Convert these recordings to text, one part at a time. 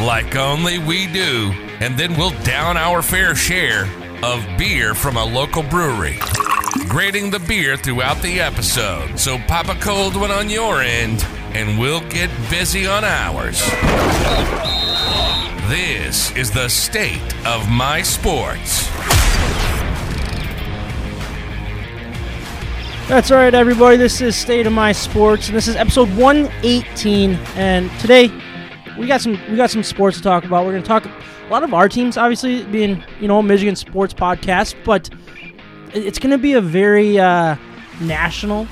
like only we do, and then we'll down our fair share of beer from a local brewery. Grading the beer throughout the episode, so pop a cold one on your end, and we'll get busy on ours. This is the State of My Sports. That's all right, everybody. This is State of My Sports, and this is episode 118. And today, we got some we got some sports to talk about. We're going to talk a lot of our teams, obviously being you know Michigan sports podcast, but it's going to be a very uh, national.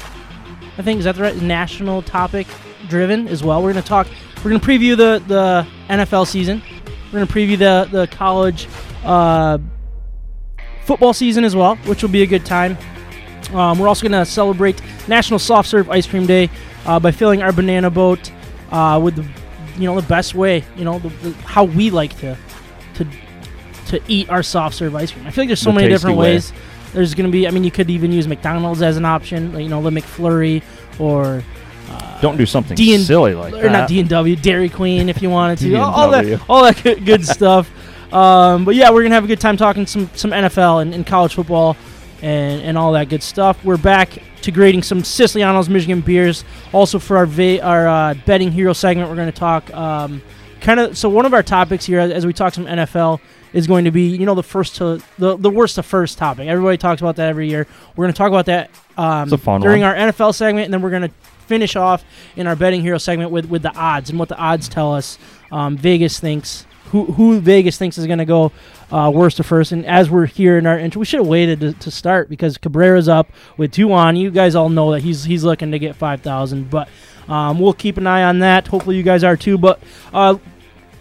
I think is that the right national topic driven as well. We're going to talk. We're going to preview the the NFL season. We're going to preview the the college uh, football season as well, which will be a good time. Um, we're also going to celebrate National Soft Serve Ice Cream Day uh, by filling our banana boat uh, with the, you know, the best way, you know, the, the, how we like to to to eat our soft serve ice cream. I feel like there's so The many different way. ways. There's going to be, I mean, you could even use McDonald's as an option, like, you know, the McFlurry or Don't do something D and- silly like or that. not D and W, Dairy Queen if you wanted to, all, all that, all that good, good stuff. Um, but yeah, we're gonna have a good time talking some some NFL and, and college football and and all that good stuff. We're back to grading some Siciliano's Michigan beers. Also for our va- our uh, betting hero segment, we're gonna talk um, kind of. So one of our topics here, as, we talk some NFL. Is going to be you know the first to the, the worst to first topic. Everybody talks about that every year. We're going to talk about that um, It's a fun during one. our NFL segment, and then we're going to finish off in our betting hero segment with, with the odds and what the odds tell us. Um, Vegas thinks who who Vegas thinks is going to go uh, worst to first. And as we're here in our intro, we should have waited to, to start because Cabrera's up with two on. You guys all know that he's he's looking to get five thousand, but um, we'll keep an eye on that. Hopefully, you guys are too. But uh,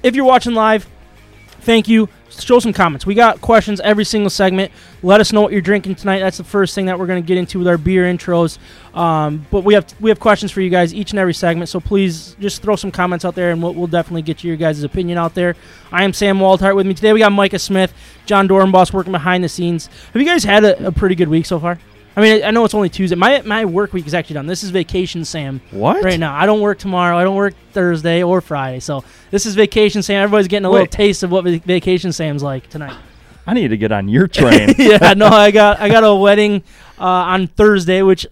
if you're watching live, thank you. Show some comments. We got questions every single segment. Let us know what you're drinking tonight. That's the first thing that we're going to get into with our beer intros. Um, but we have we have questions for you guys each and every segment. So please just throw some comments out there, and we'll, we'll definitely get your guys' opinion out there. I am Sam Waldhart. With me today, we got Micah Smith, John Dorenboss working behind the scenes. Have you guys had a, a pretty good week so far? I mean, I, I know it's only Tuesday. My my work week is actually done. This is vacation, Sam What? right now. I don't work tomorrow. I don't work Thursday or Friday. So this is vacation Sam. Everybody's getting a little taste of what va- vacation Sam's like tonight. I need to get on your train. yeah, no, I got I got a wedding uh, on Thursday, which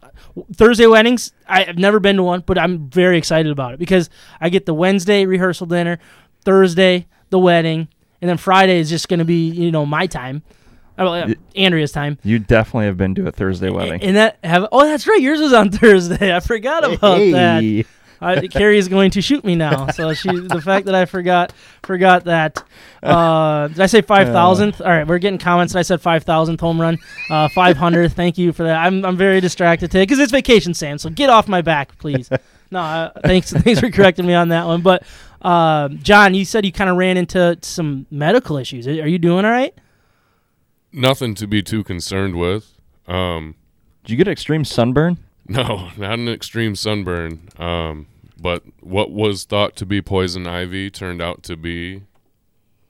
Thursday weddings I've never been to one, but I'm very excited about it because I get the Wednesday rehearsal dinner, Thursday the wedding, and then Friday is just going to be you know my time, well, Y- Andrea's time. you definitely have been to a Thursday wedding. And that have oh that's right, yours was on Thursday. I forgot about that. Hey. I, Carrie is going to shoot me now. So she, the fact that I forgot, forgot that. Uh, did I say five thousandth? All right, we're getting comments. that I said five thousandth home run, uh, five hundredth. Thank you for that. I'm, I'm very distracted today because it's vacation, Sam. So get off my back, please. No, uh, thanks, thanks for correcting me on that one. But uh, John, you said you kind of ran into some medical issues. Are you doing all right? Nothing to be too concerned with. Um, Did you get extreme sunburn? no, not an extreme sunburn. Um, but what was thought to be poison ivy turned out to be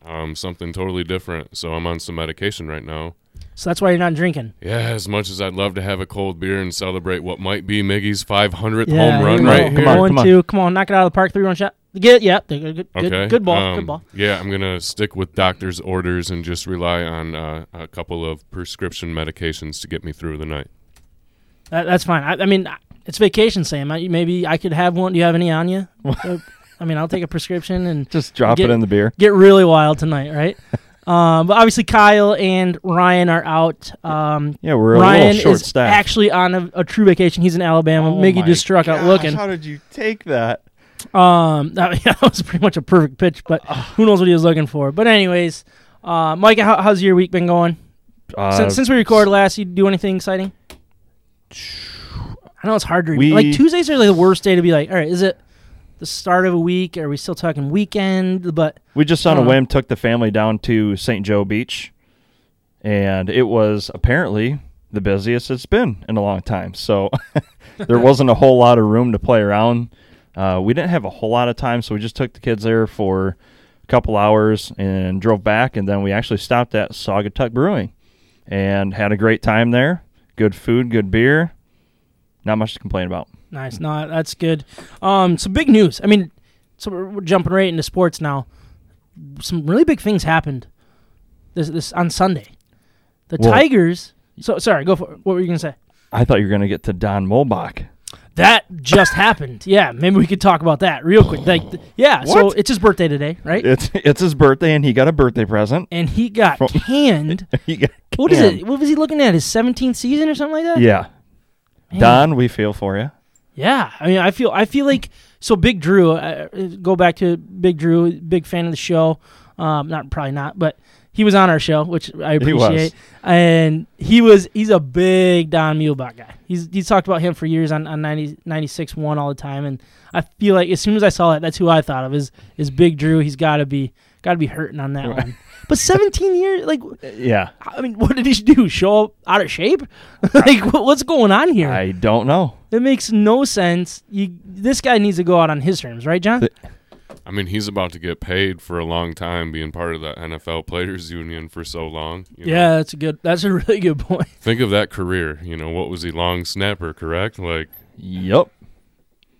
um, something totally different. So I'm on some medication right now. So that's why you're not drinking. Yeah, as much as I'd love to have a cold beer and celebrate what might be Miggy's 500th Yeah, home run here we right go. here. Come on, One, come on. two. Come on, knock it out of the park. Three run shot. Get yeah. Good, good, Okay. good ball. um, good ball. Yeah, I'm gonna stick with doctor's orders and just rely on uh, a couple of prescription medications to get me through the night. That, that's fine. I, I mean, it's vacation, Sam. I, maybe I could have one. Do you have any on you? I mean, I'll take a prescription and Just drop Get- it in the beer. get really wild tonight, right? um, but obviously, Kyle and Ryan are out. Um, Yeah, we're a Ryan little short is staffed. actually on a, a true vacation. He's in Alabama. Oh Miggy just struck out looking. How did you take that? Um, that, that was pretty much a perfect pitch, but who knows what he was looking for. But anyways, uh, Micah, how, how's your week been going? Uh, since, since we recorded last, you do anything exciting? I know it's hard to We- like Tuesdays are like the worst day to be like, all right, is it the start of a week? Are we still talking weekend? But We just on a whim took the family down to St. Joe Beach, and it was apparently the busiest it's been in a long time. So there wasn't a whole lot of room to play around. Uh, we didn't have a whole lot of time, so we just took the kids there for a couple hours and drove back, and then we actually stopped at Saugatuck Brewing and had a great time there. Good food, good beer. Not much to complain about. nice, no, that's good. Um, some big news. I mean, so we're, we're jumping right into sports now. Some really big things happened this this on Sunday. The Well- Tigers. So sorry, go for it. What were you gonna say? I thought you were going to get to Don Muhlbach. That just happened. Yeah, maybe we could talk about that real quick. Like, th- yeah, so it's his birthday today, right? It's it's his birthday, and he got a birthday present. and he got From- canned. He got What is it? What was he looking at? His 17th season or something like that? Yeah. Man. Don, we feel for you. Yeah, I mean, I feel, I feel like so. Big Drew, uh, go back to Big Drew, big fan of the show. Um, not probably not, but he was on our show, which I appreciate. He. And he was, he's a big Don Muhlbach guy. He's he's talked about him for years on on 90, 96 one all the time, and I feel like as soon as I saw that, that's who I thought of is is Big Drew. He's got to be got to be hurting on that one. But 17 years, like Yeah. I mean, what did he do? Show up out of shape? like, what, what's going on here? I don't know. it makes no sense. You, this guy needs to go out on his terms, right, John? The- I mean, he's about to get paid for a long time being part of that NFL Players Union for so long. you know. yeah, that's a good. That's a really good point. Think of that career. You know, what was he? Long snapper, correct? Like, Yep.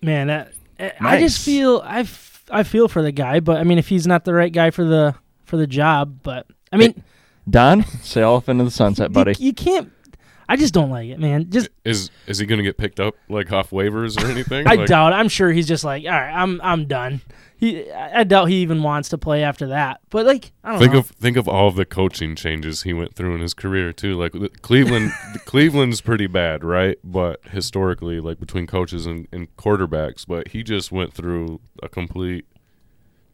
Man, that, I just Nice. feel I, f- I feel for the guy, but I mean, if he's not the right guy for the for the job, but I mean, Don, sail off into the sunset, buddy. you, you can't. I just don't like it, man. Just is is he going to get picked up like off waivers or anything? I Like, doubt. I'm sure he's just like, all right, I'm I'm done. He, I doubt he even wants to play after that. But like, I don't Think know. of think of all of the coaching changes he went through in his career too. Like Cleveland, Cleveland's pretty bad, right? But historically, like between coaches and, and quarterbacks, but he just went through a complete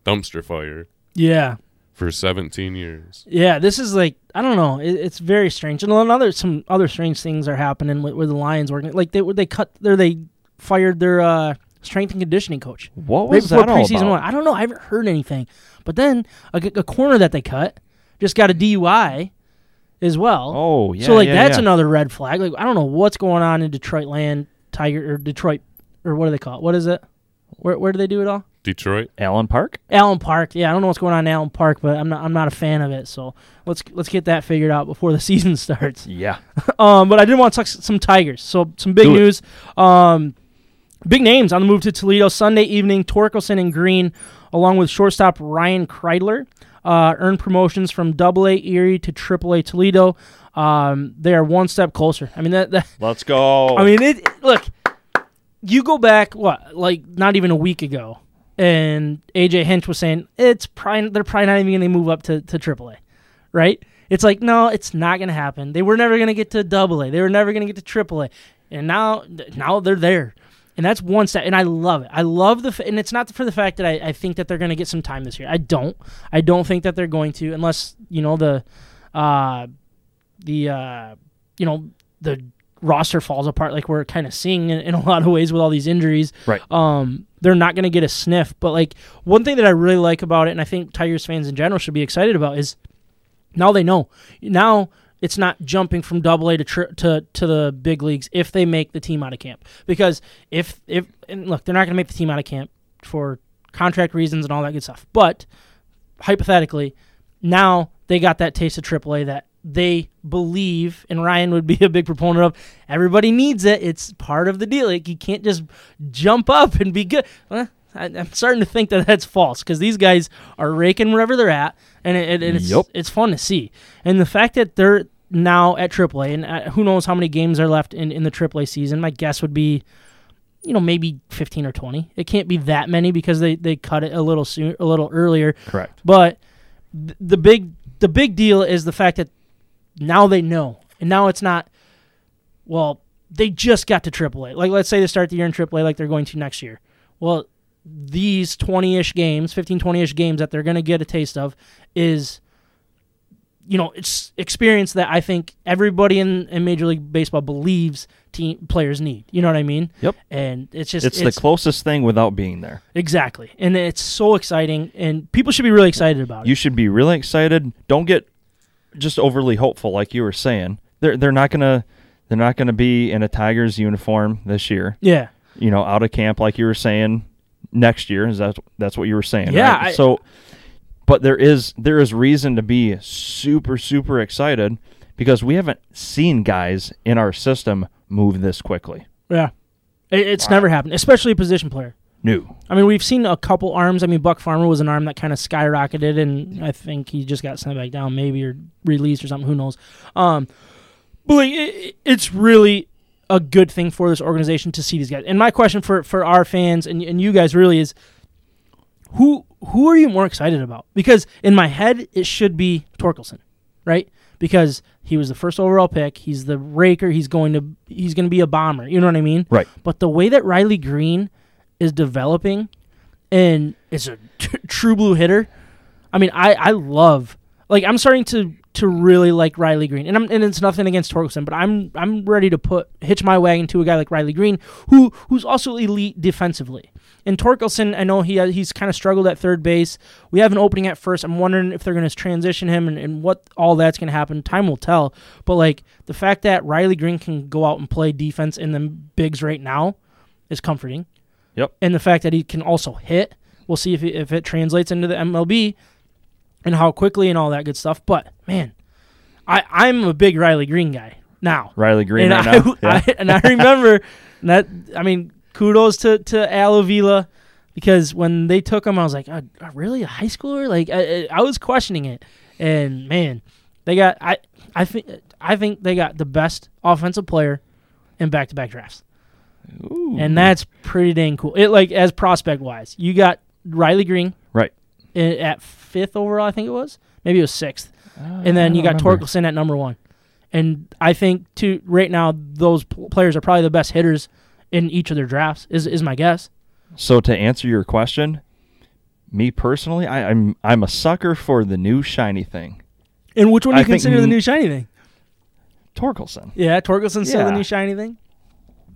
dumpster fire yeah, for 17 years. Yeah, this is like I don't know. It, it's very strange, and another some other strange things are happening with, with the Lions working. Like they they cut there they fired their uh, strength and conditioning coach What right was before that all preseason about? one. I don't know. I haven't heard anything. But then a, a corner that they cut just got a DUI as well. Oh, yeah. so like yeah, that's yeah. another red flag. Like I don't know what's going on in Detroit land, Tiger or Detroit or what do they call it? What is it? Where where do they do it all? Detroit. Allen Park? Allen Park. Yeah, I don't know what's going on in Allen Park, but I'm not I'm not a fan of it. So let's let's get that figured out before the season starts. Yeah. Um, but I did want to talk some Tigers. So some big Do it. news. Um, big names on the move to Toledo Sunday evening. Torkelson and Greene, along with shortstop Ryan Kreidler, uh, earned promotions from Double A Erie to Triple A Toledo. Um, they are one step closer. I mean that, that Let's go. I mean, it, it- Look, you go back what, like not even a week ago, and AJ Hinch was saying it's probably they're probably not even going to move up to to AAA, right? It's like no, it's not going to happen. They were never going to get to Double A. They were never going to get to AAA, and now now they're there. And that's one step, and I love it. I love the, f- and it's not for the fact that I, I think that they're going to get some time this year. I don't. I don't think that they're going to, unless you know the, uh, the uh, you know the roster falls apart like we're kind of seeing in, in a lot of ways with all these injuries. Right. Um, they're not going to get a sniff. But like one thing that I really like about it, and I think Tigers fans in general should be excited about, is now they know. Now it's not jumping from Double A to tri- to to the big leagues if they make the team out of camp. Because if if and look, they're not going to make the team out of camp for contract reasons and all that good stuff. But hypothetically, now they got that taste of AAA that they believe, and Ryan would be a big proponent of. Everybody needs it. It's part of the deal. Like you can't just jump up and be good. Well, I, I'm starting to think that that's false because these guys are raking wherever they're at, and, it, it- it's Yup. it's fun to see. And the fact that they're now at AAA, and uh, who knows how many games are left in, in the AAA season. My guess would be, you know, maybe 15 or 20. It can't be that many because they, they cut it a little soon, a little earlier. Correct. But th- the big the big deal is the fact that now they know, and now it's not. Well, they just got to AAA. Like let's say they start the year in AAA, like they're going to next year. Well, these 20-ish games, 15 20-ish games that they're going to get a taste of is you know, it's experience that I think everybody in, in Major League Baseball believes team players need. You know what I mean? Yep. And it's just It's, the closest thing without being there. exactly, and it's so exciting, and people should be really excited about it. You should be really excited. Don't get just overly hopeful, like you were saying. They're they're not gonna they're not gonna be in a Tigers uniform this year. yeah, You know, out of camp, like you were saying. Next year is that that's what you were saying? Yeah, right? I- so, but there is there is reason to be super super excited because we haven't seen guys in our system move this quickly. yeah. It, it's never happened, especially a position player. New. I mean, we've seen a couple arms. I mean, Buck Farmer was an arm that kind of skyrocketed, and I think he just got sent back down, maybe or released or something. Who knows? Um, but like, it, it's really a good thing for this organization to see these guys. And my question for for our fans and and you guys really is, who who are you more excited about? Because in my head, it should be Torkelson, right? Because he was the first overall pick. He's the raker. He's going to he's going to be a bomber. You know what I mean? Right. But the way that Riley Greene is developing and is a true blue hitter, I mean, I, I love like I'm starting to to really like Riley Greene, and I'm and it's nothing against Torkelson, but I'm I'm ready to put hitch my wagon to a guy like Riley Greene, who who's also elite defensively. And Torkelson, I know he has, he's kind of struggled at third base. We have an opening at first. I'm wondering if they're going to transition him and, and what all that's going to happen. Time will tell. But like the fact that Riley Greene can go out and play defense in the bigs right now is comforting Yep. and the fact that he can also hit. We'll see if it, if it translates into the MLB and how quickly and all that good stuff. But man, I I'm a big Riley Greene guy now. Riley Greene and right I, now. Yeah. I- and I remember that. I mean, kudos to to Al Avila because when they took him, I was like, uh, uh, really a high schooler? Like I, I I was questioning it, and man, they got I I think I think they got the best offensive player in back to back drafts Ooh. and that's pretty dang cool. It like as prospect wise, you got Riley Greene right. i- at fifth overall, I think it was, maybe it was sixth, ah, and then you got remember. Torkelson at number one. And I think to right now, those pl- players are probably the best hitters in each of their drafts. Is is my guess? So to answer your question, me personally, I, I'm I'm a sucker for the new shiny thing. And which one do you think consider the new shiny thing? Torkelson. Yeah, Torkelson's still the new shiny thing.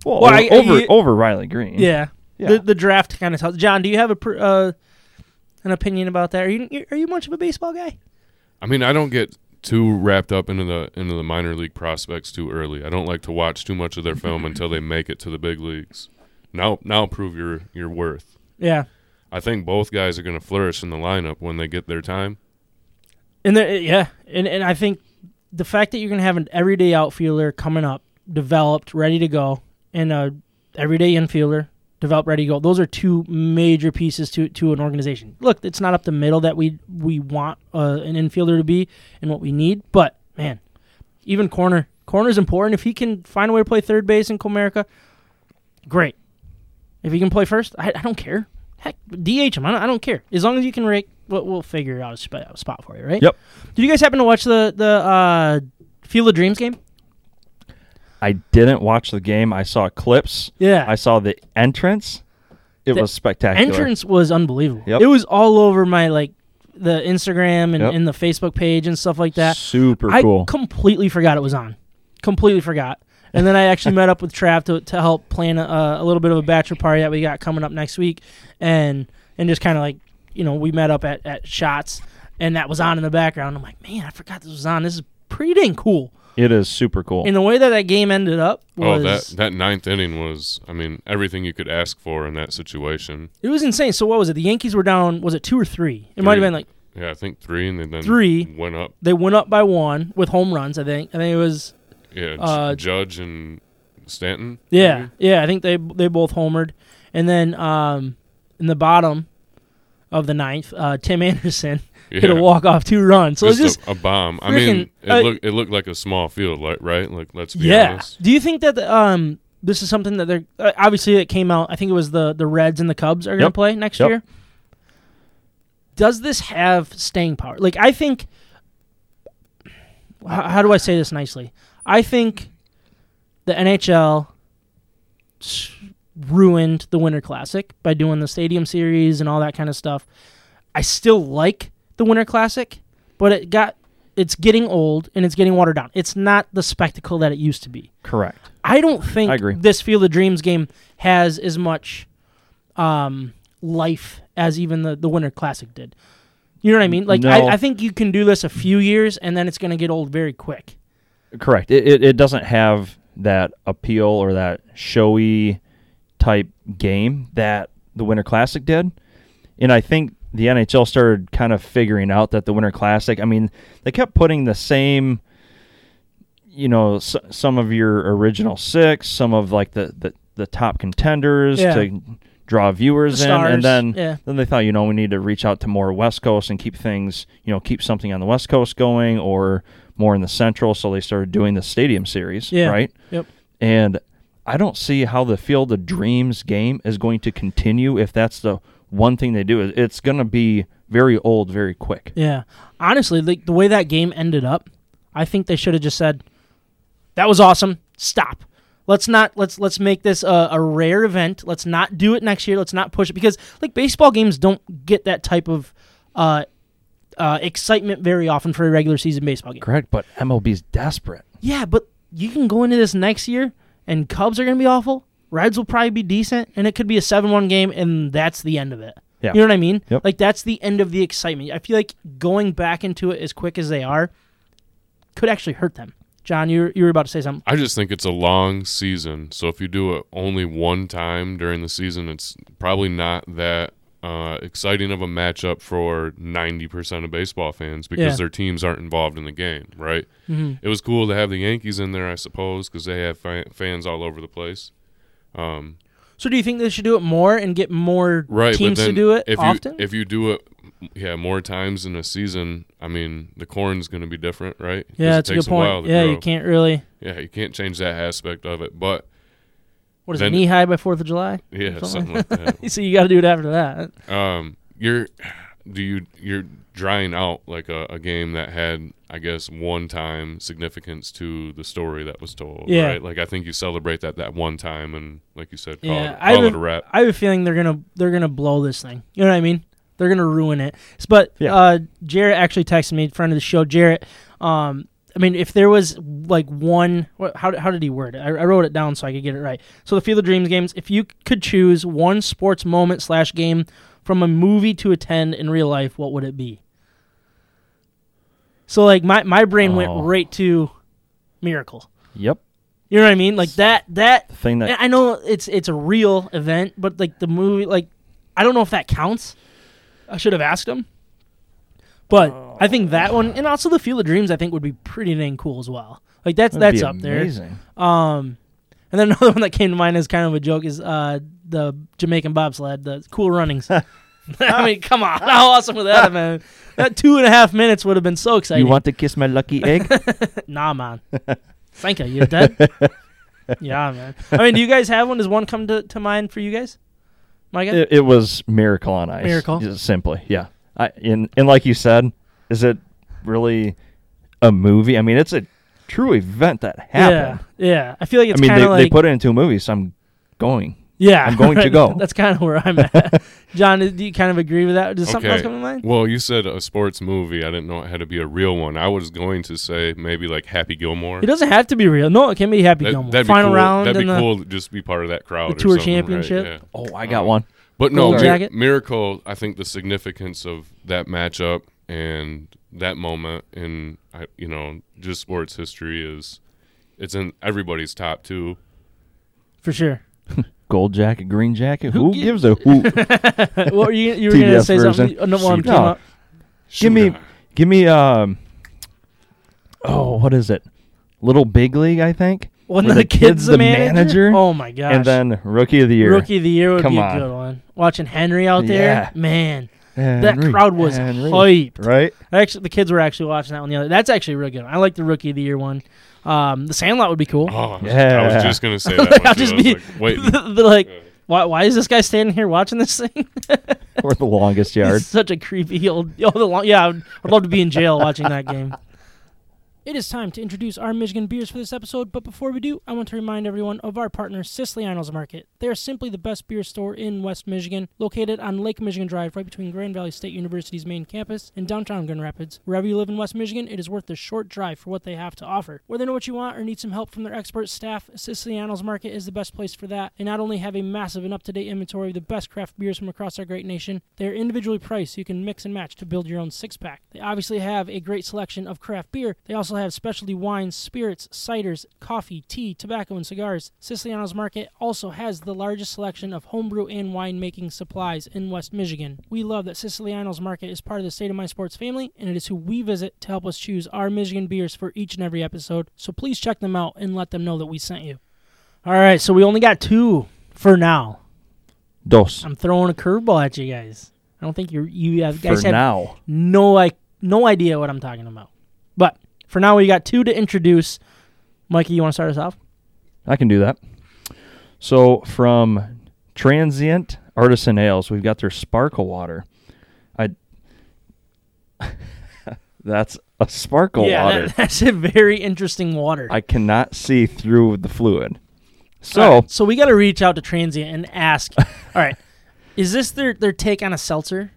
Well, Well, o- I- over you- over Riley Greene. Yeah, Yeah. The the draft kind of tells. John, do you have a uh, an opinion about that? Are you are you much of a baseball guy? I mean, I don't get too wrapped up into the into the minor league prospects too early. I don't like to watch too much of their film until they make it to the big leagues. Now, now prove your your worth. Yeah. I think both guys are going to flourish in the lineup when they get their time. And there, yeah, and and I think the fact that you're gonna have an everyday outfielder coming up, developed, ready to go, and a everyday infielder developed, ready to go. Those are two major pieces to to an organization. Look, it's not up the middle that we we want uh, an infielder to be and what we need, but man, even corner corner is important. If he can find a way to play third base in Comerica, great. If he can play first, I, I don't care. Heck, DH him. I don't, I don't care. As long as you can rake, we'll, we'll figure out a spot, a spot for you, right? Yep. Did you guys happen to watch the the uh, Field of Dreams game? I didn't watch the game. I saw clips. Yeah. I saw the entrance. It The was spectacular. Entrance was unbelievable. Yep. It was all over my like the Instagram and, Yep. and the Facebook page and stuff like that. Super I cool. completely forgot it was on. Completely forgot. And then I actually met up with Trav to, to help plan a, a little bit of a bachelor party that we got coming up next week, and and just kind of like you know we met up at, at shots, and that was on in the background. I'm like, man, I forgot this was on. This is pretty dang cool. It is super cool. And the way that that game ended up was Oh, that that ninth inning was, I mean, everything you could ask for in that situation. it was insane. So what was it? The Yankees were down. Was it two or three? It might have Three. been like Yeah, I think three, and then Three. went up. they went up by one with home runs. I think. I think it was Yeah, J- Uh, Judge and Stanton. Yeah, maybe? yeah. I think they they both homered, and then um, in the bottom of the ninth, uh, Tim Anderson hit a walk off two runs. So it's just, just a, a bomb. I mean, it uh, looked it looked like a small field, like right? Like let's be yeah. honest. Do you think that the, um this is something that they're uh, obviously it came out? I think it was the the Reds and the Cubs are going to Yep. play next Yep. year. Does this have staying power? Like I think. How, how do I say this nicely? I think the NHL ruined the Winter Classic by doing the Stadium Series and all that kind of stuff. I still like the Winter Classic, but it got it's getting old and it's getting watered down. It's not the spectacle that it used to be. Correct. I don't think I agree. this Field of Dreams game has as much um, life as even the, the Winter Classic did. You know what I mean? Like No. I, I think you can do this a few years and then it's going to get old very quick. Correct. It, it it doesn't have that appeal or that showy type game that the Winter Classic did. And I think the NHL started kind of figuring out that the Winter Classic, I mean, they kept putting the same you know, s- some of your original six, some of like the the, the top contenders Yeah. to draw viewers in and then yeah. then they thought, you know, we need to reach out to more West Coast and keep things, you know, keep something on the West Coast going or more in the Central. So they started doing the Stadium Series, Yeah. right? Yep. And I don't see how the Field of Dreams game is going to continue if that's the one thing they do. Is it's going to be very old very quick. Yeah. Honestly, like the way that game ended up, I think they should have just said, "That was awesome. Stop. Let's not let's let's make this a, a rare event. Let's not do it next year. Let's not push it because like baseball games don't get that type of uh, uh, excitement very often for a regular season baseball game. Correct, but MLB's desperate. Yeah, but you can go into this next year and Cubs are going to be awful. Reds will probably be decent, and it could be a seven-one game, and that's the end of it. Yeah. You know what I mean? Yep. Like that's the end of the excitement. I feel like going back into it as quick as they are could actually hurt them. John, you were, you were about to say something. I just think it's a long season. So if you do it only one time during the season, it's probably not that uh, exciting of a matchup for 90% of baseball fans because Yeah. their teams aren't involved in the game, right? Mhm. It was cool to have the Yankees in there, I suppose, because they have fa- fans all over the place. Um, So, do you think they should do it more and get more right, teams to do it if often? you if you do it, yeah, more times in a season, I mean, the corn's going to be different, right? yeah, it that's a takes good while point. to Yeah, you can't really. Yeah, you can't change that aspect of it, but What is Then- it? Knee high by Fourth of July. yeah, Something something like that. so you got to do it after that. um you're do you you're drying out like a, a game that had i guess one time significance to the story that was told Yeah. right like i think you celebrate that that one time and like you said call, Yeah, it, I call it would- a wrap I have a feeling they're gonna they're gonna blow this thing. You know what I mean? They're gonna ruin it. But Yeah. uh, Jarrett actually texted me, friend of the show, Jarrett. Um, I mean, if there was like one, what, how how did he word it? I, I wrote it down so I could get it right. So the Field of Dreams games. If you could choose one sports moment slash game from a movie to attend in real life, what would it be? So like my my brain Oh. went right to Miracle. Yep. You know what I mean? Like that that The thing that I know it's it's a real event, but like the movie, like I don't know if that counts. I should have asked him, but I think that one, and also the Field of Dreams, I think would be pretty dang cool as well. Like that's would that's be up amazing. there. Um, and then another one that came to mind as kind of a joke is uh the Jamaican bobsled, the Cool Runnings. I mean, come on, how awesome would that have been? That two and a half minutes would have been so exciting. You want to kiss my lucky egg? Nah, man. Thank you. You're dead? yeah, man. I mean, do you guys have one? Does one come to, to mind for you guys? Micah? it, it was Miracle on Ice. Miracle? just simply, yeah. I and and like you said, is it really a movie? I mean, it's a true event that happened. Yeah, yeah. I feel like I mean, they, like they put it into a movie, so I'm going. Yeah. I'm going to go. That's kind of where I'm at. John, do you kind of agree with that? Does something else come to mind? well you said a sports movie i didn't know it had to be a real one i was going to say maybe like happy gilmore It doesn't have to be real. No, it can be Happy That- Gilmore. that'd be Final cool. round that'd and be the, cool to just be part of that crowd the or tour something, right? championship. Yeah. Oh, I got Um, one. But no, Gold Mir- jacket? Miracle. I think the significance of that matchup and that moment in I- you know just sports history is it's in everybody's top two. for sure. Gold jacket, green jacket. Who Who, gi- gives a hoot? what were you? You were gonna TBS say something? version. No, one Shoot. came No. up. Give me- Give me um. Oh, what is it? Little Big League, I think. When Were the, the kid's kids the the manager? manager? Oh my gosh! And then Rookie of the Year. Rookie of the year would Come be a on. good one. Watching Henry out there, Yeah. man, that Henry, crowd was Henry. hyped. Right? Actually, the kids were actually watching that one the other. That's actually a really good. One. I like the rookie of the year one. Um, the Sandlot would be cool. Oh, I was- I was just gonna say that. one, I'll just be like, wait. They're like, why? Why is this guy standing here watching this thing? Or the longest yard. He's such a creepy old. Oh, the long, yeah, I'd, I'd love to be in jail watching that game. It is time to introduce our Michigan beers for this episode, but before we do, I want to remind everyone of our partner, Siciliano's Market. They are simply the best beer store in West Michigan, located on Lake Michigan Drive, right between Grand Valley State University's main campus and downtown Grand Rapids. Wherever you live in West Michigan, it is worth the short drive for what they have to offer. Whether you know what you want or need some help from their expert staff, Siciliano's Market is the best place for that. They not only have a massive and up-to-date inventory of the best craft beers from across our great nation, they are individually priced so you can mix and match to build your own six-pack. They obviously have a great selection of craft beer. They also have specialty wines, spirits, ciders, coffee, tea, tobacco, and cigars. Siciliano's Market also has the largest selection of homebrew and winemaking supplies in West Michigan. We love that Siciliano's Market is part of the State of My Sports family, and it is who we visit to help us choose our Michigan beers for each and every episode. So please check them out and let them know that we sent you. All right, so we only got two for now. Dos. I'm throwing a curveball at you guys. I don't think you're you have For guys have now. no like no idea what I'm talking about. But for now, we got two to introduce. Mikey, you want to start us off? I can do that. So from Transient Artisan Ales, we've got their Sparkle Water. I That's a sparkle yeah, water. that- that's a very interesting water. I cannot see through the fluid. So, right, so we got to reach out to Transient and ask. all right, is this their their take on a seltzer?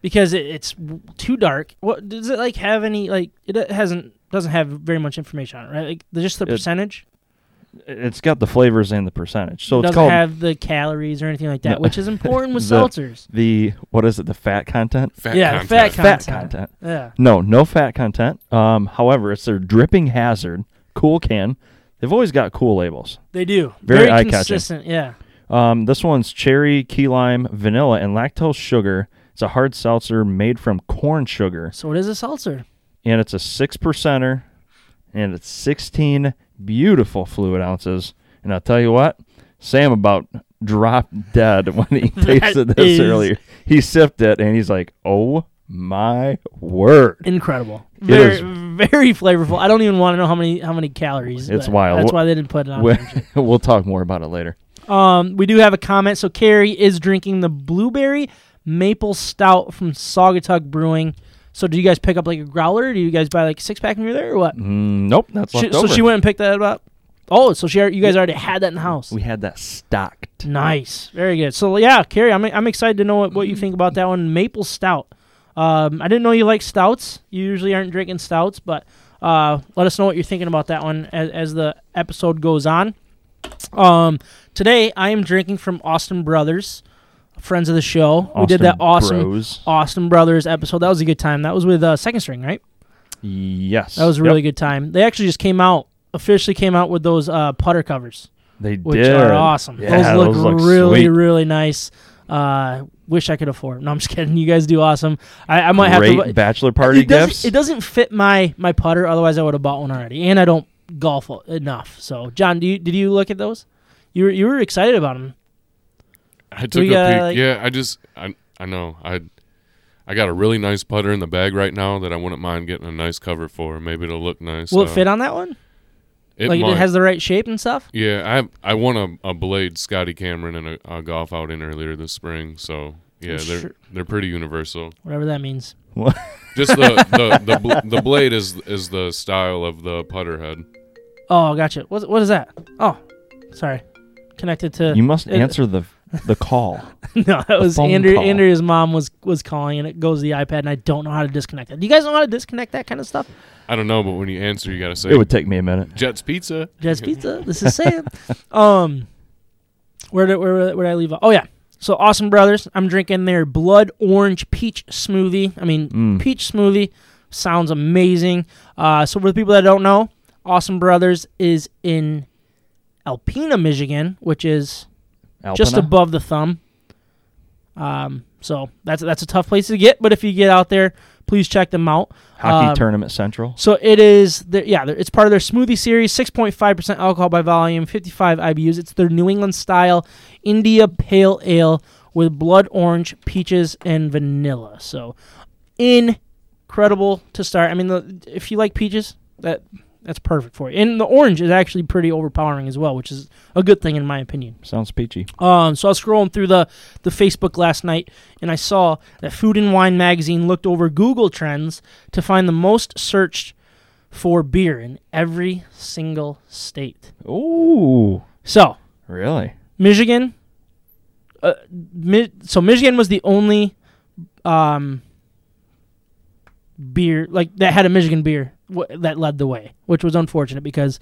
Because it, it's too dark. What does it like have any like? It hasn't doesn't have very much information on it, right? Like just the It- percentage. it's got the flavors and the percentage. So it doesn't called have the calories or anything like that, No. which is important with The- seltzers. the what is it? The fat content? Fat Yeah, content. fat Fat Content. content. Yeah, No, no fat content. Um, however, it's their dripping hazard cool can. They've always got cool labels. they do. Very eye-catching. consistent. Yeah. Um, this one's cherry, key lime, vanilla, and lactose sugar. It's a hard seltzer made from corn sugar, So it is a seltzer. and it's a six percenter, and it's sixteen beautiful fluid ounces. And I'll tell you what, Sam about dropped dead when he tasted this is- earlier. He sipped it, and he's like, "Oh my word!" Incredible. It Very is- very flavorful. I don't even want to know how many how many calories. It's wild. That's why they didn't put it on. We- there. we'll talk more about it later. Um, we do have a comment. So Carrie is drinking the blueberry maple stout from Saugatuck Brewing. So do you guys pick up like a growler? Do you guys buy like a six pack when you're there or what? Mm, nope, that's She, left so over. she went and picked that up. Oh, so she you guys already had that in the house. We had that stocked. Nice, very good. So yeah, Carrie, I'm I'm excited to know what, what you think about that one. Maple stout. Um, I didn't know you like stouts. You usually aren't drinking stouts, but uh, let us know what you're thinking about that one as, as the episode goes on. Um, today I am drinking from Austin Brothers, friends of the show. we did that Austin awesome Bros. Austin Brothers episode. That was a good time. That was with uh, Second String, right? Yes, That was a really Yep. good time. They actually just came out officially came out with those uh, putter covers They which did. are awesome. Yeah, those look those look really, sweet. really nice. Uh, wish I could afford. No, I'm just kidding. You guys do awesome. I, I might Great have to. bachelor party it doesn't, gifts. It doesn't fit my my putter. Otherwise, I would have bought one already. And I don't golf enough. So, John, do you did you look at those? You were you were excited about them. I took we a gotta, peek. like- yeah, I just I I know I I got a really nice putter in the bag right now that I wouldn't mind getting a nice cover for. Maybe it'll look nice. Will uh, it fit on that one? It like might. it has the right shape and stuff. yeah, I I won a, a blade Scotty Cameron in a, a golf outing earlier this spring. So yeah, they're Sure. they're pretty universal. Whatever that means. What? Just the the the, bl- the blade is is the style of the putter head. Oh, gotcha. What what is that? Oh, sorry. Connected to you must it- answer the the call. no, that was phone Andrew. call. Andrea's mom was was calling, and it goes to the iPad, and I don't know how to disconnect it. Do you guys know how to disconnect that kind of stuff? I don't know, but when you answer, you gotta say It would take me a minute. Jets Pizza. Jazz Pizza. This is Sam. um, where did where, where did I leave? off? Oh yeah. So Austin Brothers. I'm drinking their blood orange peach smoothie. I mean, Mm. peach smoothie sounds amazing. Uh, so for the people that don't know, Austin Brothers is in Alpena, Michigan, which is just above the thumb. Um, so that's that's a tough place to get, but if you get out there, please check them out. Hockey um, Tournament Central. So it is, the, yeah, it's part of their smoothie series. Six point five percent alcohol by volume, fifty five IBUs. It's their New England style India Pale Ale with blood orange, peaches, and vanilla. So incredible to start. I mean, the, if you like peaches, that that's perfect for you. And the orange is actually pretty overpowering as well, which is a good thing in my opinion. Sounds peachy. Um, so I was scrolling through the, the Facebook last night, and I saw that Food and Wine magazine looked over Google Trends to find the most searched for beer in every single state. Ooh, So, really? Michigan. Uh, Mi- so Michigan was the only um, beer like that had a Michigan beer w- that led the way, which was unfortunate because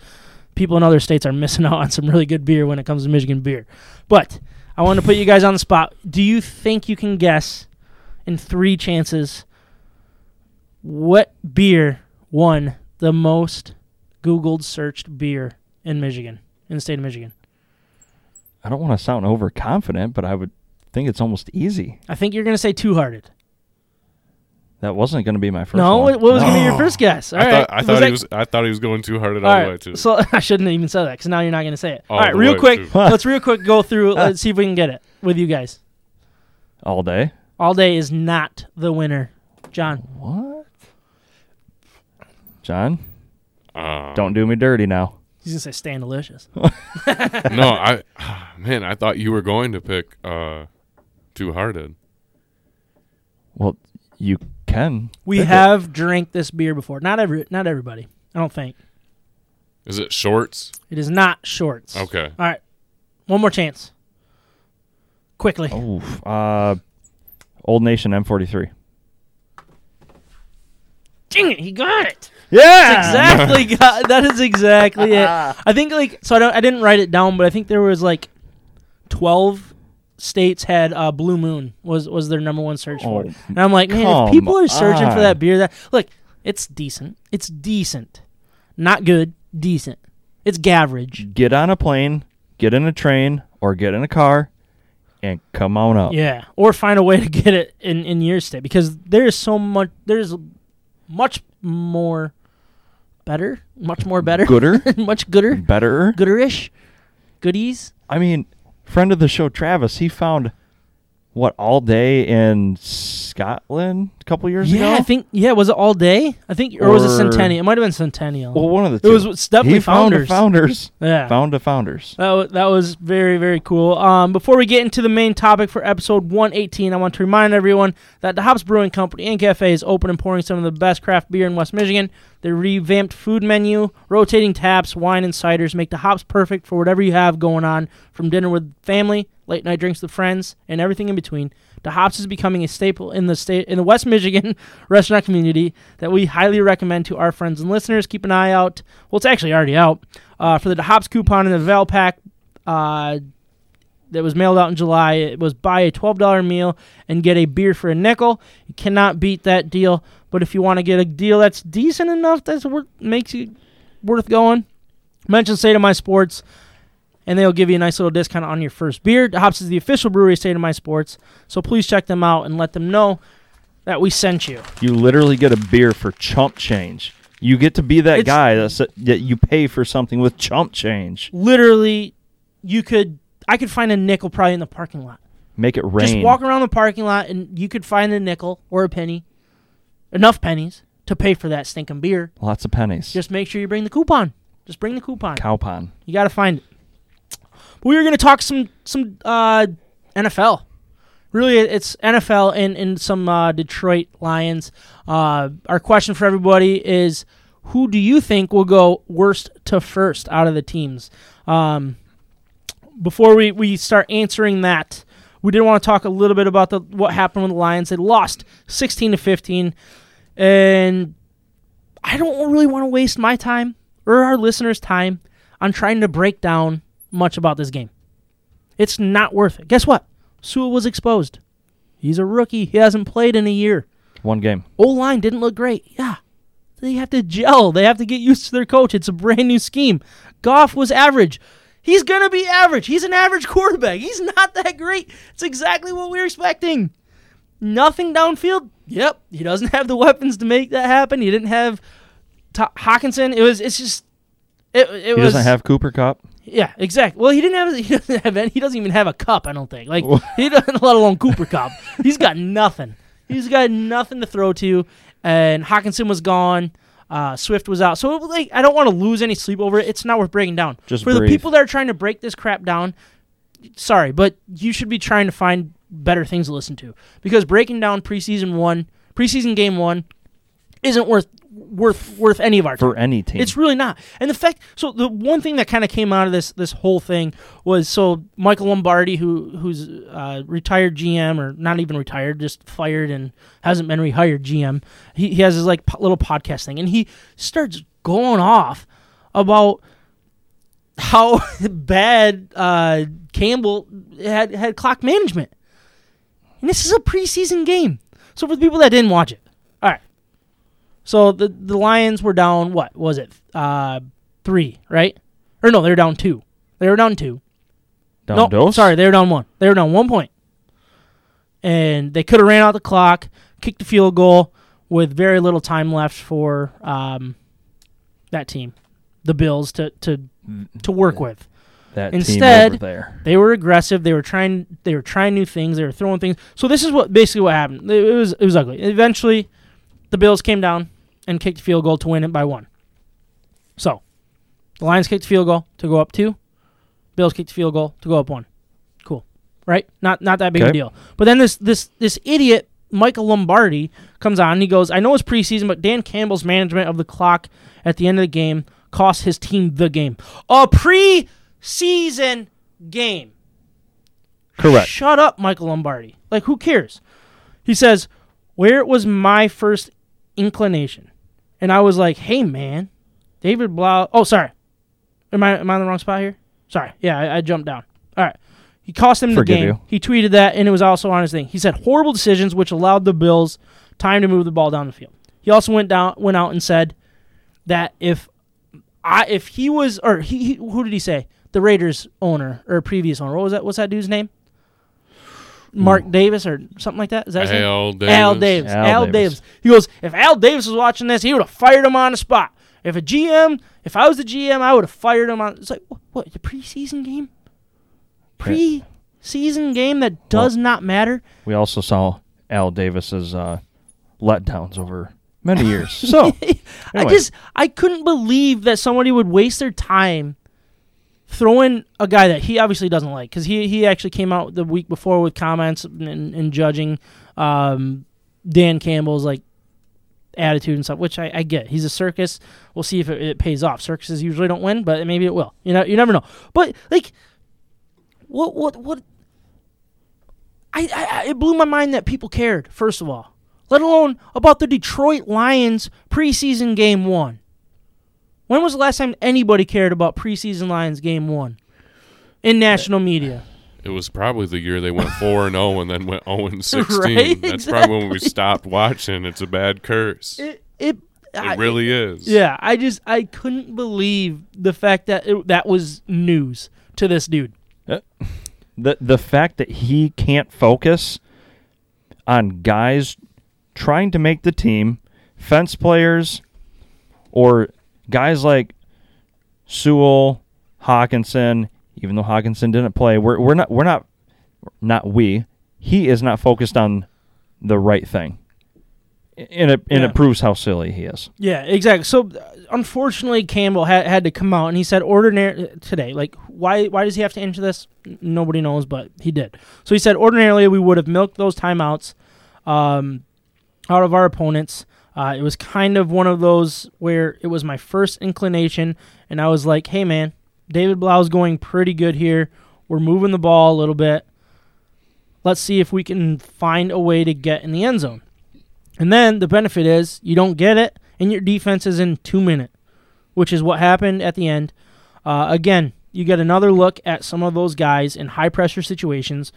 people in other states are missing out on some really good beer when it comes to Michigan beer. But I want to put you guys on the spot. Do you think you can guess in three chances what beer won the most Googled searched beer in Michigan, in the state of Michigan? I don't want to sound overconfident, but I would think it's almost easy. I think you're going to say Two Hearted. That wasn't going to be my first No, one. what what was going to be your first guess? All I right. thought I thought that- he was I thought he was going too hard at All all right, the way too. So I shouldn't have even said that because now you're not going to say it. All All right, the real way, quick. too. let's real quick go through. Let's see if we can get it with you guys. all day. All day is not the winner, John. What? John, Um, don't do me dirty now. He's gonna say Stan Delicious. no, I man, I thought you were going to pick uh, Two Hearted. Well, you can. We pick it. have drank this beer before. Not every, not everybody. I don't think Is it Shorts? it is not shorts. Okay. All right, one more chance. Quickly. Oh, uh, Old Nation M43. Dang it, he got it. Yeah, exactly got, that is exactly it. I think like so I don't I didn't write it down, but I think there was like twelve states had uh, Blue Moon was was their number one search for. Oh, And I'm like, man, if people are searching for that beer, that look, it's decent. It's decent, not good, decent. It's gaverage. Get on a plane, get in a train, or get in a car, and come on up. Yeah, or find a way to get it in in your state because there is so much. There's much more better, much more better, Gooder, much gooder, better. gooderish, goodies. I mean, friend of the show, Travis, he found what all day in Scotland a couple years Yeah, ago. I think yeah. Was it all day? I think, or, was it Or- Centennial? It might have been Centennial. Well, one of the It was- definitely Founders. founders. yeah, Found a founders. that was, that was very very cool. Um, before we get into the main topic for episode 118, I want to remind everyone that the Hops Brewing Company and Cafe is open and pouring some of the best craft beer in West Michigan. Their revamped food menu, rotating taps, wine, and ciders make the hops perfect for whatever you have going on, from dinner with family, late night drinks with friends, and everything in between. The hops is becoming a staple in the state in the West Michigan restaurant community that we highly recommend to our friends and listeners. Keep an eye out. Well, it's actually already out uh, for the hops coupon in the Valpak. Uh, that was mailed out in July. It was buy a $12 meal and get a beer for a nickel. You cannot beat that deal. But if you want to get a deal that's decent enough, that's what makes you worth going. Mention State of My Sports, and they'll give you a nice little discount on your first beer. Hops is the official brewery of State of My Sports, so please check them out and let them know that we sent you. You literally get a beer for chump change. You get to be that It's- guy that's, that you pay for something with chump change. Literally, you could I could find a nickel probably in the parking lot. Make it rain. Just walk around the parking lot and you could find a nickel or a penny, enough pennies to pay for that stinking beer. Lots of pennies. Just make sure you bring the coupon. Just bring the coupon. cowpon. You got to find it. We were going to talk some some uh, NFL. Really, it's NFL and, and some uh, Detroit Lions. Uh, our question for everybody is who do you think will go worst to first out of the teams? Um, before we, we start answering that, we did want to talk a little bit about the what happened with the Lions. They lost 16 to 15, and I don't really want to waste my time or our listeners' time on trying to break down much about this game. It's not worth it. Guess what? Sewell was exposed. He's a rookie. He hasn't played in a year. One game. O line didn't look great. Yeah. They have to gel. They have to get used to their coach. It's a brand new scheme. Goff was average. He's going to be average. He's an average quarterback. He's not that great. It's exactly what we were expecting. Nothing downfield. Yep. He doesn't have the weapons to make that happen. He didn't have Ta Hockenson. It was, it's just, it, it He was. doesn't have Cooper Kupp. Yeah, exactly. Well, he didn't have. He doesn't have any. He doesn't even have a cup. I don't think. Like he doesn't. Let alone Cooper Kupp. He's got nothing. He's got nothing to throw to. And Hockenson was gone. Uh, Swift was out. So like, I don't want to lose any sleep over it. It's not worth breaking down. Just for the people that are trying to break this crap down. Sorry, but you should be trying to find better things to listen to because breaking down preseason one, preseason game one, isn't worth worth worth any of our time. for any team. It's really not. And the fact, so the one thing that kind of came out of this this whole thing was so Michael Lombardi, who who's uh, retired GM or not even retired, just fired and hasn't been rehired GM. He, he has his like po- little podcast thing, and he starts going off about how bad uh, Campbell had had clock management. And this is a preseason game. So for the people that didn't watch it. So the the Lions were down. What was it? Uh, three, right? Or no, they were down two. They were down two. down no, dose? sorry, they were down one. They were down one point. and they could have ran out the clock, kicked the field goal with very little time left for um, that team, the Bills, to to to work with. that instead- team over there. They were aggressive. They were trying. They were trying new things. They were throwing things. So this is what basically what happened. It, it was it was ugly. Eventually, the Bills came down and kicked field goal to win it by one. So, the Lions kicked the field goal to go up two. Bills kicked the field goal to go up one. Cool, right? Not not that big of a deal. But then this this this idiot Michael Lombardi comes on and he goes, "I know it's preseason, but Dan Campbell's management of the clock at the end of the game cost his team the game. A preseason game." Correct. Shut up, Michael Lombardi. Like, who cares? He says, Where was my first inclination? And I was like, Hey, man, David Blough. Oh, sorry. Am I, am I in the wrong spot here? Sorry. Yeah, I, I jumped down. All right. He cost him the Forgive game. you. He tweeted that, and it was also on his thing. He said horrible decisions, which allowed the Bills time to move the ball down the field. He also went down, went out and said that if I, if he was, or he, he who did he say? The Raiders owner or previous owner. What was that? What's that dude's name? Mark Davis or something like that. Is that his name? Al Davis. Al Davis. Al Al, Davis. Davis. He goes, if Al Davis was watching this, he would have fired him on the spot. If a GM, if I was the GM, I would have fired him on. It's like what? what the preseason game? Preseason game that does not matter. We also saw Al Davis's uh, letdowns over many years. So I just I couldn't believe that somebody would waste their time throwing a guy that he obviously doesn't like because he he actually came out the week before with comments and, and judging um, Dan Campbell's like attitude and stuff, which I, I get. He's a circus. We'll see if it, it pays off. Circuses usually don't win, but maybe it will. You know, you never know. But like, what what what? I I- it blew my mind that people cared. First of all, let alone about the Detroit Lions preseason game one. When was the last time anybody cared about preseason Lions game one in national media? It was probably the year they went four and zero, and then went zero and sixteen. Right? That's probably when we stopped watching. It's a bad curse. It, It it, I- really is. Yeah, I just I couldn't believe the fact that it, that was news to this dude. Uh, the the fact that he can't focus on guys trying to make the team, fence players, or guys like Sewell, Hockenson. Even though Hockenson didn't play, we're we're not we're not not we. He is not focused on the right thing, and it and Yeah. it proves how silly he is. Yeah, exactly. So unfortunately, Campbell had, had to come out and he said, "Ordinary today, like why why does he have to enter this? Nobody knows, but he did. So he said, ordinarily we would have milked those timeouts um, out of our opponents. Uh, it was kind of one of those where it was my first inclination, and I was like, hey man, David Blough's going pretty good here. We're moving the ball a little bit. Let's see if we can find a way to get in the end zone." And then the benefit is you don't get it, and your defense is in two minutes, which is what happened at the end. Uh, again, you get another look at some of those guys in high pressure situations,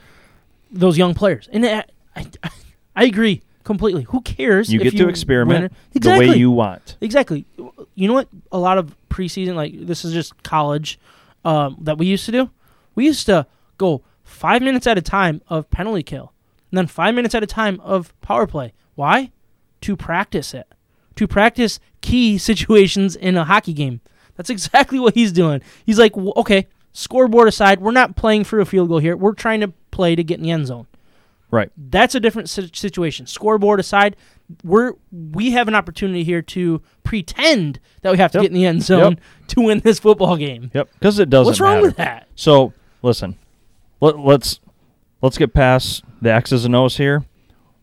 those young players. And I, I, I agree completely. Who cares? You get to experiment win- the way you want. Exactly. You know what? A lot of preseason, like this is just college, um, that we used to do. We used to go five minutes at a time of penalty kill, and then five minutes at a time of power play. Why? To practice it. To practice key situations in a hockey game. That's exactly what he's doing. He's like, okay, scoreboard aside, we're not playing for a field goal here. We're trying to play to get in the end zone. Right. That's a different situation. Scoreboard aside, we're we have an opportunity here to pretend that we have to Yep. get in the end zone Yep. to win this football game. Yep. Because it doesn't. What's wrong matter. with that? So listen, let, let's let's get past the X's and O's here.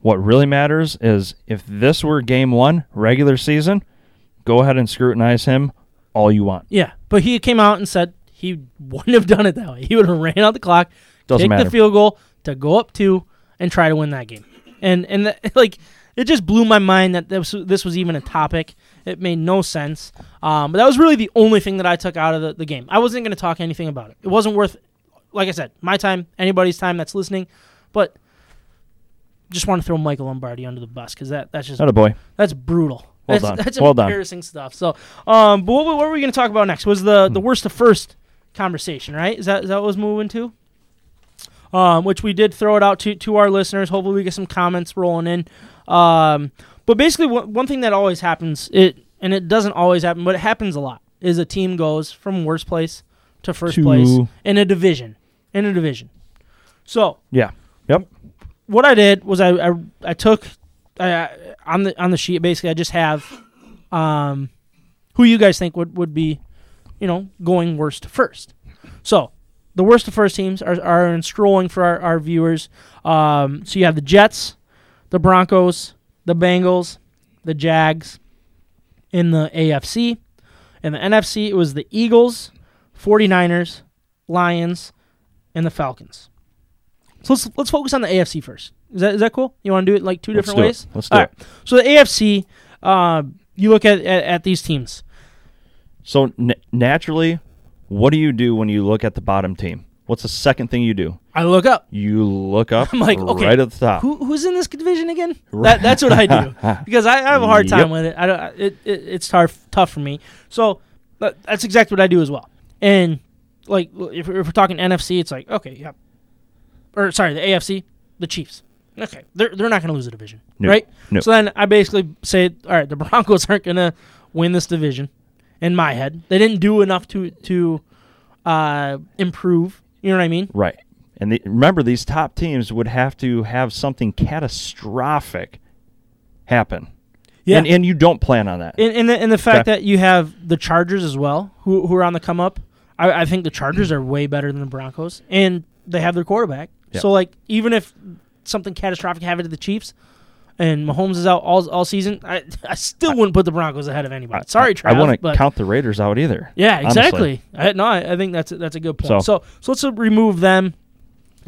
What really matters is if this were game one, regular season, Go ahead and scrutinize him all you want. Yeah, but he came out and said he wouldn't have done it that way. He would have ran out the clock, Doesn't take matter. the field goal to go up two and try to win that game. And and that, like it just blew my mind that this, this was even a topic. It made no sense. Um, but that was really the only thing that I took out of the, the game. I wasn't going to talk anything about it. It wasn't worth, like I said, my time, anybody's time that's listening. But just want to throw Michael Lombardi under the bus because that that's just Not a boy. that's brutal. Well that's, done. That's Well done. embarrassing stuff. So, um, but what, what were we going to talk about next? Was the the worst to first conversation, right? Is that is that what was moving to? Um, which we did throw it out to to our listeners. Hopefully, we get some comments rolling in. Um, but basically, one, one thing that always happens, it and it doesn't always happen, but it happens a lot, is a team goes from worst place to first To- place in a division. In a division. So Yeah. Yep. what I did was I I, I took uh, on the on the sheet basically I just have um who you guys think would would be you know going worst first. So the worst of first teams are are in scrolling for our, our viewers. Um, so you have the Jets, the Broncos, the Bengals, the Jags. In the AFC, in the NFC, it was the Eagles, 49ers, Lions, and the Falcons. So let's let's focus on the AFC first. Is that is that cool? You want to do it like 2 Let's different do it. ways? Let's do All it. right. So the AFC, uh, you look at, at at these teams. So n- naturally, what do you do when you look at the bottom team? What's the second thing you do? I look up. You look up I'm like, okay, right at the top. Who who's in this division again? That that's what I do because I, I have a hard time with it. I don't. It, it it's tough tough for me. So that, that's exactly what I do as well. And like if, we're- if we're talking NFC, it's like okay, yeah, or sorry, the AFC, the Chiefs. Okay, they're they're not going to lose the division, No. right? No. So then I basically say, all right, the Broncos aren't going to win this division. In my head, they didn't do enough to to uh, improve. You know what I mean? Right. And the, remember, these top teams would have to have something catastrophic happen. Yeah. And, and you don't plan on that. And, and, the, and the fact Okay. that you have the Chargers as well, who, who are on the come up, I, I think the Chargers are way better than the Broncos, and they have their quarterback. Yeah. So, like, even if something catastrophic happened to the Chiefs and Mahomes is out all, all season, I, I still wouldn't put the Broncos ahead of anybody. Sorry, Trav. I wouldn't but count the Raiders out either. yeah, exactly. I, no, I, I think that's a, that's a good point. So- So, so let's remove them.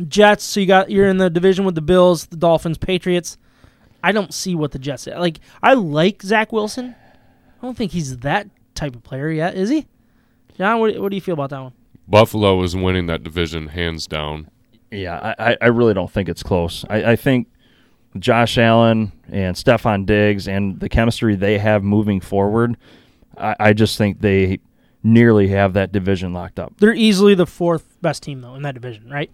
Jets. So you got you're in the division with the Bills, the Dolphins, Patriots. I don't see what the Jets like. I like Zach Wilson. I don't think he's that type of player yet, is he? John, what, what do you feel about that one? Buffalo is winning that division hands down. Yeah, I, I- I really don't think it's close. I, I think Josh Allen and Stefon Diggs and the chemistry they have moving forward, I, I just think they nearly have that division locked up. They're easily the fourth best team though in that division, right?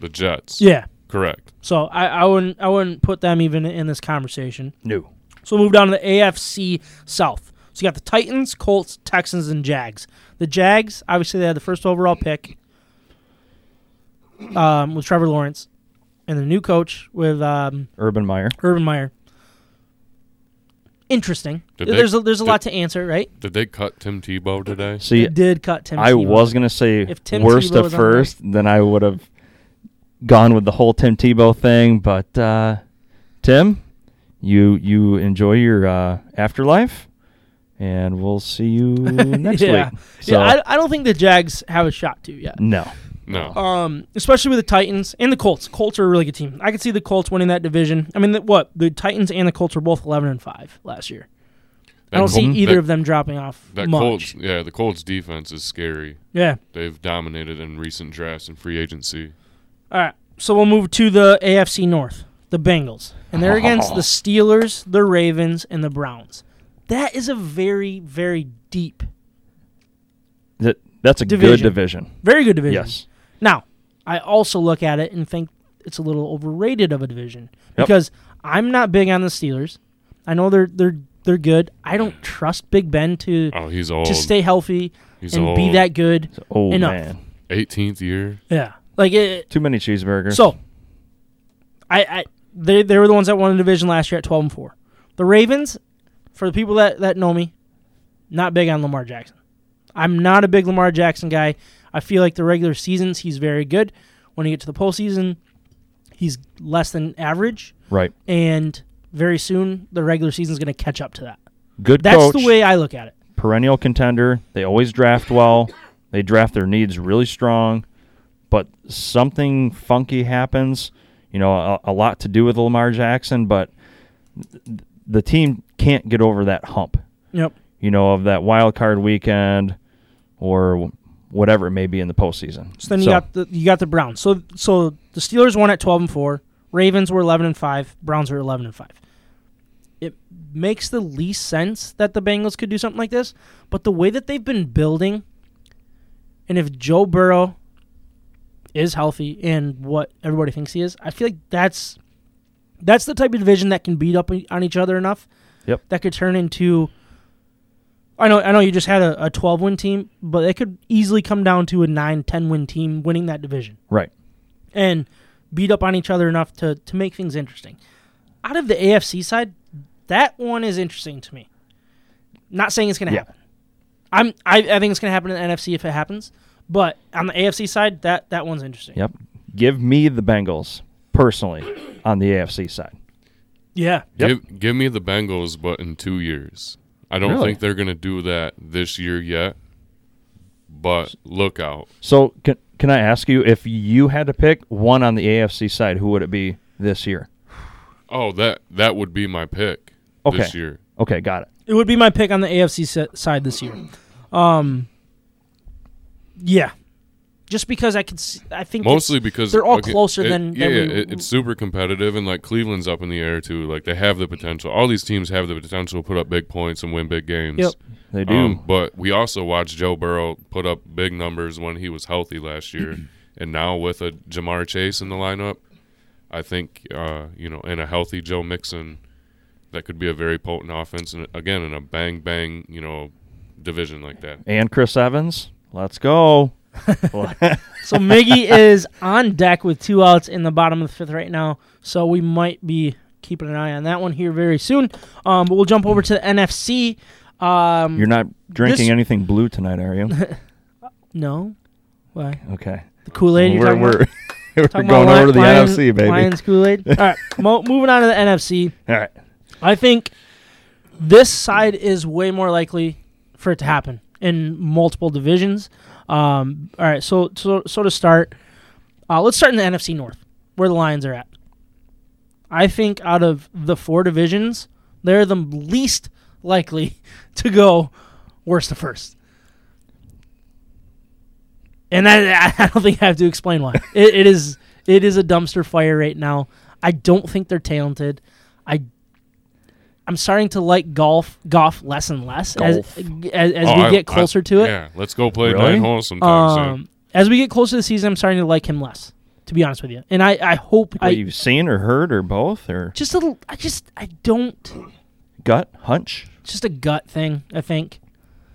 The Jets. Yeah. Correct. So I, I wouldn't I wouldn't put them even in this conversation. No. So we'll move down to the AFC South. So you got the Titans, Colts, Texans, and Jags. The Jags, obviously, they had the first overall pick um, with Trevor Lawrence, and the new coach with um, Urban Meyer. Urban Meyer. Interesting. Did they- there's a, there's a did- lot to answer, right? Did they cut Tim Tebow today? See, They did cut Tim. I Tebow. was gonna say If Tim worst Tebow at was on there. first, then I would have gone with the whole Tim Tebow thing. But uh, Tim, you you enjoy your uh, afterlife, and we'll see you next yeah. week. So yeah, I, I don't think the Jags have a shot to yet. no, No. Um, especially with the Titans and the Colts. Colts are a really good team. I could see the Colts winning that division. I mean, the, what the Titans and the Colts were both eleven and five last year. I don't That see either that- of them dropping off That much. Colts, yeah, the Colts defense is scary. Yeah. They've dominated in recent drafts and free agency. All right. So we'll move to the AFC North, the Bengals, and they're against the Steelers, the Ravens, and the Browns. That is a very, very deep, that that's a Division. good division. very good division. Yes, Now, I also look at it and think it's a little overrated of a division Yep. because I'm not big on the Steelers. I know they're they're they're good. I don't trust Big Ben to Oh, he's old. to stay healthy he's and old. be that good. oh Enough. man, 18th year. Yeah, like it. too many cheeseburgers. So, I, I they they were the ones that won the division last year at twelve and four. The Ravens, for the people that that know me, not big on Lamar Jackson. I'm not a big Lamar Jackson guy. I feel like the regular seasons he's very good. When you get to the postseason, he's less than average, right, and very soon the regular season's going to catch up to that. Good That's coach, the way I look at it. perennial contender. They always draft well. They draft their needs really strong, but something funky happens. You know, a, a lot to do with Lamar Jackson, but th- the team can't get over that hump. Yep. You know, of that wild card weekend or whatever it may be in the postseason. So then you got the you got the Browns. So so the Steelers won at twelve and four. Ravens were eleven and five. Browns were eleven and five. It makes the least sense that the Bengals could do something like this, but the way that they've been building, and if Joe Burrow is healthy and what everybody thinks he is, I feel like that's that's the type of division that can beat up on each other enough. Yep. That could turn into. I know, I know. You just had a, a 12 win team, but it could easily come down to a 9, 10 win team winning that division right. and beat up on each other enough to to make things interesting. Out of the AFC side, that one is interesting to me. Not saying it's going to Yeah. happen. I'm I, I think it's going to happen in the NFC if it happens, but on the AFC side, that that one's interesting. Yep. Give me the Bengals personally on the AFC side. Yeah. Yep. Give give me the Bengals, but in two years. I don't Really? think they're gonna do that this year yet. But look out. So can can I ask you if you had to pick one on the AFC side, who would it be this year? Oh, that that would be my pick Okay. this year. Okay, got it. It would be my pick on the AFC si- side this year. Um yeah. Just because I could see, I think Mostly because they're all okay, closer it- than- yeah, than yeah we- it, it's super competitive and like Cleveland's up in the air too. Like they have the potential. All these teams have the potential to put up big points and win big games. Yep. They do. Um, but we also watched Joe Burrow put up big numbers when he was healthy last year, and now with a Ja'Marr Chase in the lineup, I think uh, you know, and a healthy Joe Mixon, that could be a very potent offense. And again, in a bang bang, you know, division like that. and Chris Evans. Let's go. So Miggy is on deck with two outs in the bottom of the fifth right now. So we might be keeping an eye on that one here very soon. Um, but we'll jump over to the NFC. Um, You're not drinking This- anything blue tonight, are you? no, why Okay. the Kool Aid? We're, we're, we're going over to the Lion- NFC, baby. Lions Kool Aid. All right, mo- moving on to the NFC. All right. I think this side is way more likely for it to happen in multiple divisions. Um, all right, so so so to start, uh, let's start in the NFC North, where the Lions are at. I think out of the four divisions, they're the least likely to go worst to first. And I, I don't think I have to explain why. it, it is it is a dumpster fire right now. I don't think they're talented. I I'm starting to like golf golf less and less as Golf. as, as Oh, we I- get closer I- to it. Yeah, let's go play Really? nine holes sometime soon. Um, as we get closer to the season, I'm starting to like him less. To be honest with you, and I I hope What I you've seen or heard or both or just a little. I just I don't. gut hunch? Just a gut thing. I think,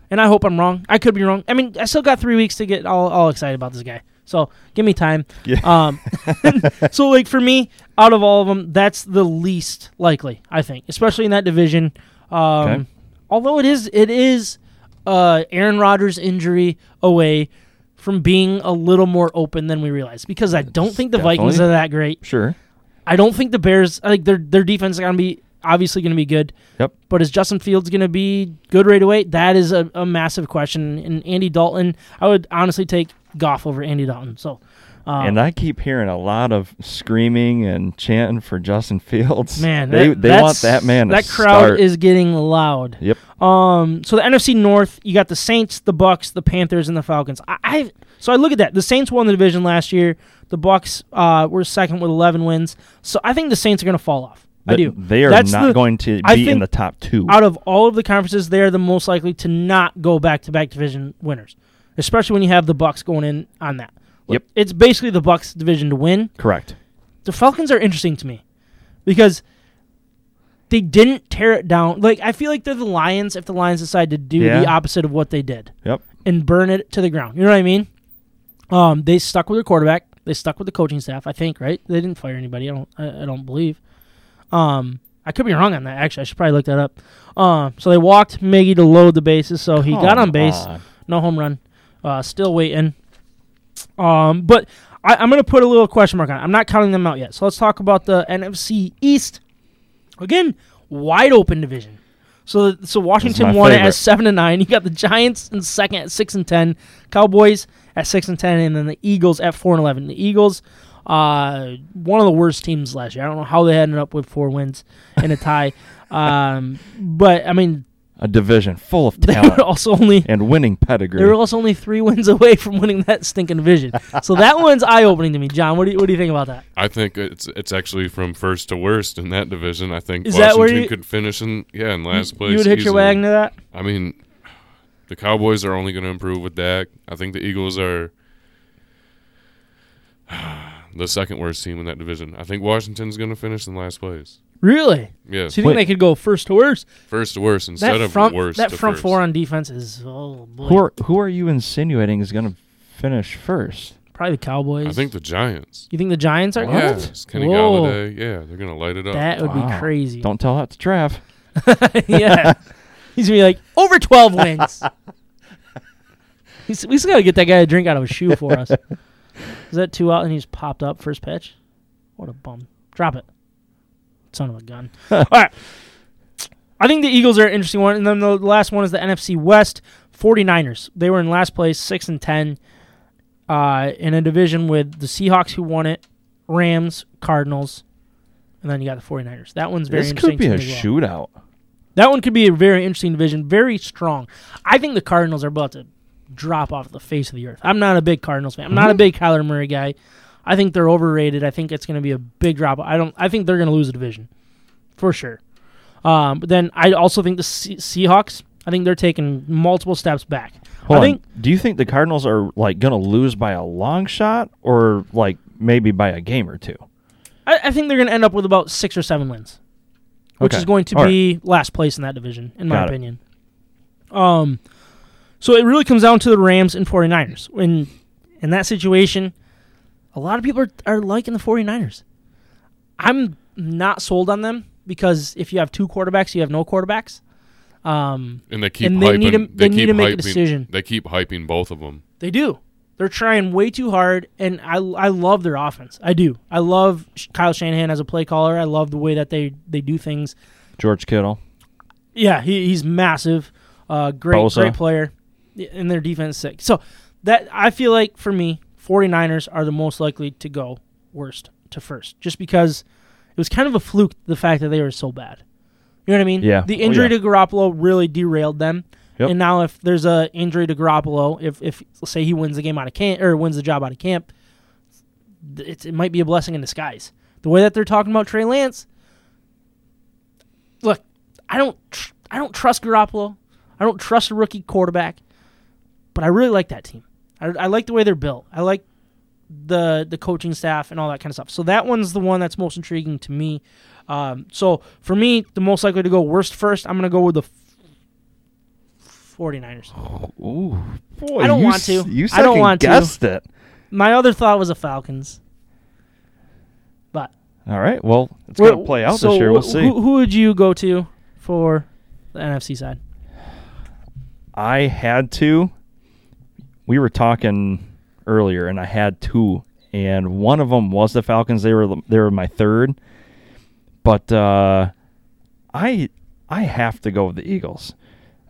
and I hope I'm wrong. I could be wrong. I mean, I still got three weeks to get all, all excited about this guy. So give me time. Yeah. Um, so like for me, out of all of them, that's the least likely. I think, especially in that division. Um, Okay. Although it is it is uh, Aaron Rodgers' injury away from being a little more open than we realize because I don't think the Vikings are that great. Sure. I don't think the Bears like their their defense is gonna be obviously gonna be good. Yep. But is Justin Fields gonna be good right away? That is a, a massive question. And Andy Dalton, I would honestly take Goff over Andy Dalton. So um, and I keep hearing a lot of screaming and chanting for Justin Fields. man, they that- they want that man. to That crowd start. is getting loud. Yep. Um, so the NFC North, you got the Saints, the Bucks, the Panthers, and the Falcons. I, I so I look at that. The Saints won the division last year. The Bucks uh, were second with 11 wins. So I think the Saints are going to fall off. I do. They are That's not the- going to be in the top two. Out of all of the conferences, they are the most likely to not go back to back division winners, especially when you have the Bucks going in on that. Yep. It's basically the Bucks division to win. Correct. the Falcons are interesting to me because they didn't tear it down. Like I feel like they're the Lions if the Lions decide to do Yeah. the opposite of what they did Yep. and burn it to the ground. You know what I mean? Um, they stuck with their quarterback. They stuck with the coaching staff. I think right. They didn't fire anybody. I don't. I, I don't believe. Um, I could be wrong on that. Actually, I should probably look that up. Um, so they walked Miggy to load the bases, so he got on base. on. No home run. Uh, still waiting. Um, but I, I'm going to put a little question mark on it. I'm not counting them out yet. So let's talk about the NFC East. Again, wide open division. So so Washington won it favorite. at seven and nine. You got the Giants in second at six and ten, Cowboys at six and ten, and then the Eagles at four and eleven. The Eagles, uh, one of the worst teams last year. I don't know how they ended up with four wins and a tie. um, but I mean, A division full of they talent were also only and winning pedigree. they were also only three wins away from winning that stinking division. so that one's eye opening to me, John. What do you what do you think about that? I think it's it's actually from first to worst in that division. I think Is that Washington where you- could finish in yeah in last place. you would hit your easily. wagon to that? I mean, the Cowboys are only going to improve with Dak. I think the Eagles are the second worst team in that division. I think Washington's going to finish in last place. Really? Yeah. So you think Wait. they could go first to worst? first to worst instead That of front worst that to front first. four on defense is oh boy. who are who are you insinuating is going to finish first? Probably the Cowboys. I think the Giants. You think the Giants are? Yeah, it's Kenny Whoa. Golladay. Yeah, they're going to light it up. That would be crazy. Don't tell that to Trav. yeah. He's gonna be like over twelve wins. He's, we still gotta get that guy a drink out of a shoe for us. Is that two out and he's popped up first pitch? What a bum. Drop it. Son of a gun. All right. I think the Eagles are an interesting one. And then the last one is the NFC West 49ers. They were in last place, 6 and 10, uh, in a division with the Seahawks who won it, Rams, Cardinals, and then you got the 49ers. That one's very This interesting. could be a well. shootout. That one could be a very interesting division, very strong. I think the Cardinals are about to drop off the face of the earth. I'm not a big Cardinals fan. I'm not a big Kyler Murray guy. I think they're overrated. I think it's going to be a big drop. I don't. I think they're going to lose a division, for sure. Um, but then I also think the Se- Seahawks. I think they're taking multiple steps back. Hold I on. think Do you think the Cardinals are like going to lose by a long shot or like maybe by a game or two? I, I think they're going to end up with about six or seven wins, which Okay. is going to All be last place in that division, in my it. opinion. Um, so it really comes down to the Rams and 49ers. In in that situation, a lot of people are, are liking the 49ers. I'm not sold on them because if you have two quarterbacks, you have no quarterbacks. Um, and they keep and they hyping. need to- they keep need to make a decision. They keep hyping both of them. They do. They're trying way too hard, and I, I love their offense. I do. I love Kyle Shanahan as a play caller. I love the way that they, they do things. George Kittle. Yeah, he, he's massive. Uh, great, Bosa. great player. Y- And their defense sick. So that I feel like for me, 49ers are the most likely to go worst to first, just because it was kind of a fluke the fact that they were so bad. You know what I mean? Yeah. The Oh, injury yeah. to Garoppolo really derailed them. Yep. And now if there's a injury to Garoppolo, if if say he wins the game out of camp or wins the job out of camp, it's, it might be a blessing in disguise. The way that they're talking about Trey Lance, look, I don't tr- I don't trust Garoppolo. I don't trust a rookie quarterback, but I really like that team. I, I like the way they're built. I like the the coaching staff and all that kind of stuff. So that one's the one that's most intriguing to me. Um, so for me, the most likely to go worst first, I'm going to go with the 49ers. Ooh, boy, I don't want to. You I don't want to. guessed it. My other thought was the Falcons. But All right. Well, it's going to play out so this year. We'll wh- see. Who, who would you go to for the NFC side? I had to. We were talking earlier, and I had two, and one of them was the Falcons. They were they were my third, but uh, I I have to go with the Eagles.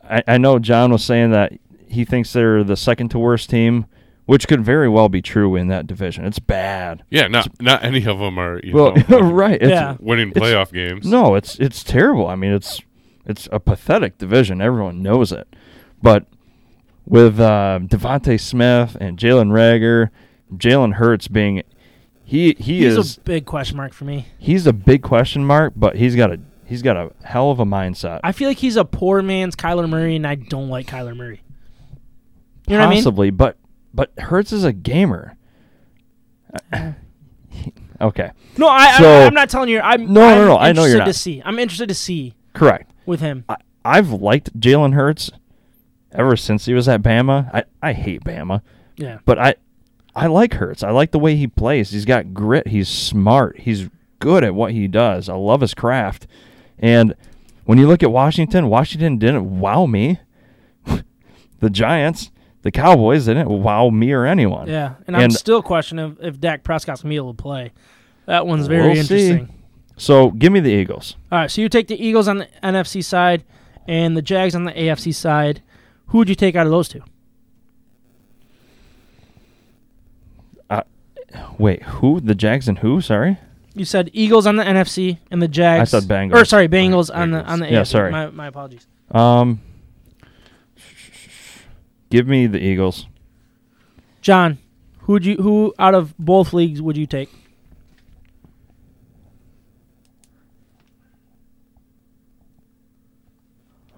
I, I know John was saying that he thinks they're the second to worst team, which could very well be true in that division. It's bad. Yeah, not not any of them are you Well, know, right. It's, Yeah. winning It's- playoff games. No, it's it's terrible. I mean, it's it's a pathetic division. Everyone knows it. But with uh, DeVonta Smith and Jalen Reagor, Jalen Hurts being he he He's is a big question mark for me. he's a big question mark, but he's got a he's got a hell of a mindset. I feel like he's a poor man's Kyler Murray, and I don't like Kyler Murray. You know Possibly, but but Hurts is a gamer. okay, I mean? No, I, So- I I'm not telling you. I'm No, no, I'm no, I know you're interested not. To see, I'm interested to see correct. with him. I, I've liked Jalen Hurts ever since he was at Bama. I, I hate Bama. Yeah, But I I like Hurts. I like the way he plays. He's got grit. He's smart. He's good at what he does. I love his craft. And when you look at Washington, Washington didn't wow me. the Giants, the Cowboys didn't wow me or anyone. yeah, and I'm still questioning if, if Dak Prescott's gonna be able to play. That one's very We'll see. interesting. So give me the Eagles. All right, so you take the Eagles on the NFC side, and the Jags on the AFC side. Who would you take out of those two? Wait, who? The Jags and who? Sorry. You said Eagles on the NFC and the Jags. I said Bengals. Or sorry, Bengals on the on the Yeah, AFC. sorry. My, my apologies. Um, give me the Eagles. John, who would you who out of both leagues would you take?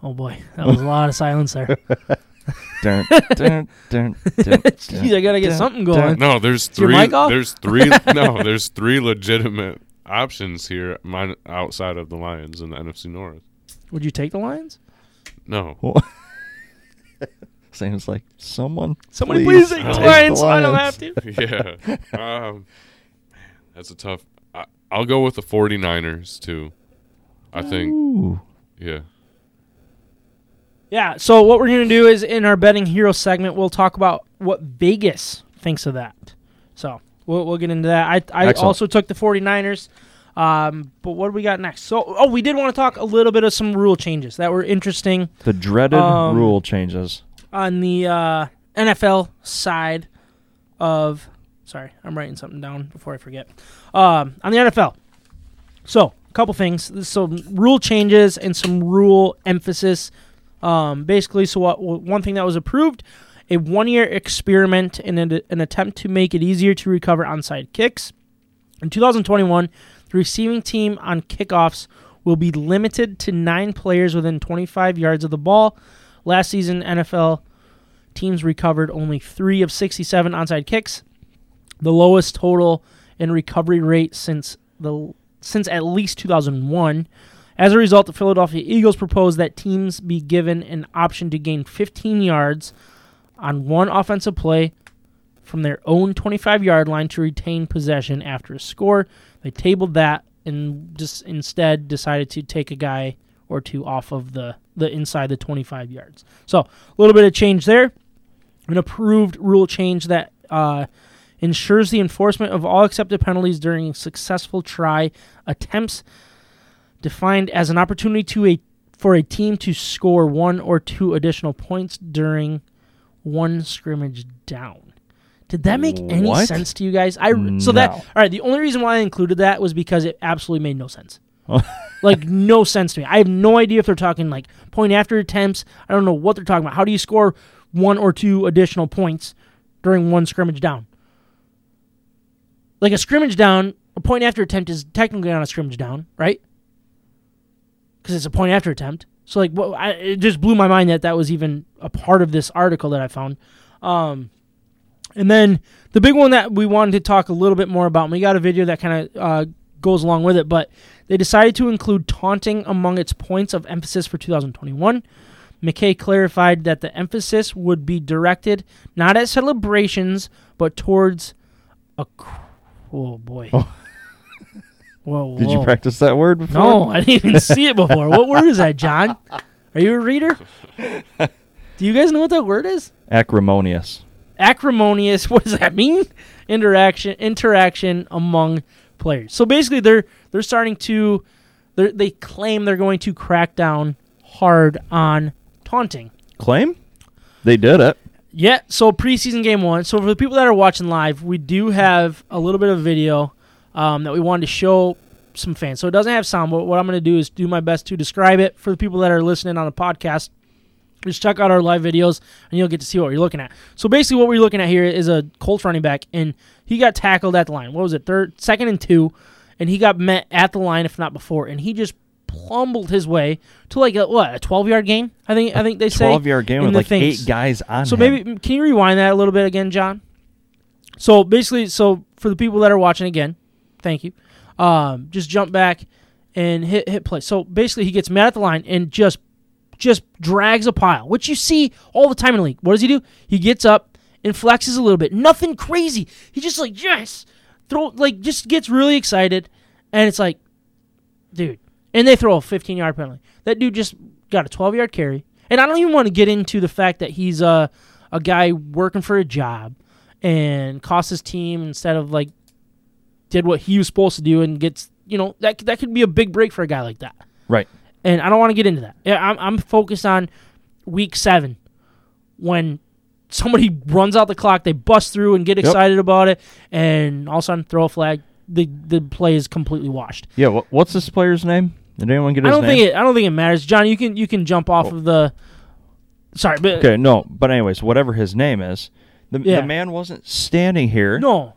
Oh boy, that was a lot of silence there. Dun, dun, dun, dun, Jeez, I gotta get dun, something going. No, there's your three. mic off? There's three. no, there's three legitimate options here. Mine outside of the Lions in the NFC North. Would you take the Lions? No, Seems like someone. Somebody please, take the Lions. the so I don't have to. yeah. Um, that's a tough. I, I'll go with the 49ers too. I think. Ooh. Yeah. Yeah. So what we're gonna do is in our betting hero segment, we'll talk about what Vegas thinks of that. So we'll, we'll get into that. I I Excellent. also took the 49ers. Um, but what do we got next? So oh, we did want to talk a little bit of some rule changes that were interesting The dreaded Um, rule changes. on the uh, NFL side of. Sorry, I'm writing something down before I forget. Um, on the NFL. So, a couple things. Some rule changes and some rule emphasis. Um, basically, so what, one thing that was approved a one year experiment in an, an attempt to make it easier to recover onside kicks. In 2021, the receiving team on kickoffs will be limited to nine players within 25 yards of the ball. Last season, NFL teams recovered only three of 67 onside kicks, the lowest total in recovery rate since the since at least 2001. As a result, the Philadelphia Eagles proposed that teams be given an option to gain 15 yards on one offensive play from their own 25 yard line to retain possession after a score. They tabled that and just instead decided to take a guy or two off of the, the inside the 25 yards. So a little bit of change there. An approved rule change that uh, ensures the enforcement of all accepted penalties during successful try attempts, defined as an opportunity to a for a team to score one or two additional points during one scrimmage down. Did that make any What? sense to you guys? I so that all right. The only reason why I included that was because it absolutely made no sense. Oh. like no sense to me. I have no idea if they're talking like point after attempts. I don't know what they're talking about. How do you score one or two additional points during one scrimmage down? Like a scrimmage down, a point after attempt is technically not a scrimmage down, right? Because it's a point after attempt. So like? I, it just blew my mind that that was even a part of this article that I found. Um, and then the big one that we wanted to talk a little bit more about, we got a video that kind of uh, goes along with it, but they decided to include taunting among its points of emphasis for 2021. McKay clarified that the emphasis would be directed not at celebrations, but towards a. cr- Oh boy. Whoa, Did you practice that word before? No, I didn't even see it before. What word is that, John? Are you a reader? Do you guys know what that word is? Acrimonious. acrimonious what does that mean interaction interaction among players so basically they're they're starting to they're, they claim they're going to crack down hard on taunting Claim? They did it. yeah so preseason game one so for the people that are watching live we do have a little bit of video um, that we wanted to show some fans so it doesn't have sound but what i'm going to do is do my best to describe it for the people that are listening on the podcast just check out our live videos and you'll get to see what you're looking at. So basically, what we're looking at here is a Colts running back, and he got tackled at the line. What was it, third, second, and two, and he got met at the line, if not before, and he just plumbled his way to like a what a 12 yard gain. I think I think they say 12 yard game with like things. eight guys on So him. maybe can you rewind that a little bit again, John? So basically, so for the people that are watching again, thank you. Um, just jump back and hit hit play. So basically, he gets mad at the line and just just drags a pile, which you see all the time in the league. What does he do? He gets up and flexes a little bit. Nothing crazy. He just like yes, throw like just gets really excited, and it's like, dude. And they throw a 15 yard penalty. That dude just got a 12 yard carry. And I don't even want to get into the fact that he's a a guy working for a job and cost his team instead of like did what he was supposed to do and gets you know that that could be a big break for a guy like that. right. and I don't want to get into that. Yeah, I'm I'm focused on week seven when somebody runs out the clock, they bust through and get excited about it, and all of a sudden throw a flag. The the play is completely washed. Yeah. What, what's this player's name? Did anyone get his I don't name? think it. I don't think it matters, John. You can you can jump off of the. Sorry, but okay. No. But anyways, whatever his name is, the, Yeah. the man wasn't standing here no,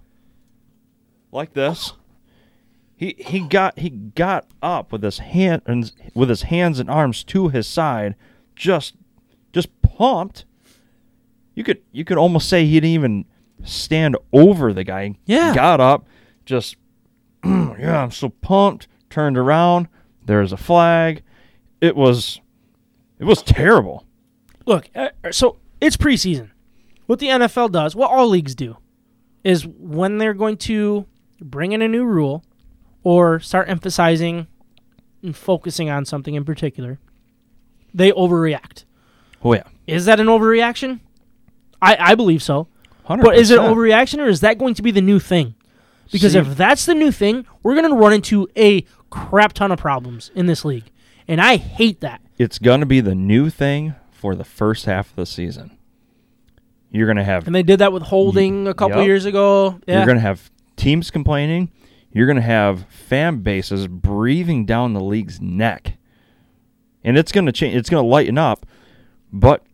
like this. He he got he got up with his hand and with his hands and arms to his side, just just pumped. You could you could almost say he didn't even stand over the guy. Yeah. got up, just yeah, I'm so pumped. Turned around. There's a flag. It was it was terrible. look. Uh, so it's preseason. What the NFL does, what all leagues do, is when they're going to bring in a new rule or start emphasizing and focusing on something in particular, they overreact. Oh yeah, Is that an overreaction? I, I believe so. 100%. But is it an overreaction or is that going to be the new thing? Because See- if that's the new thing, we're going to run into a crap ton of problems in this league. And I hate that. It's gonna be the new thing for the first half of the season. You're gonna have And they did that with holding a couple Yup. years ago. Yeah. You're going to have teams complaining. You're going to have fan bases breathing down the league's neck. And it's going to change. It's going to lighten up. But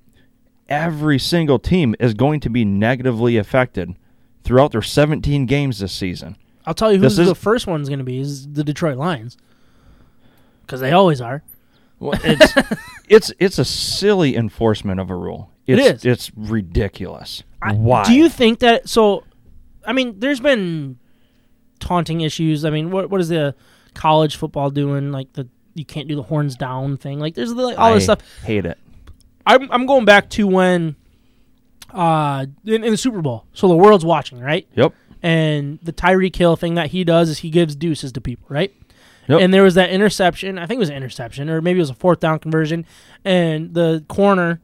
every single team is going to be negatively affected throughout their 17 games this season. I'll tell you who is- the first one's going to be is the Detroit Lions. Because they always are. Well, it's it's it's a silly enforcement of a rule. It It's. It's ridiculous. I- Why? Do you think that? So, I mean, there's been taunting issues. I mean, what what is the college football doing? Like the you can't do the horns down thing. Like there's like, all this stuff. Hate it. I'm I'm going back to when, uh, in, in the Super Bowl. So the world's watching, right? Yep. And the Tyreek Hill thing that he does is he gives deuces to people, right? Yep. And there was that interception. I think it was an interception, or maybe it was a fourth down conversion. And the corner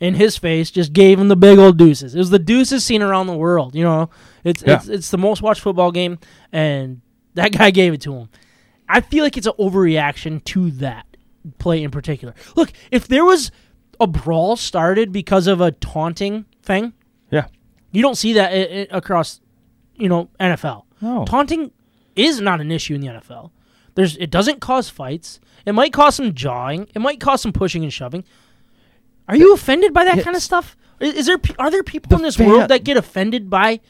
in his face just gave him the big old deuces. It was the deuces seen around the world. You know, it's Yeah. it's it's the most watched football game, and that guy gave it to him. I feel like it's an overreaction to that play in particular. Look, if there was a brawl started because of a taunting thing, Yeah. you don't see that i- i- across, you know, NFL. No. Taunting is not an issue in the NFL. There's it doesn't cause fights. It might cause some jawing. It might cause some pushing and shoving. Are you offended by that kind of stuff? Is, is there are there people in this fan- world that get offended by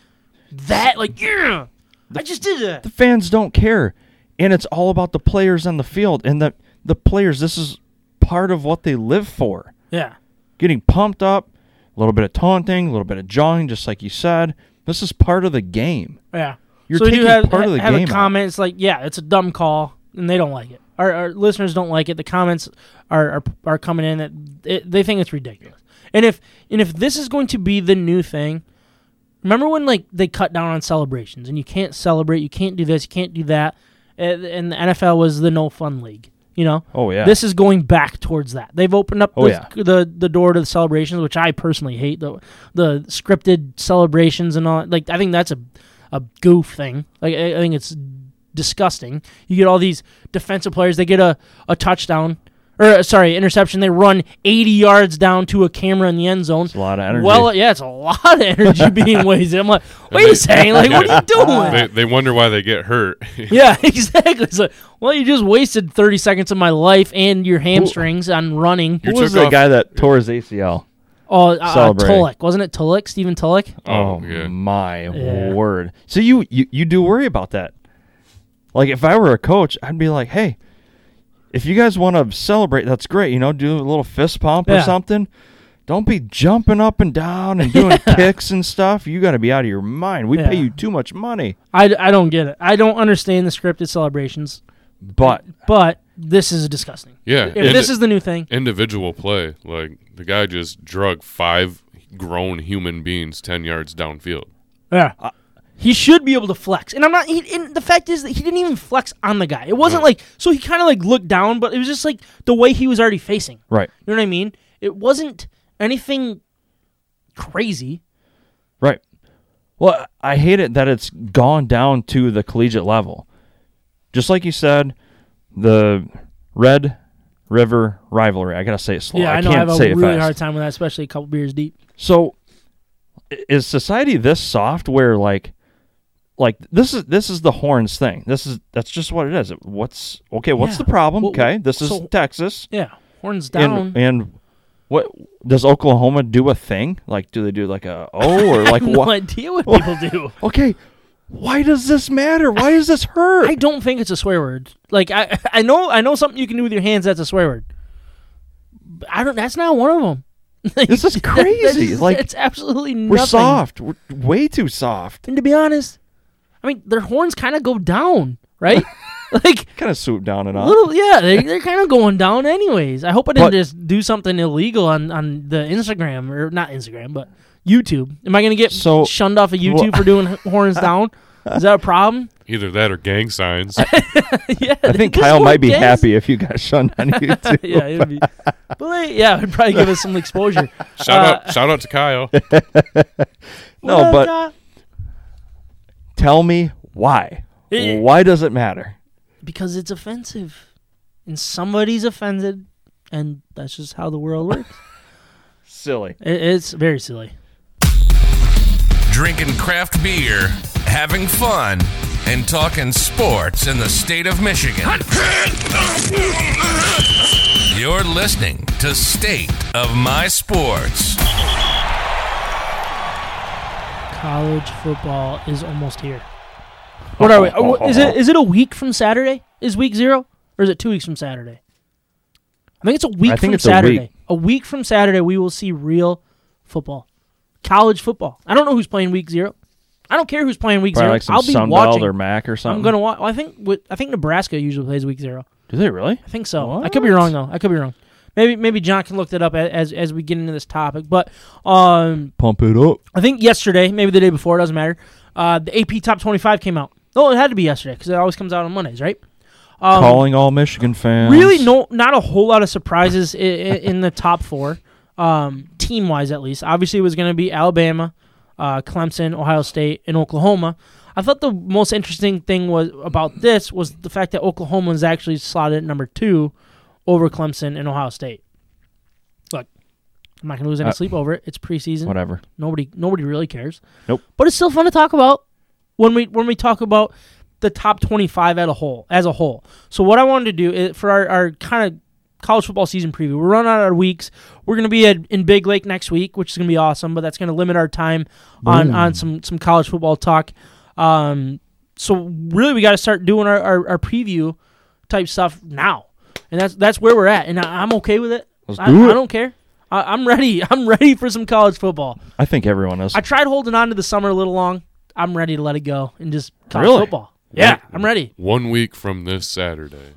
that? Like, yeah, I just did that. the fans don't care and it's all about the players on the field and the the players this is part of what they live for yeah, getting pumped up a little bit of taunting a little bit of jawing just like you said this is part of the game yeah. You're so taking have, part of the have game a out. comment. It's like, yeah, it's a dumb call, and they don't like it. Our, our listeners don't like it. The comments are are, are coming in that it, they think it's ridiculous. And if and if this is going to be the new thing, remember when like they cut down on celebrations and you can't celebrate, you can't do this, you can't do that, and, and the NFL was the no fun league. You know, oh yeah this is going back towards that. They've opened up Oh, the, yeah. the the door to the celebrations, which I personally hate the the scripted celebrations and all. Like I think that's a a goof thing. Like I, I think it's disgusting. You get all these defensive players. They get a a touchdown or uh, sorry interception. They run eighty yards down to a camera in the end zone. it's a lot of energy Well, yeah, it's a lot of energy being wasted. I'm like, wait a second, like what are you doing? They, they wonder why they get hurt. Yeah, exactly. It's like, well, you just wasted 30 seconds of my life and your hamstrings on running. who You was took the off- guy that tore his acl Oh, uh, uh, Celebrate. Tulloch. Wasn't it Tulloch? Stephen Tulloch? Oh, yeah. my Yeah. word so you, you you do worry about that like if i were a coach i'd be like hey if you guys want to celebrate that's great you know do a little fist pump or something don't be jumping up and down and doing kicks and stuff you got to be out of your mind we pay you too much money I, I don't get it. I don't understand the scripted celebrations, but but this is disgusting. Yeah. If indi- this is the new thing, individual play, like the guy just drug five grown human beings ten yards downfield. yeah. He should be able to flex, and I'm not. He, and the fact is that he didn't even flex on the guy. It wasn't No. like so. He kind of like looked down, but it was just like the way he was already facing. right You know what I mean? It wasn't anything crazy. right well i hate it that it's gone down to the collegiate level just like you said the red River rivalry. I gotta say it slow. yeah, I, I know. I can't have a really fast. hard time with that, especially a couple beers deep. So, is society this soft where like, like this is this is the horns thing? This is that's just what it is. What's okay? What's Yeah. the problem? Well, okay, this is so- Texas, Yeah, horns down. and and what does Oklahoma do a thing? Like, do they do like a oh or I like have no what? idea what people do. Okay, why does this matter? Why does this hurt? I don't think it's a swear word. Like I, I know, I know something you can do with your hands. That's a swear word. I don't. That's not one of them. This is crazy. Like, it's absolutely nothing. We're soft. We're way too soft. And to be honest, I mean their horns kind of go down, right? like Kind of swoop down and a up. little, yeah. They, they're kind of going down, anyways. I hope I didn't But- just do something illegal on on the Instagram or not Instagram, but YouTube. Am I gonna get So- shunned off of YouTube for doing horns down? Is that a problem? Either that or gang signs. yeah, I think Kyle might be gets- happy if you got shunned on YouTube. yeah, it'd be, but like, yeah, it'd probably give us some exposure. shout Uh, out, shout out to Kyle. No, What up, but Kyle? Tell me why. Eh. Why does it matter? because it's offensive, and somebody's offended, and that's just how the world works. Silly. It, it's very silly. Drinking craft beer, having fun, and talking sports in the state of Michigan. You're listening to State of My Sports. College football is almost here. What are we? oh, Is it is it a week from Saturday? Is week zero, or is it two weeks from Saturday? I think it's a week I think from it's a Saturday. week. A week from Saturday, we will see real football, college football. I don't know who's playing week zero. I don't care who's playing week Probably zero. like some I'll be Sunbelt watching. or MAC or something. I'm gonna watch. I think I think Nebraska usually plays week zero. Do they really? I think so. I could be wrong though. I could be wrong. Maybe maybe John can look that up as as we get into this topic. But um, Pump it up. I think yesterday, maybe the day before, it doesn't matter. Uh, the AP Top 25 came out. No, it had to be yesterday because it always comes out on Mondays, right? Um, Calling all Michigan fans. Really, no, not a whole lot of surprises in, in the top four, um, team wise at least. Obviously, it was going to be Alabama, uh, Clemson, Ohio State, and Oklahoma. I thought the most interesting thing was about this was the fact that Oklahoma was actually slotted at number two over Clemson and Ohio State. Look, I'm not going to lose any Uh, sleep over it. It's preseason. Whatever. Nobody nobody really cares. Nope. But it's still fun to talk about when we when we talk about the top 25 as a whole as a whole. So what I wanted to do is for our, our kind of college football season preview. We're running out of weeks. We're going to be at, in Big Lake next week, which is going to be awesome, but that's going to limit our time on on some some college football talk. Um so really we got to start doing our, our, our preview type stuff now. And that's that's where we're at. And I, I'm okay with it. Let's I, do I it. don't care. I, I'm ready. I'm ready for some college football. I think everyone is. I tried holding on to the summer a little long. I'm ready to let it go and just college Really? football. Yeah, I'm ready. One week from this Saturday,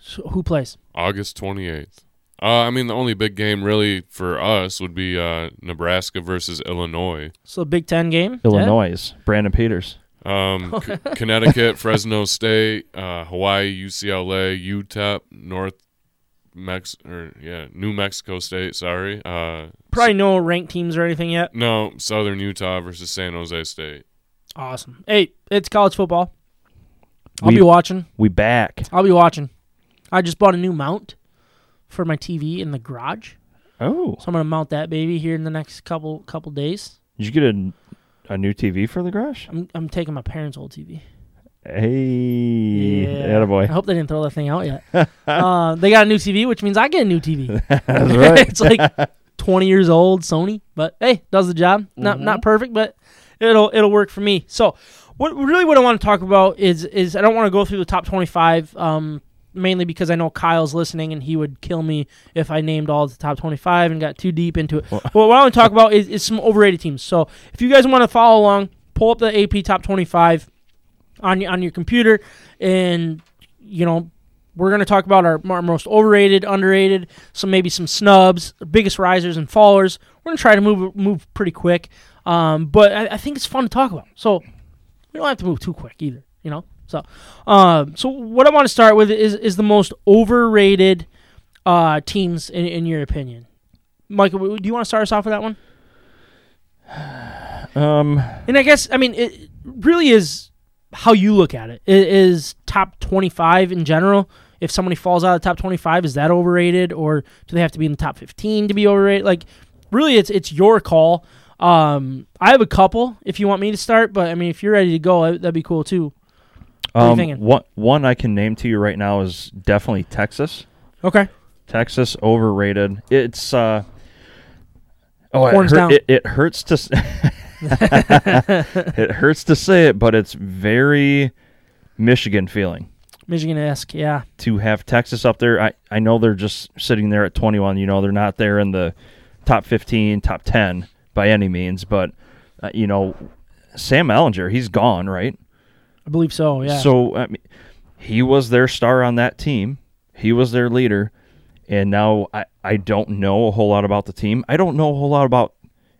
So who plays? August 28th. Uh, I mean, the only big game really for us would be uh, Nebraska versus Illinois. So Big Ten game. Yeah. Illinois. Brandon Peters. Um, C- Connecticut, Fresno State, uh, Hawaii, UCLA, UTEP, North Mex or yeah, New Mexico State. Sorry. Uh, Probably no ranked teams or anything yet. no, Southern Utah versus San Jose State. Awesome. Hey, it's college football. I'll We- be watching. We back. I'll be watching. I just bought a new mount for my TV in the garage, Oh. so I'm gonna mount that baby here in the next couple couple days. Did you get a, a new TV for the garage? I'm I'm taking my parents' old TV. Hey. yeah, Boy. I hope they didn't throw that thing out yet. uh, they got a new TV, which means I get a new TV. That's right. it's like 20 years old, Sony, but hey, does the job. Not Mm-hmm. not perfect, but it'll it'll work for me. So, what really what I want to talk about is is I don't want to go through the top 25 um mainly because I know Kyle's listening and he would kill me if I named all the top 25 and got too deep into it. Well, what I want to talk about is, is some overrated teams. So, if you guys want to follow along, pull up the AP top 25 on your, on your computer and you know we're going to talk about our, our most overrated, underrated, some maybe some snubs, biggest risers and fallers. We're going to try to move move pretty quick, um, but I, I think it's fun to talk about. So we don't have to move too quick either, you know. So, um, so what I want to start with is is the most overrated uh, teams in, in your opinion. Michael, do you want to start us off with that one? Um, And I guess I mean it really is how you look at it. It is top twenty five in general. if somebody falls out of the top 25, is that overrated, or do they have to be in the top 15 to be overrated? Like, really, it's it's your call. Um, I have a couple if you want me to start, but I mean, if you're ready to go, that'd be cool too. Um, one one I can name to you right now is definitely Texas. Okay. Texas overrated. It's uh oh, it, hurt- it, it hurts to s- it hurts to say it, but it's very Michigan feeling Michigan esque, yeah. to have Texas up there. I I know they're just sitting there at 21. You know they're not there in the top 15, top 10 by any means, but uh, you know Sam Ehlinger, he's gone, right? I believe so, yeah. So I mean, he was their star on that team. He was their leader, and now I, I don't know a whole lot about the team. I don't know a whole lot about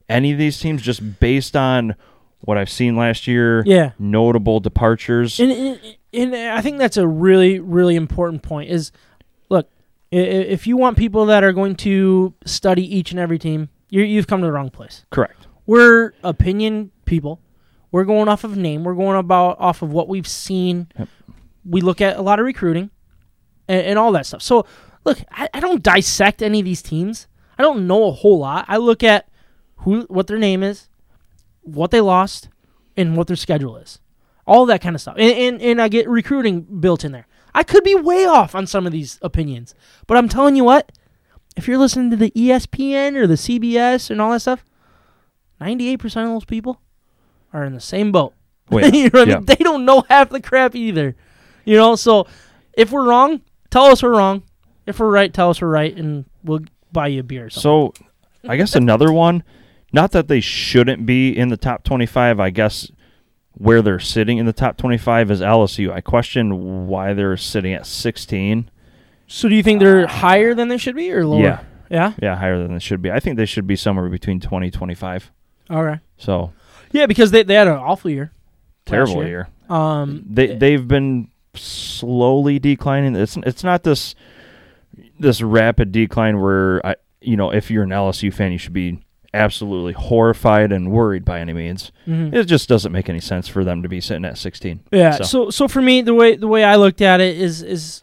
any of these teams just based on what I've seen last year. Yeah. notable departures. and, and, and I think that's a really, really important point. Is look, if you want people that are going to study each and every team, you you've come to the wrong place. Correct. We're opinion people. We're going off of name. We're going about off of what we've seen. Yep. We look at a lot of recruiting and, and all that stuff. So, look, I, I don't dissect any of these teams. I don't know a whole lot. I look at who, what their name is, what they lost, and what their schedule is. All that kind of stuff. And, and, and I get recruiting built in there. I could be way off on some of these opinions, but I'm telling you what, if you're listening to the ESPN or the CBS and all that stuff, 98% of those people are in the same boat. Oh, Wait, you know what I mean? They don't know half the crap either. You know, so if we're wrong, tell us we're wrong. If we're right, tell us we're right, and we'll buy you a beer or something. So, I guess another one. Not that they shouldn't be in the top 25. I guess where they're sitting in the top 25 is LSU. I question why they're sitting at 16. So, do you think they're uh, higher than they should be or lower? Yeah. Yeah? Yeah, higher than they should be. I think they should be somewhere between 20 25. Okay. So Yeah, because they, they had an awful year. terrible year. Um, They they've been slowly declining. It's it's not this this rapid decline where I you know if you're an LSU fan you should be absolutely horrified and worried by any means. mhm. It just doesn't make any sense for them to be sitting at 16. Yeah. So- So. so for me, the way the way I looked at it is is,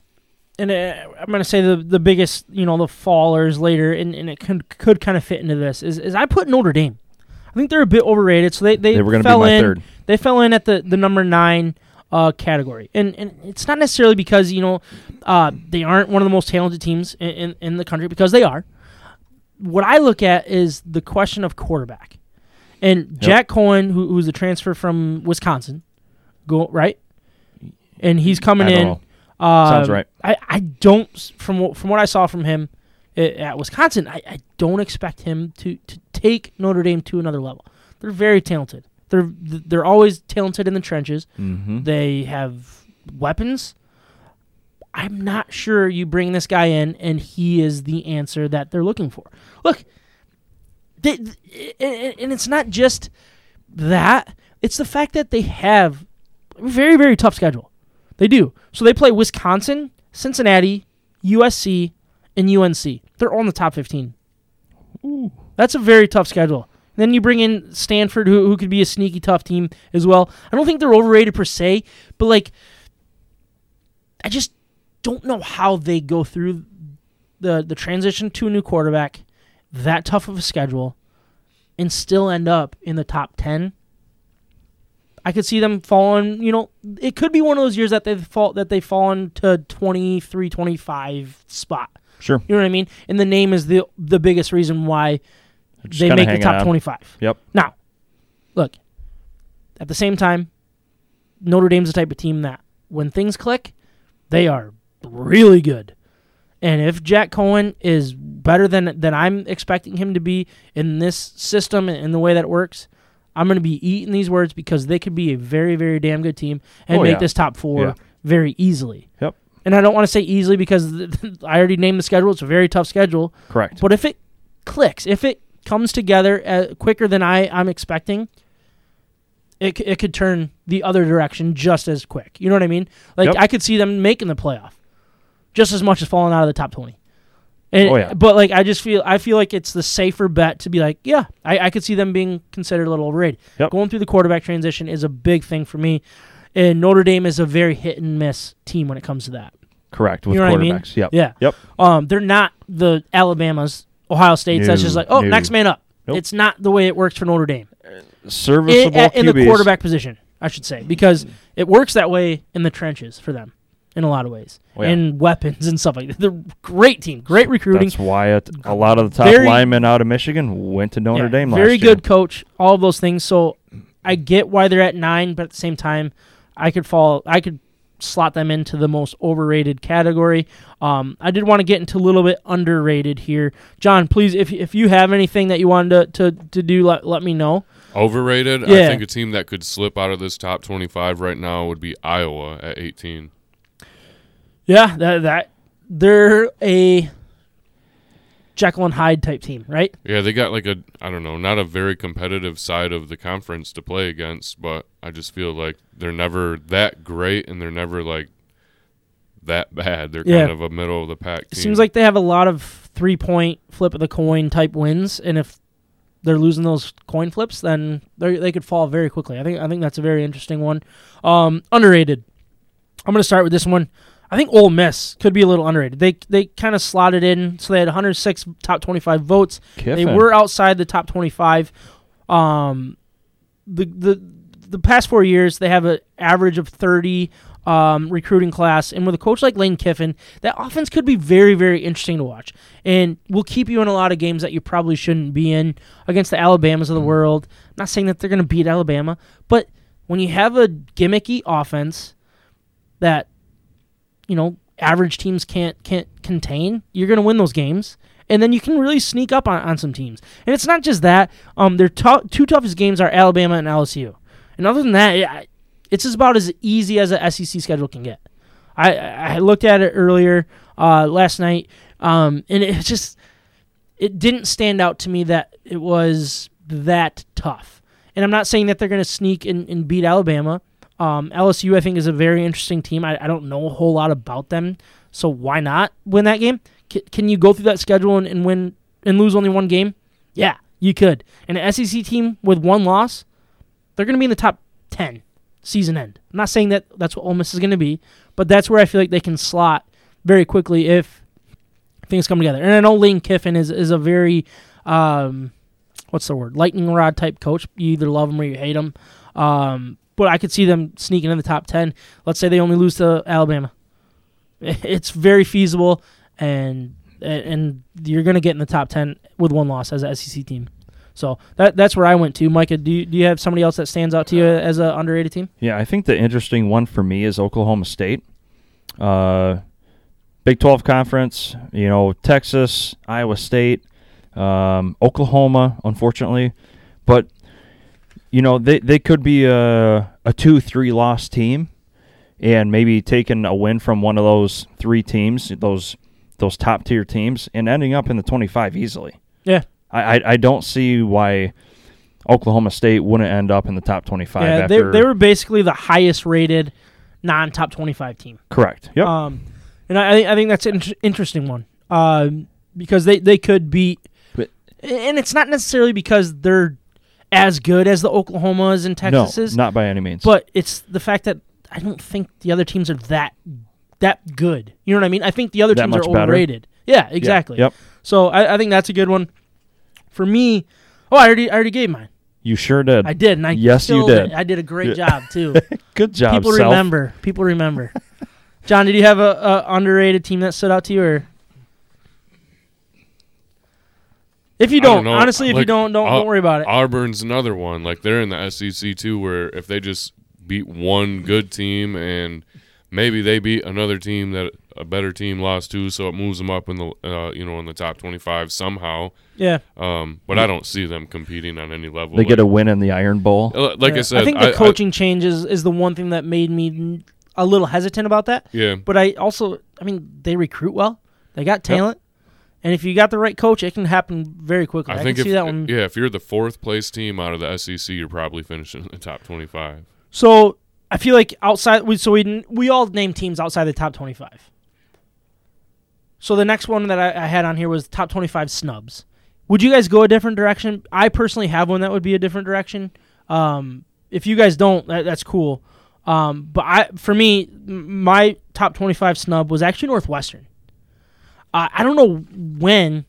and uh, I'm gonna say the the biggest you know the fallers later, and, and it could could kind of fit into this is is I put Notre Dame. I think they're a bit overrated. So they they, They were going to be fell my in. third. They fell in at the the number nine uh, category, and and it's not necessarily because you know uh, they aren't one of the most talented teams in, in in the country because they are. What I look at is the question of quarterback, and Jack Coan, who, who's a transfer from Wisconsin, go right, and he's coming in. know. Uh, Sounds right. I, I don't from what, from what I saw from him at Wisconsin, I, I don't expect him to, to take Notre Dame to another level. They're very talented. They're they're always talented in the trenches. Mm-hmm. They have weapons. I'm not sure you bring this guy in and he is the answer that they're looking for. Look, they, and and it's not just that. It's the fact that they have a very, very tough schedule. They do. So they play Wisconsin, Cincinnati, USC, and UNC. They're all in the top 15. That's a very tough schedule. Then you bring in Stanford, who, who could be a sneaky tough team as well. I don't think they're overrated per se, but like, I just don't know how they go through the the transition to a new quarterback, that tough of a schedule, and still end up in the top ten. I could see them falling, you know, it could be one of those years that they fall that they fallen to 23, 25 spot. Sure. You know what I mean? And the name is the the biggest reason why Just they make the top on. 25. Yep. Now, look, at the same time, Notre Dame's the type of team that when things click, they are really good. And if Jack Coan is better than than I'm expecting him to be in this system and in the way that it works, I'm going to be eating these words because they could be a very, very damn good team and Oh, make yeah. this top four Yeah. very easily. Yep. And I don't want to say easily because I already named the schedule. It's a very tough schedule. Correct. But if it clicks, if it comes together uh, quicker than I, I'm expecting, it, it could turn the other direction just as quick. You know what I mean? Like, Yep. I could see them making the playoff just as much as falling out of the top 20. And, Oh, yeah. But, like, I just feel I feel like it's the safer bet to be like, yeah, I, I could see them being considered a little overrated. Yep. Going through the quarterback transition is a big thing for me. And Notre Dame is a very hit and miss team when it comes to that. Correct with You know what I mean? quarterbacks. Yep. Yeah. Yep. Um, they're not the Alabama's, Ohio State's. that's just like, oh, no. next man up. Nope. It's not the way it works for Notre Dame Serviceable in, in the quarterback position, I should say, because it works that way in the trenches for them in a lot of ways, Oh, yeah. and weapons and stuff like that. They're great team, great recruiting. That's why it, a lot of the top Very- linemen out of Michigan went to Notre Yeah, Dame last very year. good coach, all of those things. So I get why they're at nine, but at the same time, I could fall. I could slot them into the most overrated category. Um, I did want to get into a little bit underrated here, John. Please, if if you have anything that you wanted to to, to do, let let me know. Overrated. I think a team that could slip out of this top 25 right now would be Iowa at 18. Yeah, that that they're a Jekyll and Hyde type team, right? Yeah, they got like a I don't know, not a very competitive side of the conference to play against, but I just feel like they're never that great and they're never like that bad. They're Yeah. kind of a middle of the pack It team. seems like they have a lot of three point flip of the coin type wins, and if they're losing those coin flips, then they they could fall very quickly. I think I think that's a very interesting one. Um, underrated. I'm gonna start with this one. I think Ole Miss could be a little underrated. They they kind of slotted in, so they had 106 top 25 votes. They were outside the top 25. Um, the the the past four years they have an average of 30 um, recruiting class, and with a coach like Lane Kiffin, that offense could be very very interesting to watch, and will keep you in a lot of games that you probably shouldn't be in against the Alabamas of the world. I'm not saying that they're going to beat Alabama, but when you have a gimmicky offense that you know average teams can't can't contain, you're going to win those games, and then you can really sneak up on, on some teams. And it's not just that; um, their tou- two toughest games are Alabama and LSU. And other than that, it, it's just about as easy as a SEC schedule can get. I I looked at it earlier uh, last night, um, and it just it didn't stand out to me that it was that tough. And I'm not saying that they're going to sneak and, and beat Alabama. Um, LSU, I think, is a very interesting team. I, I don't know a whole lot about them, so why not win that game? C- can you go through that schedule and, and win and lose only one game? Yeah, you could. And an SEC team with one loss, they're going to be in the top 10 season end. I'm not saying that that's what Ole Miss is going to be, but that's where I feel like they can slot very quickly if things come together. And I know Lane Kiffin is, is a very, um, what's the word, lightning rod type coach. You either love him or you hate him. Um, but I could see them sneaking in the top 10. Let's say they only lose to Alabama. It's very feasible, and and you're going to get in the top 10 with one loss as a SEC team. So that that's where I went to. Micah, do you, do you have somebody else that stands out to you as an underrated team? Yeah, I think the interesting one for me is Oklahoma State. Uh, Big 12 conference, you know, Texas, Iowa State, um, Oklahoma, unfortunately. But, you know, they, they could be a, a 2 3 loss team and maybe taking a win from one of those three teams, those those top tier teams, and ending up in the 25 easily. Yeah. I, I, I don't see why Oklahoma State wouldn't end up in the top 25 Yeah, they, they were basically the highest rated non top 25 team. correct. Yep. Um, and I, I think that's an interesting one um, because they, they could beat, But- and it's not necessarily because they're as good as the Oklahomas and Texases, no, not by any means. but it's the fact that I don't think the other teams are that that good. You know what I mean? I think the other That teams are much better? overrated. Yeah, Yeah, exactly. Yep. So I, I think that's a good one. For me, oh, I already I already gave mine. You sure did. I did, and I Yes, you did. I did a great Yeah. job too. Good job, People Self. remember. People remember. John, did you have a, a underrated team that stood out to you, or if you don't don't, know. honestly, if you don't, don't Au- don't worry about it. Auburn's another one. Like they're in the SEC too, where if they just beat one good team and maybe they beat another team that a better team lost to, so it moves them up in the uh, you know in the top twenty five somehow. yeah, Um, but I don't see them competing on any level. They get a win in the Iron Bowl. uh, like Yeah. I said. I think the coaching changes is the one thing that made me a little hesitant about that. yeah, But I also, I mean, they recruit well. They got talent, and if you got the right coach, it can happen very quickly. I, I think if see that one. yeah, if you're the fourth place team out of the SEC, you're probably finishing in the top twenty five. So I feel like outside, we so we we all name teams outside the top twenty-five. So the next one that I, I had on here was top twenty-five snubs. Would you guys go a different direction? I personally have one that would be a different direction. Um, if you guys don't, that, that's cool. Um, but I, for me, m- my top 25 snub was actually Northwestern. Uh, I don't know when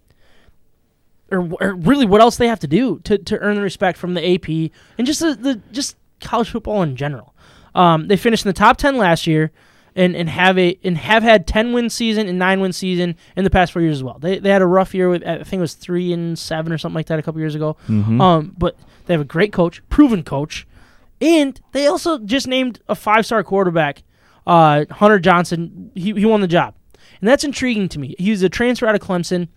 or, or really what else they have to do to, to earn the respect from the AP and just the, the just college football in general. Um, they finished in the top 10 last year and, and have a and have had 10 win season and 9 win season in the past 4 years as well. They, they had a rough year with I think it was 3 and 7 or something like that a couple years ago. Um, but they have a great coach, proven coach, and they also just named a five-star quarterback, uh, Hunter Johnson. He, he won the job. And that's intriguing to me. He's a transfer out of Clemson.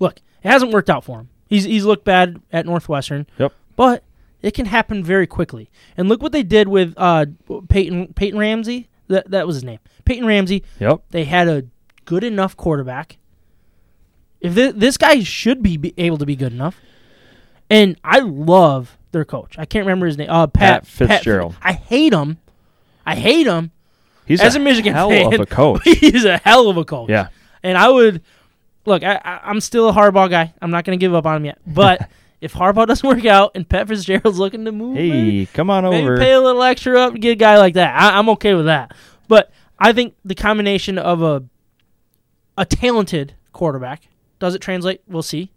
Look, it hasn't worked out for him. He's he's looked bad at Northwestern. Yep. But it can happen very quickly. And look what they did with uh, Peyton Peyton Ramsey. That that was his name. Peyton Ramsey. Yep. They had a good enough quarterback. If thi- this guy should be, be able to be good enough, and I love their coach. I can't remember his name. Uh, Pat, Pat Fitzgerald. I hate him. I hate him. He's As a, a Michigan hell fan, of a coach. he's a hell of a coach. Yeah. And I would look. I, I, I'm still a Harbaugh guy. I'm not going to give up on him yet. But if Harbaugh doesn't work out and Pat Fitzgerald's looking to move, maybe, Hey, come on maybe over. pay a little extra up to get a guy like that. I, I'm okay with that. But I think the combination of a a talented quarterback does it translate? We'll see.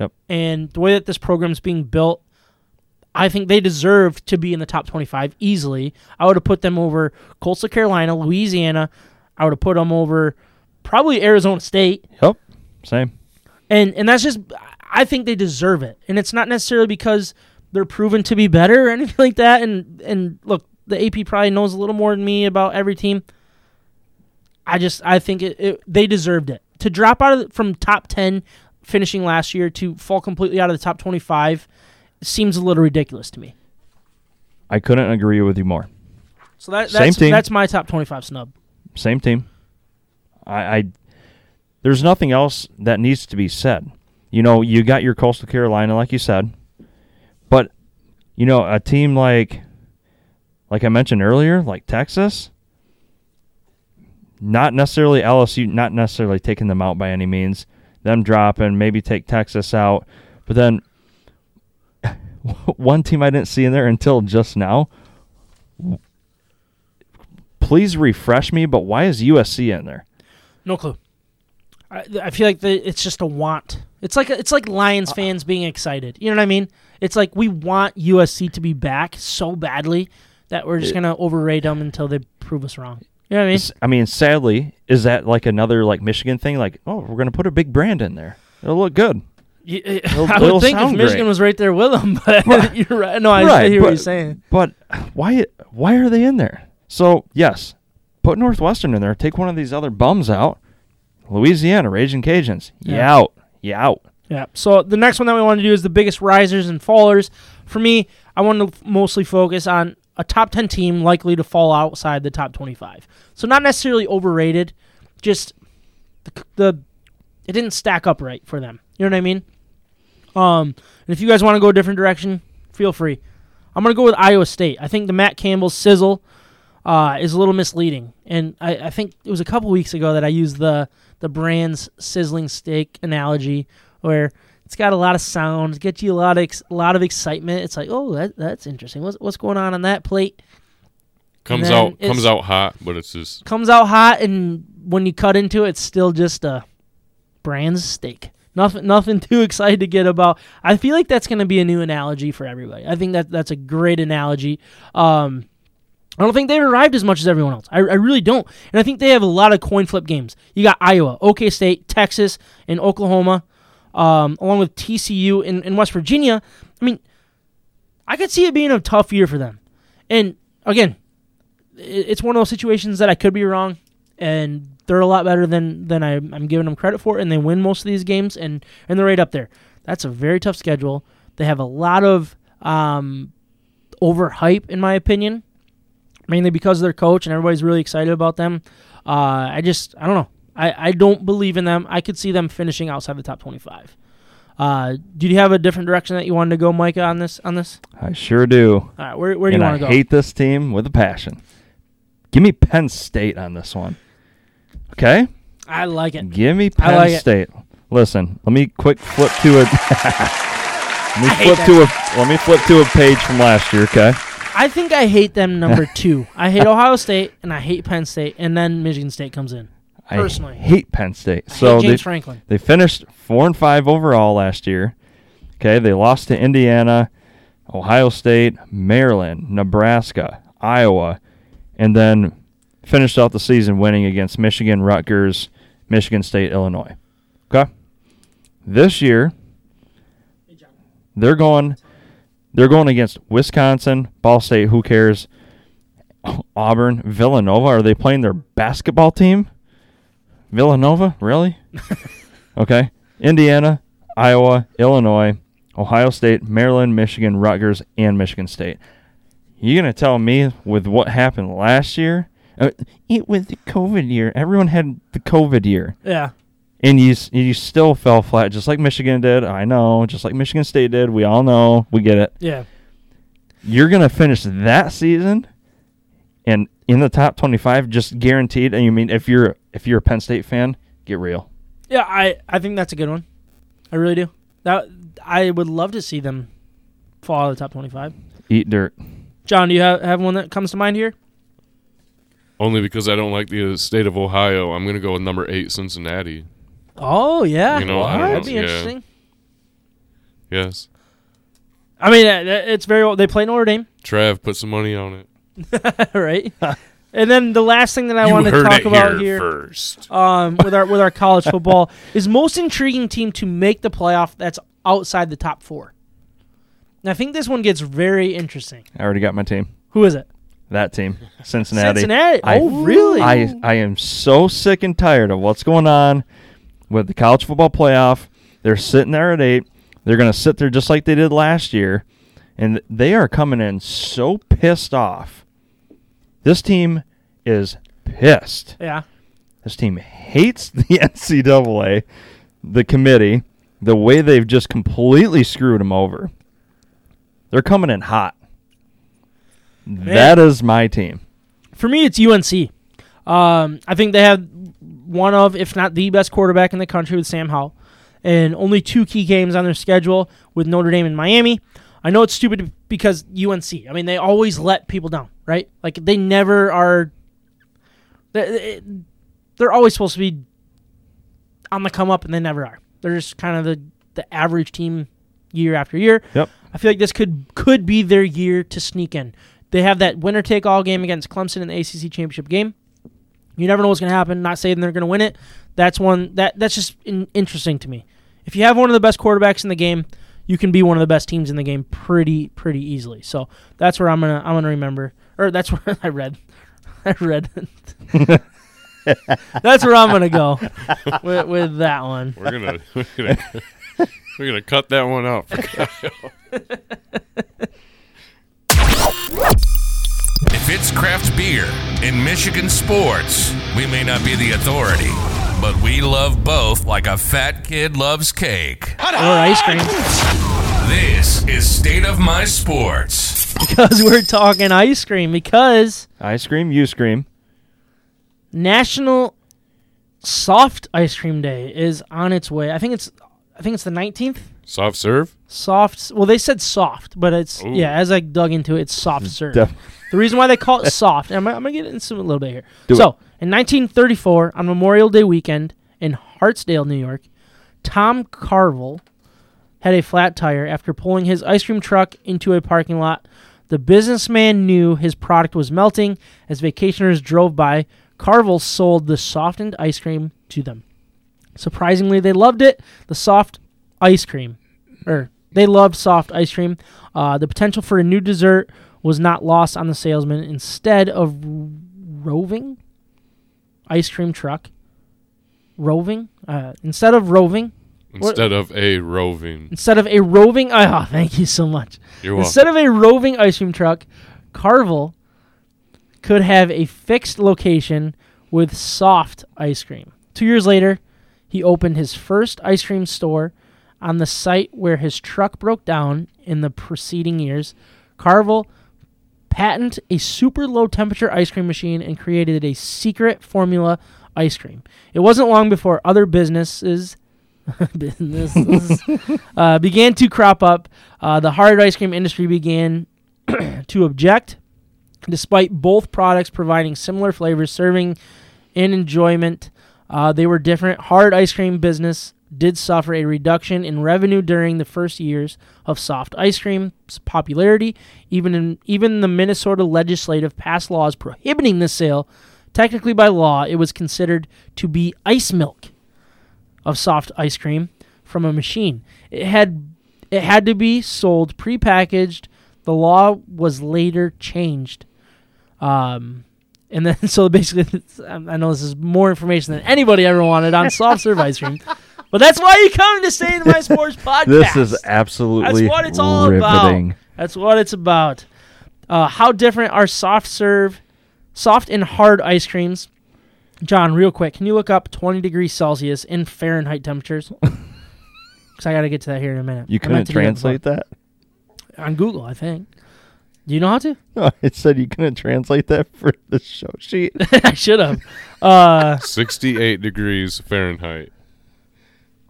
Yep. And the way that this program's being built, I think they deserve to be in the top 25 easily. I would have put them over Coastal Carolina, Louisiana. I would have put them over probably Arizona State. Yep. Same. And and that's just I think they deserve it. And it's not necessarily because they're proven to be better or anything like that. And and look, the AP probably knows a little more than me about every team. I just I think it, it they deserved it to drop out of the, from top ten finishing last year to fall completely out of the top twenty five seems a little ridiculous to me. I couldn't agree with you more. So that, Same that's team. that's my top twenty five snub. Same team. I, I there's nothing else that needs to be said. You know, you got your Coastal Carolina, like you said, but you know, a team like like I mentioned earlier, like Texas, not necessarily LSU, not necessarily taking them out by any means. Them dropping, maybe take Texas out, but then one team I didn't see in there until just now. Please refresh me, but why is USC in there? No clue. I, I feel like the, it's just a want. It's like it's like Lions uh, fans being excited. You know what I mean? It's like we want USC to be back so badly that we're just gonna overrate them until they prove us wrong. You know what I mean? I mean, sadly, is that like another like Michigan thing? Like, oh, we're gonna put a big brand in there. It'll look good. Y- eh, It'll- I it'll would think if Michigan great. was right there with them, but Right. you're right. No, I, Right, hear what but- you're saying. But why? Why are they in there? So yes, put Northwestern in there. Take one of these other bums out. Louisiana, Raging Cajuns. Yeah. Yeah, out. Yeah, out. Yeah. So the next one that we want to do is the biggest risers and fallers. For me, I want to f- mostly focus on a top 10 team likely to fall outside the top 25. So not necessarily overrated, just the, the it didn't stack up right for them. You know what I mean? Um, and if you guys want to go a different direction, feel free. I'm gonna go with Iowa State. I think the Matt Campbell sizzle uh, is a little misleading, and I, I think it was a couple weeks ago that I used the the Brann's sizzling steak analogy, where it's got a lot of sound, gets you a lot of ex- a lot of excitement. It's like, oh, that, that's interesting. What's what's going on on that plate? Comes out comes out hot, but it's just Comes out hot, and when you cut into it, it's still just a Brann's steak. Nothing, nothing too excited to get about. I feel like that's going to be a new analogy for everybody. I think that that's a great analogy. Um, I don't think they've arrived as much as everyone else. I, I really don't. And I think they have a lot of coin flip games. You got Iowa, OK State, Texas, and Oklahoma, um, along with TCU in, in West Virginia. I mean, I could see it being a tough year for them. And again, it's one of those situations that I could be wrong, and they're a lot better than than I, I'm giving them credit for, and they win most of these games, and and they're right up there. That's a very tough schedule. They have a lot of um, overhype, in my opinion, mainly because of their coach, and everybody's really excited about them. Uh, I just I don't know. I, I don't believe in them. I could see them finishing outside the top 25. Uh, did you have a different direction that you wanted to go, Micah, on this? On this? I sure do. All right, where, where do and you want to go? I hate this team with a passion. Give me Penn State on this one. Okay? I like it. Give me Penn like it. State. Listen, let me quick flip to a let me I flip to a let me flip to a page from last year, okay? I think I hate them number two. I hate Ohio State and I hate Penn State, and then Michigan State comes in. Personally. I hate Penn State. I so James they, Franklin. they finished four and five overall last year. Okay, they lost to Indiana, Ohio State, Maryland, Nebraska, Iowa, and then finished out the season winning against Michigan, Rutgers, Michigan State, Illinois. Okay, this year they're going they're going against Wisconsin, Ball State. Who cares? Auburn, Villanova. Are they playing their basketball team? Villanova, really? okay. Indiana, Iowa, Illinois, Ohio State, Maryland, Michigan, Rutgers, and Michigan State. You gonna tell me with what happened last year? Uh, it was the COVID year. Everyone had the COVID year, Yeah. and you you still fell flat, just like Michigan did. I know, just like Michigan State did. We all know. We get it. Yeah. You're gonna finish that season, and in the top twenty-five, just guaranteed. And you mean if you're if you're a Penn State fan, get real. Yeah, I, I think that's a good one. I really do. That I would love to see them fall out of the top twenty-five. Eat dirt. John, do you have, have one that comes to mind here? Only because I don't like the uh, state of Ohio. I'm gonna go with number eight, Cincinnati. Oh yeah, You know, I that'd know, be yeah. interesting. Yes, I mean, uh, it's very. They play Notre Dame, Trav, put some money on it. right? and then the last thing that I want to talk about here here, first. um, with our with our college football is most intriguing team to make the playoff that's outside the top four. And I think this one gets very interesting. I already got my team. Who is it? That team, Cincinnati. Cincinnati. I- oh, really? I I am so sick and tired of what's going on with the college football playoff. They're sitting there at eight. They're going to sit there just like they did last year, and they are coming in so pissed off. This team is pissed. yeah. This team hates the NCAA, the committee, the way they've just completely screwed them over. They're coming in hot. That is my team. For me, it's UNC. Um, I think they have one of, if not the best quarterback in the country with Sam Howell, and only two key games on their schedule with Notre Dame and Miami. I know it's stupid because UNC. I mean, they always let people down, right? Like they never are. they- They're always supposed to be on the come up, and they never are. They're just kind of the the average team year after year. Yep. I feel like this could could be their year to sneak in. They have that winner take all game against Clemson in the ACC championship game. You never know what's going to happen. Not saying they're going to win it. That's one that that's just in, interesting to me. If you have one of the best quarterbacks in the game, you can be one of the best teams in the game pretty pretty easily. So that's where I'm gonna I'm gonna remember, or that's where I read, I read. that's where I'm gonna go with, with that one. We're gonna we're gonna, we're gonna cut that one out. If it's craft beer in Michigan sports, we may not be the authority, but we love both like a fat kid loves cake. Or ice cream. This is State of My Sports. because we're talking ice cream because Ice cream, you scream. National Soft Ice Cream Day is on its way. I think it's I think it's the 19th. Soft serve. Soft. Well, they said soft, but it's Ooh. yeah. As I dug into it, it's soft mm-hmm. serve. Def- the reason why they call it soft, and I'm, I'm gonna get into it a little bit here. Do so, in 1934, on Memorial Day weekend in Hartsdale, New York, Tom Carvel had a flat tire after pulling his ice cream truck into a parking lot. The businessman knew his product was melting as vacationers drove by. Carvel sold the softened ice cream to them. Surprisingly, they loved it. The soft ice cream, or they loved soft ice cream. Uh, the potential for a new dessert was not lost on the salesman. Instead of roving ice cream truck, roving uh, instead of roving, Instead of a roving. instead of a roving. Oh, thank you so much. You're welcome. Instead of a roving ice cream truck, Carvel could have a fixed location with soft ice cream. Two years later, he opened his first ice cream store on the site where his truck broke down in the preceding years. Carvel patented a super low temperature ice cream machine and created a secret formula ice cream. It wasn't long before other businesses businesses uh, began to crop up. Uh, the hard ice cream industry began to object, despite both products providing similar flavors, serving, and enjoyment. Uh, they were different. Hard ice cream business did suffer a reduction in revenue during the first years of soft ice cream's popularity. Even in even the Minnesota legislative passed laws prohibiting the sale. Technically, by law, it was considered to be ice milk of soft ice cream from a machine. It had it had to be sold prepackaged. The law was later changed. Um, and then so basically, I I know this is more information than anybody ever wanted on soft serve ice cream, but that's why you come to State of My Sports podcast. This is absolutely That's what it's all riveting. about. That's what it's about. Uh, how different are soft serve, soft and hard ice creams? John, real quick, can you look up 20 degrees Celsius in Fahrenheit temperatures? Because I got to get to that here in a minute. You I couldn't to that translate that? on Google, I think. Do you know how to? No, it said you couldn't translate that for the show sheet. I should have. Uh, 68 degrees Fahrenheit.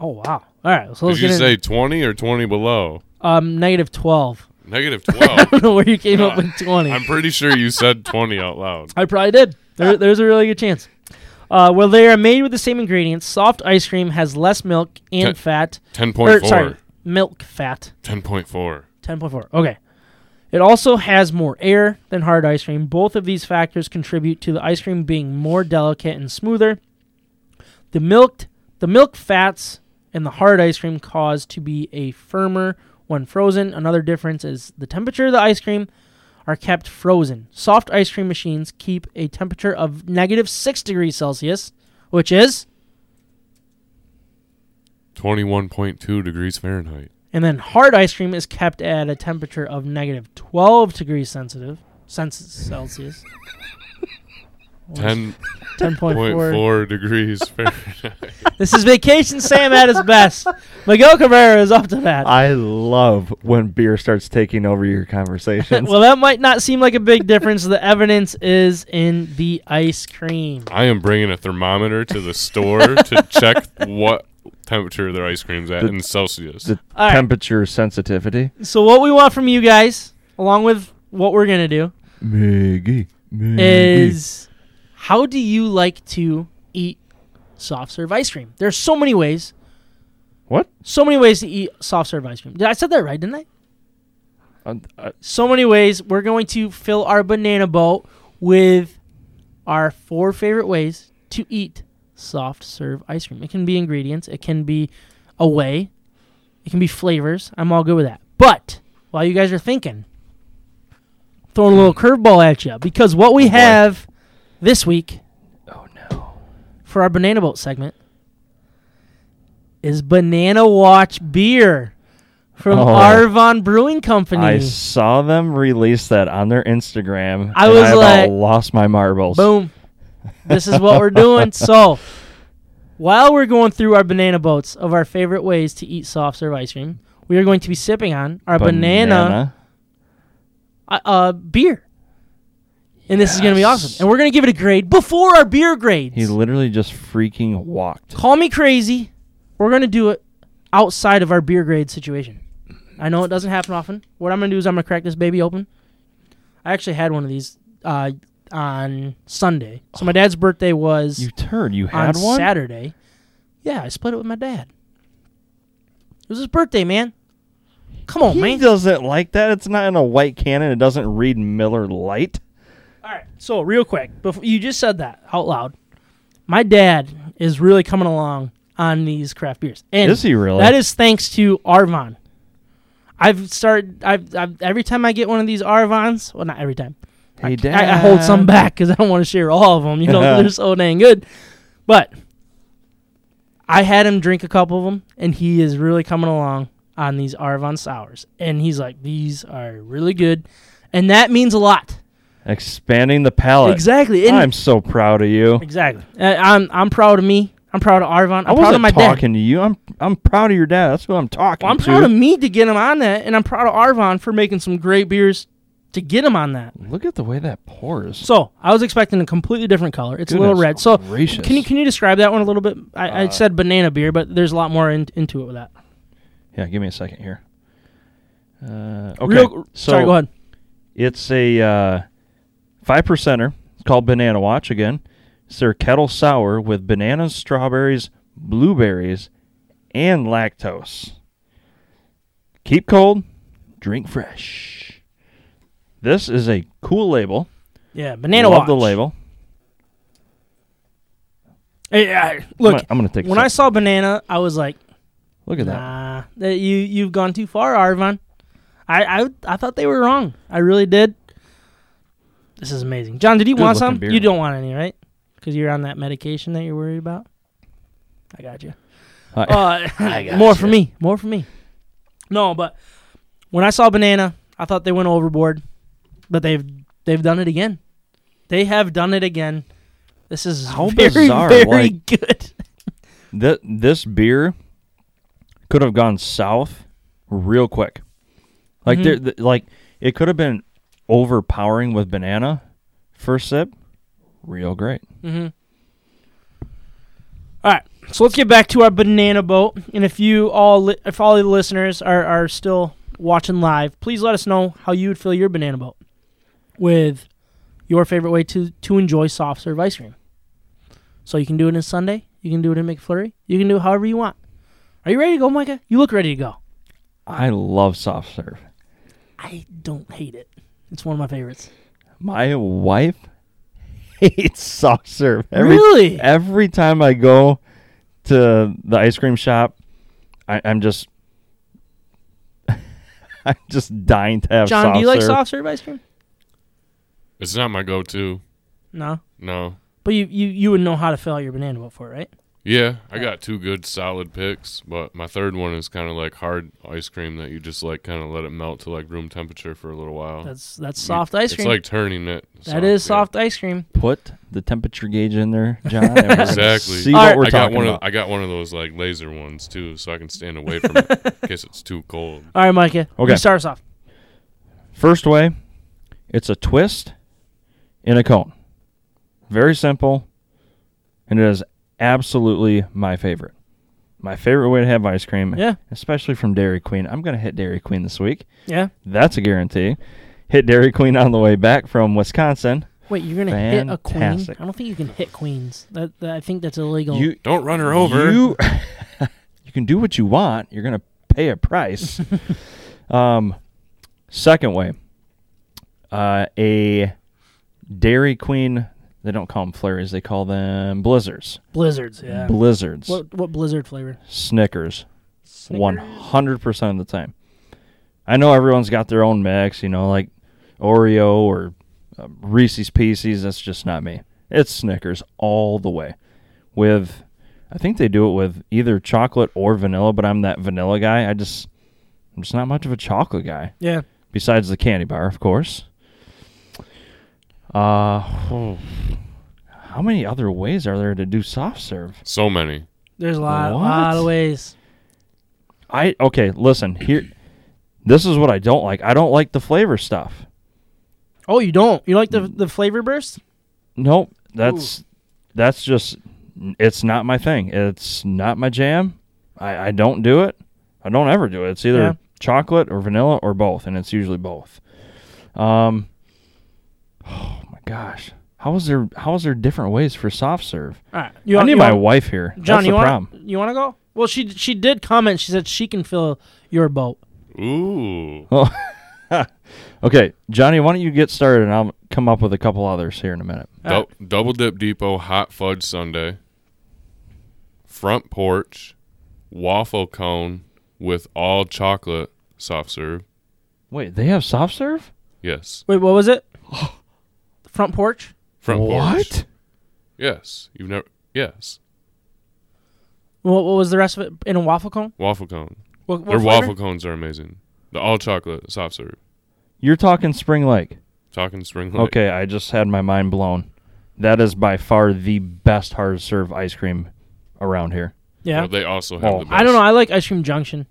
Oh wow! All right, so let's Did you get say 20 or 20 below? Um, negative 12. Negative I 12. don't know where you came up with 20. I'm pretty sure you said 20 out loud. I probably did. There, there's a really good chance. Uh, well, they are made with the same ingredients. Soft ice cream has less milk and Ten- fat. 10.4. Sorry, milk fat. 10.4. 10.4. Okay. It also has more air than hard ice cream. Both of these factors contribute to the ice cream being more delicate and smoother. The milk, the milk fats in the hard ice cream cause to be a firmer when frozen. Another difference is the temperature of the ice cream are kept frozen. Soft ice cream machines keep a temperature of negative 6 degrees Celsius, which is 21.2 degrees Fahrenheit. And then hard ice cream is kept at a temperature of negative 12 degrees sensitive, cens- Celsius. 10.4 10.4. degrees Fahrenheit. This is Vacation Sam at his best. Miguel Cabrera is up to that. I love when beer starts taking over your conversations. well, that might not seem like a big difference. The evidence is in the ice cream. I am bringing a thermometer to the store to check what temperature their ice cream's at The- in Celsius. the All right. temperature sensitivity. So, what we want from you guys, along with what we're going to do, Miggy, Miggy. is how do you like to eat soft serve ice cream? There's so many ways. what? So many ways to eat soft serve ice cream. Did I said that right, didn't I? Uh, uh, so many ways. We're going to fill our banana boat with our four favorite ways to eat soft serve ice cream. It can be ingredients, it can be a way, it can be flavors. I'm all good with that. But while you guys are thinking, throwing a little curveball at you because what we Oh, have this week oh no. for our banana boat segment is Banana Watch beer from Oh. Arvon Brewing Company. I saw them release that on their Instagram. I and was I like, lost my marbles. Boom. This is what we're doing. So, while we're going through our banana boats of our favorite ways to eat soft serve ice cream, we are going to be sipping on our banana, uh, uh, beer. And this is going to be awesome. And we're going to give it a grade before our beer grades. He literally just freaking walked. Call me crazy. We're going to do it outside of our beer grade situation. I know it doesn't happen often. What I'm going to do is I'm going to crack this baby open. I actually had one of these uh, on Sunday. So my dad's birthday was You turned. You on had one? Saturday. Yeah, I split it with my dad. It was his birthday, man. Come on, he man. He doesn't like that. It's not in a white can and it doesn't read Miller Lite. All right. So real quick, before you just said that out loud, my dad is really coming along on these craft beers. And Is he really? That is thanks to Arvon. I've started. I've, I've every time I get one of these Arvons. Well, not every time. Hey, I, I, I hold some back because I don't want to share all of them. You know, they're so dang good. But I had him drink a couple of them, and he is really coming along on these Arvon sours. And he's like, "These are really good," and that means a lot. Expanding the palette. Exactly. And I'm so proud of you. exactly. Uh, I'm I'm proud of me. I'm proud of Arvon. I'm I proud of wasn't dad. talking to you. I'm I'm proud of your dad. That's who I'm talking Well, I'm to. proud of me to get him on that, and I'm proud of Arvon for making some great beers to get him on that. Look at the way that pours. So I was expecting a completely different color. It's a little Goodness red. So gracious. can you can you describe that one a little bit? I, I Uh, said banana beer, but there's a lot more in, into it with that. Yeah, give me a second here. Uh, okay. Real, so sorry, go ahead. It's a uh, five percenter. It's called Banana Watch again. It's their kettle sour with bananas, strawberries, blueberries, and lactose. Keep cold, drink fresh. This is a cool label. Yeah, banana Love watch. the label. Hey, I- I'm look, gonna- I'm gonna take. a when I saw banana, I was like, look at that. nah, that you you've gone too far, Arvon. I, I I thought they were wrong. I really did. This is amazing, John. Did you Good want some? beer. You don't want any, right? Because you're on that medication that you're worried about. I got you. Uh, Uh, I got more for me. More for me. No, but when I saw banana, I thought they went overboard, but they've they've done it again. They have done it again. This is How very bizarre, very like- good. Th- this beer could have gone south real quick. Like Mhm. there, th- like it could have been overpowering with banana. First sip, real great. Mm-hmm. All right, so let's get back to our banana boat. And if you all, li- if all the listeners are are still watching live, please let us know how you would fill your banana boat with your favorite way to to enjoy soft serve ice cream. So you can do it in Sundae, you can do it in McFlurry, you can do it however you want. Are you ready to go, Micah? You look ready to go. I love soft serve. I don't hate it. It's one of my favorites. My wife hates soft serve. Every, really? Every time I go to the ice cream shop, I, I'm just, I'm just dying to have John, soft do you like soft serve ice cream? It's not my go-to. No, No. but you you you would know how to fill out your banana boat for it, right? Yeah, I got two good solid picks, but my third one is kind of like hard ice cream that you just like kind of let it melt to like room temperature for a little while. That's that's soft ice cream. It's like turning it. that is yeah. soft ice cream. Put the temperature gauge in there, John. and we're gonna Exactly. See All what right. we're I got talking one. Of, about. I got one of those like laser ones too, so I can stand away from it in case it's too cold. All right, Micah. Okay. You start us off. First way, it's a twist in a cone. Very simple, and it is absolutely my favorite. My favorite way to have ice cream, Yeah, especially from Dairy Queen. I'm going to hit Dairy Queen this week. yeah. That's a guarantee. Hit Dairy Queen on the way back from Wisconsin. Wait, you're gonna hit a queen? I don't think you can hit queens. That, that I think that's illegal. You Don't run her over. You, you can do what you want. You're going to pay a price. um, second way, uh, a Dairy Queen. They don't call them flurries. They call them blizzards. Blizzards. Yeah. Blizzards. what what blizzard flavor? Snickers. Snickers? hundred percent of the time. I know everyone's got their own mix. You know, like Oreo or uh, Reese's Pieces. That's just not me. It's Snickers all the way. With, I think they do it with either chocolate or vanilla. But I'm that vanilla guy. I just, I'm just not much of a chocolate guy. Yeah. Besides the candy bar, of course. Uh, oh, how many other ways are there to do soft serve? So many. There's a lot, What? lot of ways. I okay, listen, here this is what I don't like. I don't like the flavor stuff. Oh, you don't? You like the the flavor burst? Nope. That's that's just it's not my thing. It's not my jam. I, I don't do it. I don't ever do it. It's either Yeah. chocolate or vanilla or both, and it's usually both. Um Oh my gosh. How is there how is there different ways for soft serve? All right. You I want- need you my want- wife here. John, That's you the want problem. you want to go? Well, she she did comment. She said she can fill your boat. Ooh. Oh. Okay, Johnny, why don't you get started and I'll come up with a couple others here in a minute. All Dou- Double Dip Depot hot fudge sundae. Front porch waffle cone with all chocolate soft serve. Wait, they have soft serve? Yes. Wait, what was it? Front porch. Front porch. what? Yes. You've never. Yes. What, what was the rest of it in a waffle cone? Waffle cone. What, what Their flavor? waffle cones are amazing. The all chocolate soft serve. You're talking Spring Lake. Talking spring lake. Okay, I just had my mind blown. That is by far the best hard serve ice cream around here. Yeah. Well, they also have Oh. the best. I don't know. I like Ice Cream Junction.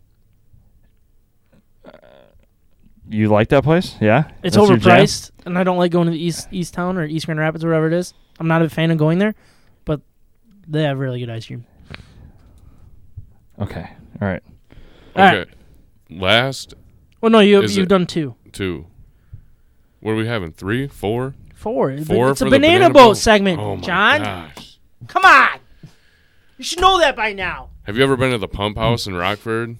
You like that place? Yeah? It's That's overpriced, and I don't like going to the East East Town or East Grand Rapids or wherever it is. I'm not a fan of going there, but they have really good ice cream. Okay. All right. All Okay. right. Last Well, no, you Is you've it- done two. two. What are we having? Three, four, Four. four it's a for the banana, boat, segment, Oh my John. gosh! Come on. You should know that by now. Have you ever been to the Pump House in Rockford?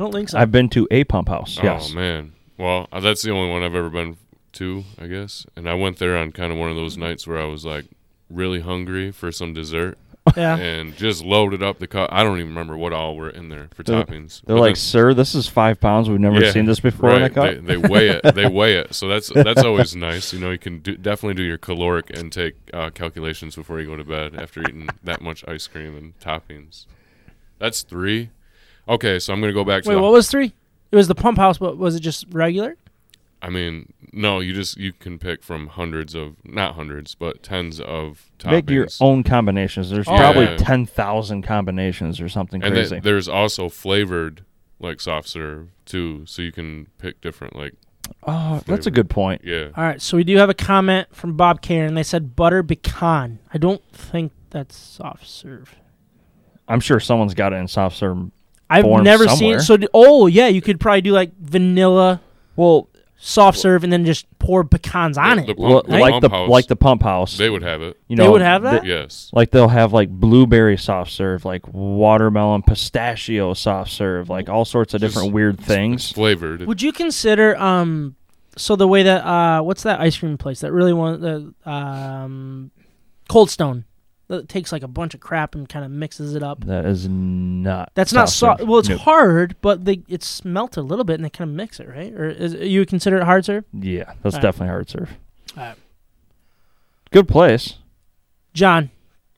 I don't think so. I've been to a pump house. Yes. Oh man. Well, uh, that's the only one I've ever been to, I guess. And I went there on kind of one of those nights where I was like really hungry for some dessert yeah. and just loaded up the cup. I don't even remember what all were in there for They're- toppings. They're But like, then- sir, this is five pounds. We've never Yeah, seen this before in a cup. They, they weigh it. They weigh it. So that's that's always nice. You know, you can do, definitely do your caloric intake uh, calculations before you go to bed after eating that much ice cream and toppings. That's three. Okay, so I'm gonna go back to. Wait, the, what was three? It was the pump house, but was it just regular? I mean, no, you just you can pick from hundreds of not hundreds, but tens of toppings. Make your own combinations. There's Oh. probably Yeah. ten thousand combinations or something and crazy. then there's also flavored like soft serve too, so you can pick different like oh, that's a good point. yeah. All right, so we do have a comment from Bob Karen. They said butter pecan. I don't think that's soft serve. I'm sure someone's got it in soft serve. I've Form never somewhere. seen. So, oh yeah, you could probably do like vanilla Well, soft serve and then just pour pecans on The- it. the well, pump- the like pump the house, like the pump house. they would have it. you know, They would have that? the- Yes. like they'll have like blueberry soft serve, like watermelon pistachio soft serve, like all sorts of different weird things. flavored. Would you consider um so the way that uh what's that ice cream place that really want the um Cold Stone that takes like a bunch of crap and kind of mixes it up. That is not. That's not soft well. It's Nope. hard, but they it's melted a little bit and they kind of mix it, right? Or is you consider it hard serve? Yeah, that's Alright. definitely hard serve. Alright. Good place. John,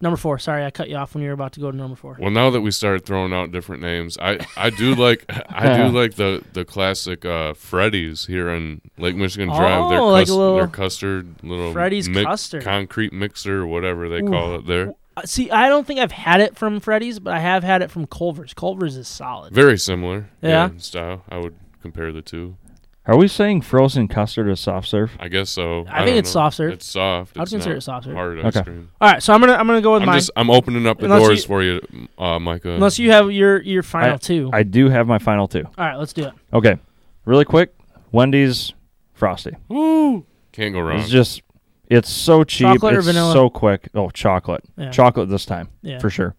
number four. Sorry, I cut you off when you were about to go to number four. Well, now that we started throwing out different names, I, I do like I do like the the classic uh, Freddy's here in Lake Michigan Drive. Their, Oh, like a little their custard little Freddy's mi- custard. concrete mixer or whatever they call it there. Uh, See, I don't think I've had it from Freddy's, but I have had it from Culver's. Culver's is solid. Very similar, Yeah? in style. I would compare the two. Are we saying frozen custard is soft serve? I guess so. I think it's know. soft serve. It's soft. I'd consider it soft serve. Hard ice Okay. cream. All right, so I'm gonna I'm gonna go with I'm mine. just I'm opening up the Unless doors you- for you, uh, Micah. Unless you have your your final two. I do have my final two. All right, let's do it. Okay, really quick. Wendy's Frosty. Woo! Can't go wrong. It's just, it's so cheap. Chocolate or it's vanilla? so quick. Oh, chocolate. Yeah. Chocolate this time Yeah. for sure.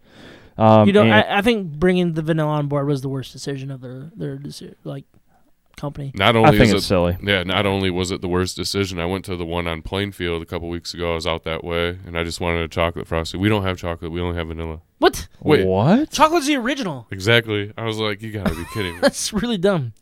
Um, you know, I, I think bringing the vanilla on board was the worst decision of their their deci- like company. not I only think is it's it silly. Yeah, not only was it the worst decision, I went to the one on Plainfield a couple weeks ago. I was out that way, and I just wanted a chocolate frosty. We don't have chocolate. We only have vanilla. What? Wait. What? Chocolate's the original. Exactly. I was like, you gotta be kidding me. That's really dumb.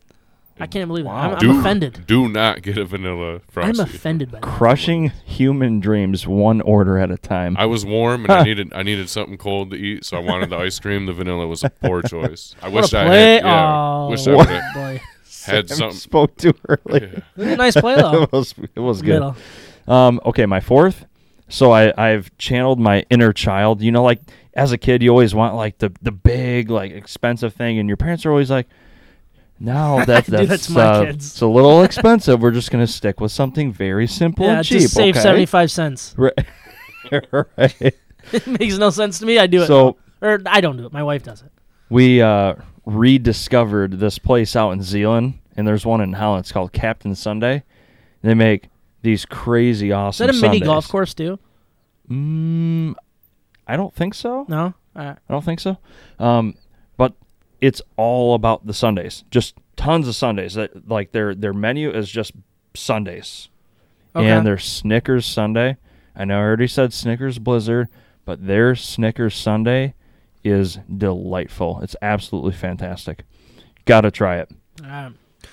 I can't believe Wow. that. I'm, I'm offended. Do not get a vanilla frosty. I'm offended by that. Crushing human dreams one order at a time. I was warm and I needed I needed something cold to eat, so I wanted the ice cream. The vanilla was a poor choice. I What wish a I play! had. Yeah, oh, wish I would have boy. Had Sam something. spoke too early. Yeah. It was a nice play though. it was it was good. Um, okay, my fourth. So I I've channeled my inner child. You know, like as a kid, you always want like the the big like expensive thing, and your parents are always like, "No, that, do that that's to my uh, kids." it's a little expensive. We're just gonna stick with something very simple Yeah, and cheap." just save okay? seventy five cents. Right. right. it makes no sense to me. I do it. So or I don't do it. My wife does it. we uh, rediscovered this place out in Zeeland, and there's one in Holland. It's called Captain Sundae. They make these crazy awesome. Is that a mini golf course too? Mm, I don't think so. No. Right. I don't think so. Um, but it's all about the Sundaes. Just tons of Sundaes. That like their their menu is just Sundaes. Okay. And their Snickers Sundae. I know I already said Snickers Blizzard, but their Snickers Sundae is delightful. It's absolutely fantastic. Got to try it. All right.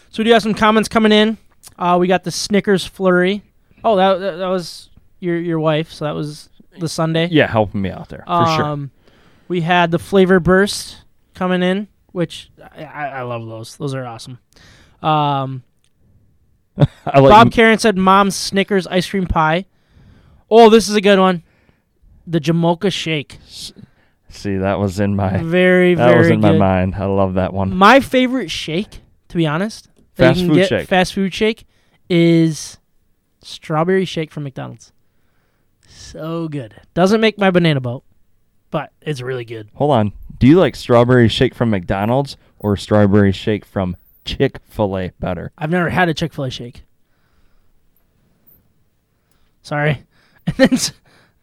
So we do have some comments coming in. Uh, we got the Snickers flurry. Oh, that, that that was your your wife. So that was the Sundae. Yeah, helping me out there for sure. Um, we had the flavor burst coming in, which I, I love those. Those are awesome. Um, Bob Karen said, "Mom's Snickers ice cream pie." Oh, this is a good one. The Jamocha shake, see that was in my very that very was in good. my mind. I love that one. My favorite shake, to be honest, that Fast you can food get, shake. fast food shake, is strawberry shake from McDonald's. So good. Doesn't make my banana boat, but it's really good. Hold on. Do you like strawberry shake from McDonald's or strawberry shake from Chick Fil A better? I've never had a Chick Fil A shake. Sorry. And then s-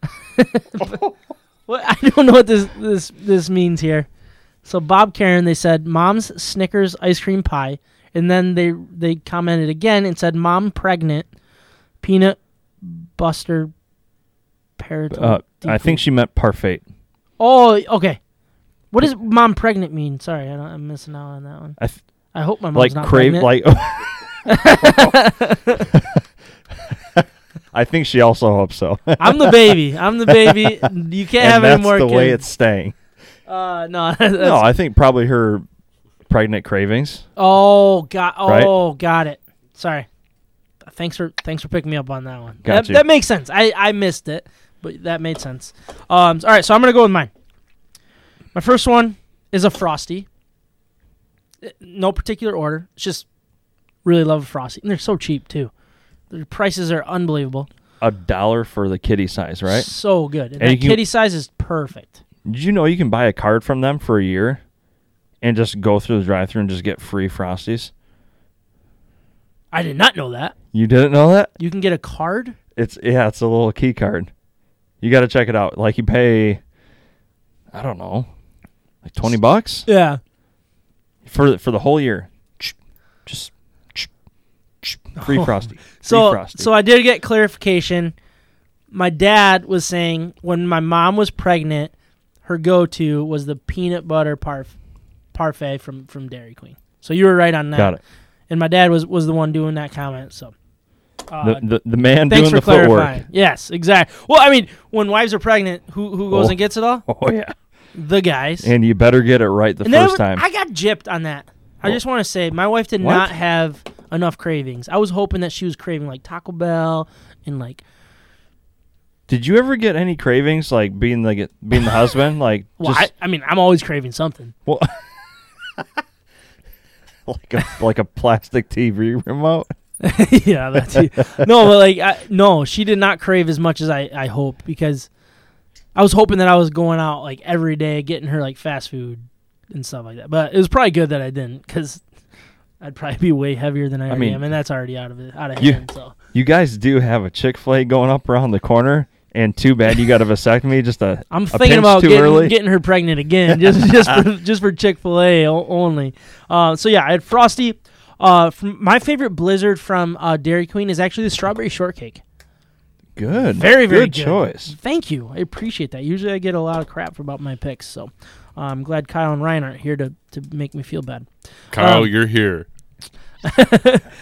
what I don't know what this this this means here. So Bob Karen they said mom's Snickers ice cream pie, and then they they commented again and said mom pregnant, peanut buster parrot. Uh, I think she meant parfait. Oh, okay. What does mom pregnant mean? Sorry, I don't, I'm missing out on that one. I th- I hope my mom's like not crave pregnant. like. I think she also hopes so. I'm the baby. I'm the baby. You can't and have any more That's the way it's staying. uh, no, that's, No, I think probably her pregnant cravings. Oh, got. Right? Oh, got it. Sorry. Thanks for thanks for picking me up on that one. Got that, you. that makes sense. I I missed it, but that made sense. Um. All right, so I'm gonna go with mine. My first one is a frosty. Uh, No particular order. It's just really love a frosty, and they're so cheap too. Their prices are unbelievable. A dollar for the kitty size, right? So good. And, And that can- kitty size is perfect. Did you know you can buy a card from them for a year and just go through the drive through and just get free Frosties? I did not know that. You didn't know that? You can get a card. It's yeah, it's a little key card. You got to check it out. Like you pay I don't know, like 20 bucks Yeah. for for the whole year. Just free Frosty. Free So Frosty. so I did get clarification. My dad was saying when my mom was pregnant, her go-to was the peanut butter parf- parfait from from Dairy Queen. So you were right on that. got it. And my dad was was the one doing that comment. So uh, The, the the man thanks doing for the footwork. clarifying. Yes, exactly. Well, I mean, when wives are pregnant, who who goes Oh. and gets it all? Oh yeah. The guys. And you better get it right the And first time. I got gypped on that. I Oh. just want to say my wife did What? not have enough cravings. I was hoping that she was craving like Taco Bell and like Did you ever get any cravings like being like being the husband like well, just I, I mean, I'm always craving something. well, like a like a plastic TV remote? yeah, that's no, but like I, no, she did not crave as much as I I hope because I was hoping that I was going out like every day getting her like fast food and stuff like that. But it was probably good that I didn't because I'd probably be way heavier than I, already mean, am, and that's already out of it out of you- hand. So You guys do have a Chick Fil A going up around the corner, and too bad you got a vasectomy. Just a I'm a thinking about getting, getting her pregnant again, just just for, just for Chick Fil A only. Uh, so yeah, I had Frosty. Uh, from my favorite Blizzard from uh, Dairy Queen is actually the strawberry shortcake. good, Very very good good. choice. Thank you, I appreciate that. Usually I get a lot of crap about my picks, so uh, I'm glad Kyle and Ryan aren't here to to make me feel bad. Kyle, Um, you're here.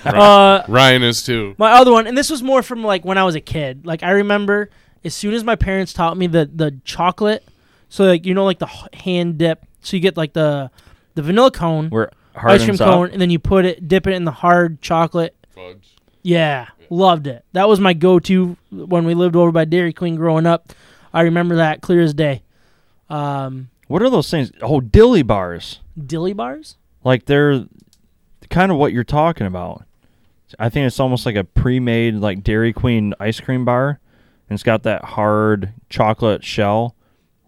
Uh, Ryan is too. my other one, and this was more from like when I was a kid. Like I remember as soon as my parents taught me the the chocolate, so like you know like the hand dip, so you get like the the vanilla cone, We're ice cream cone, and then you put it dip it in the hard chocolate. Fudge. Yeah, loved it. That was my go to when we lived over by Dairy Queen growing up. I remember that clear as day. Um, What are those things? Oh, dilly bars. dilly bars. Like they're kind of what you're talking about. I think it's almost like a pre-made like Dairy Queen ice cream bar, and it's got that hard chocolate shell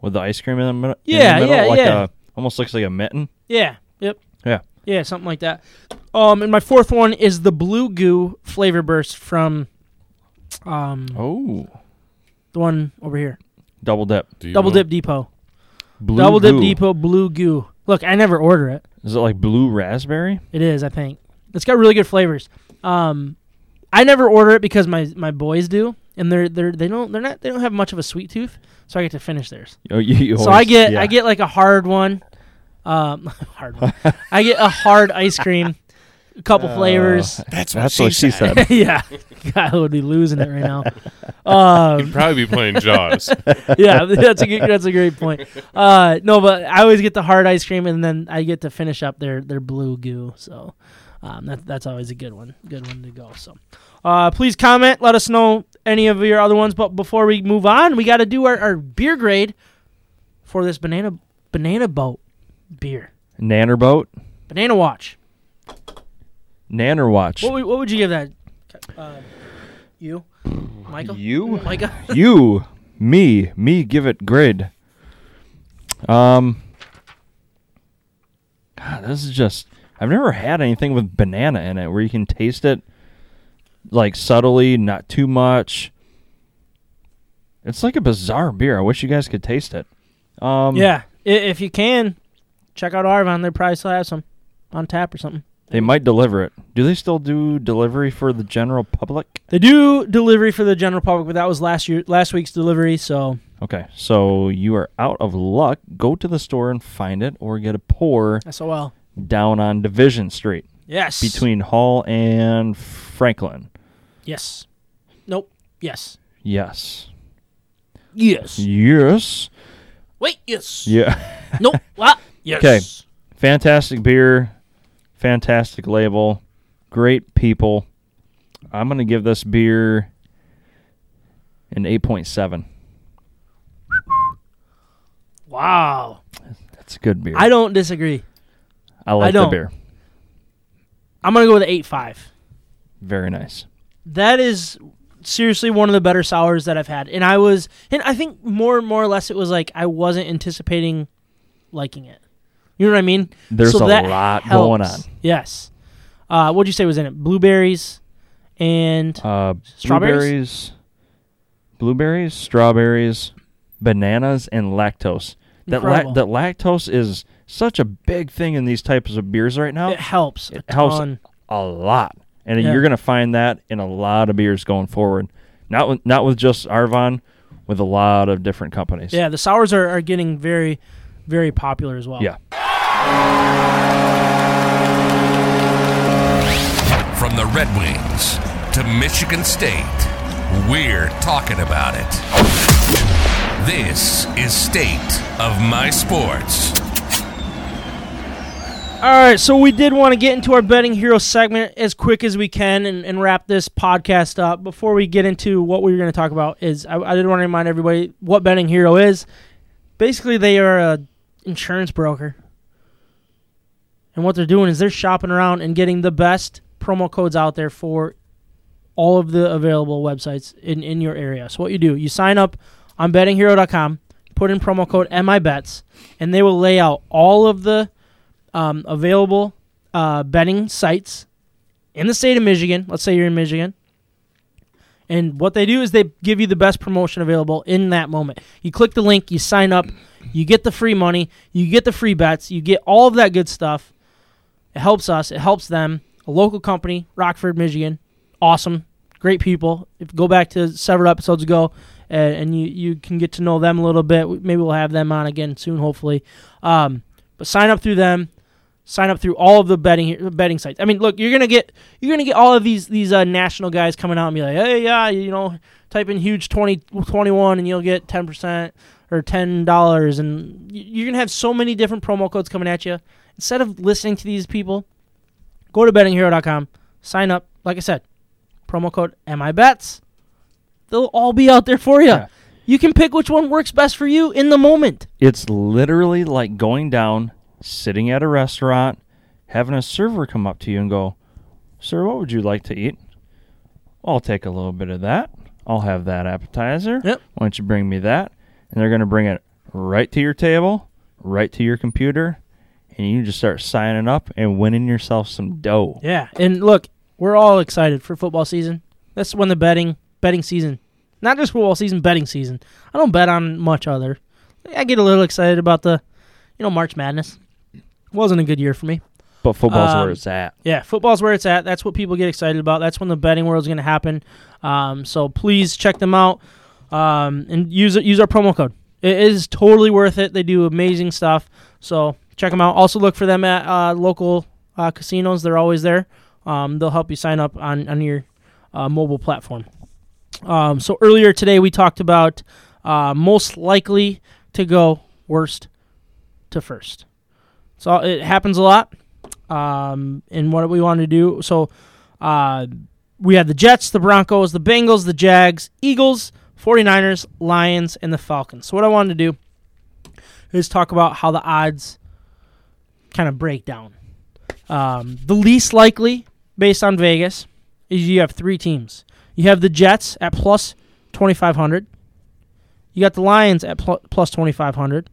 with the ice cream in the, mi- in Yeah, the middle. yeah, like yeah. A, almost looks like a mitten. Yeah. Yep. Yeah. Yeah, something like that. Um, and my fourth one is the blue goo flavor burst from, um, Oh, the one over here, double dip. Do Double Dip Depot. Blue Double Dip goo. Depot blue goo. Look, I never order it. Is it like blue raspberry? It is, I think. It's got really good flavors. Um, I never order it because my my boys do, and they're they're they don't they're not they don't have much of a sweet tooth, so I get to finish theirs. Oh, you, you so I get yeah. I get like a hard one, um, hard one. I get a hard ice cream, a couple flavors. That's, That's what she said. yeah, Kyle would be losing it right now. Um, You'd probably be playing Jaws. yeah, that's a good, that's a great point. Uh, no, but I always get the hard ice cream, and then I get to finish up their their blue goo. So um, that that's always a good one, good one to go. So uh, please comment, let us know any of your other ones. But before we move on, we got to do our, our beer grade for this banana banana boat beer, Nanner boat, banana watch. Nanner watch. What would, what would you give that? Uh, you, Michael, You, Micah. you, me, me. Give it grid. Um, God, this is just. I've never had anything with banana in it where you can taste it, like subtly, not too much. It's like a bizarre beer. I wish you guys could taste it. Um, yeah, if you can, check out Arvon. They probably still have some on tap or something. They might deliver it. Do they still do delivery for the general public? They do delivery for the general public, but that was last year, last week's delivery. So Okay, so you are out of luck. Go to the store and find it, or get a pour SOL. down on Division Street Yes. between Hall and Franklin. Yes. Nope. Yes. Yes. Yes. Yes. Wait. Yes. Yeah. Nope. What? Ah. Yes. 'Kay. fantastic beer, fantastic label, great people. I'm going to give this beer an 8.7. Wow. That's a good beer. I don't disagree. I like don't. the beer. I'm gonna go with eight five. Very nice. That is seriously one of the better sours that I've had, and I was, and I think more and more or less it was like I wasn't anticipating liking it. You know what I mean? There's So a lot going on. Yes. Uh, what'd you say was in it? Blueberries and Uh, Strawberries? blueberries, blueberries, strawberries, bananas, and lactose. That la- that lactose is such a big thing in these types of beers right now. it helps. It a helps ton. a lot, and Yeah. you're gonna find that in a lot of beers going forward. Not with not with just Arvon, with a lot of different companies. Yeah, the sours are, are getting very, very popular as well. Yeah. From the Red Wings to Michigan State, we're talking about it. This is State of My Sports. All right, so we did want to get into our betting hero segment as quick as we can and, and wrap this podcast up. Before we get into what we were going to talk about, is I, I did want to remind everybody what betting hero is. Basically, they are a insurance broker, and what they're doing is they're shopping around and getting the best promo codes out there for all of the available websites in, in your area. So what you do, you sign up on bettinghero.com, put in promo code MIBETS, and they will lay out all of the um, available uh, betting sites in the state of Michigan. Let's say you're in Michigan. And what they do is they give you the best promotion available in that moment. You click the link, you sign up, you get the free money, you get the free bets, you get all of that good stuff. It helps us, it helps them. A local company, Rockford, Michigan. Awesome. Great people. If go back to several episodes ago uh, and you, you can get to know them a little bit, maybe we'll have them on again soon, hopefully. Um, but sign up through them sign up through all of the betting betting sites. I mean, look, you're gonna get you're gonna get all of these these uh, national guys coming out and be like, hey, yeah, you know, type in huge 20, 21 and you'll get ten percent or ten dollars, and you're gonna have so many different promo codes coming at you. Instead of listening to these people, go to bettinghero.com, sign up. Like I said, promo code MIBETS. They'll all be out there for you. Yeah. You can pick which one works best for you in the moment. It's literally like going down, sitting at a restaurant, having a server come up to you and go, Sir, what would you like to eat? I'll take a little bit of that. I'll have that appetizer. Yep. Why don't you bring me that? And they're going to bring it right to your table, right to your computer, and you just start signing up and winning yourself some dough. Yeah, and look, we're all excited for football season. That's when the betting betting season, not just football season, betting season. I don't bet on much other. I get a little excited about the, you know, March Madness. Wasn't a good year for me. But football's Um, where it's at. Yeah, football's where it's at. That's what people get excited about. That's when the betting world's going to happen. Um, so please check them out um, and use. Use our promo code. It is totally worth it. They do amazing stuff. So check them out. Also look for them at uh, local uh, casinos. They're always there. Um, they'll help you sign up on on your uh, mobile platform. Um, so earlier today we talked about uh, most likely to go worst to first. So it happens a lot um, and what we wanted to do. So uh, we had the Jets, the Broncos, the Bengals, the Jags, Eagles, 49ers, Lions, and the Falcons. So what I wanted to do is talk about how the odds kind of break down. Um, the least likely, based on Vegas, is you have three teams. You have the Jets at plus 2,500. You got the Lions at pl- plus 2,500.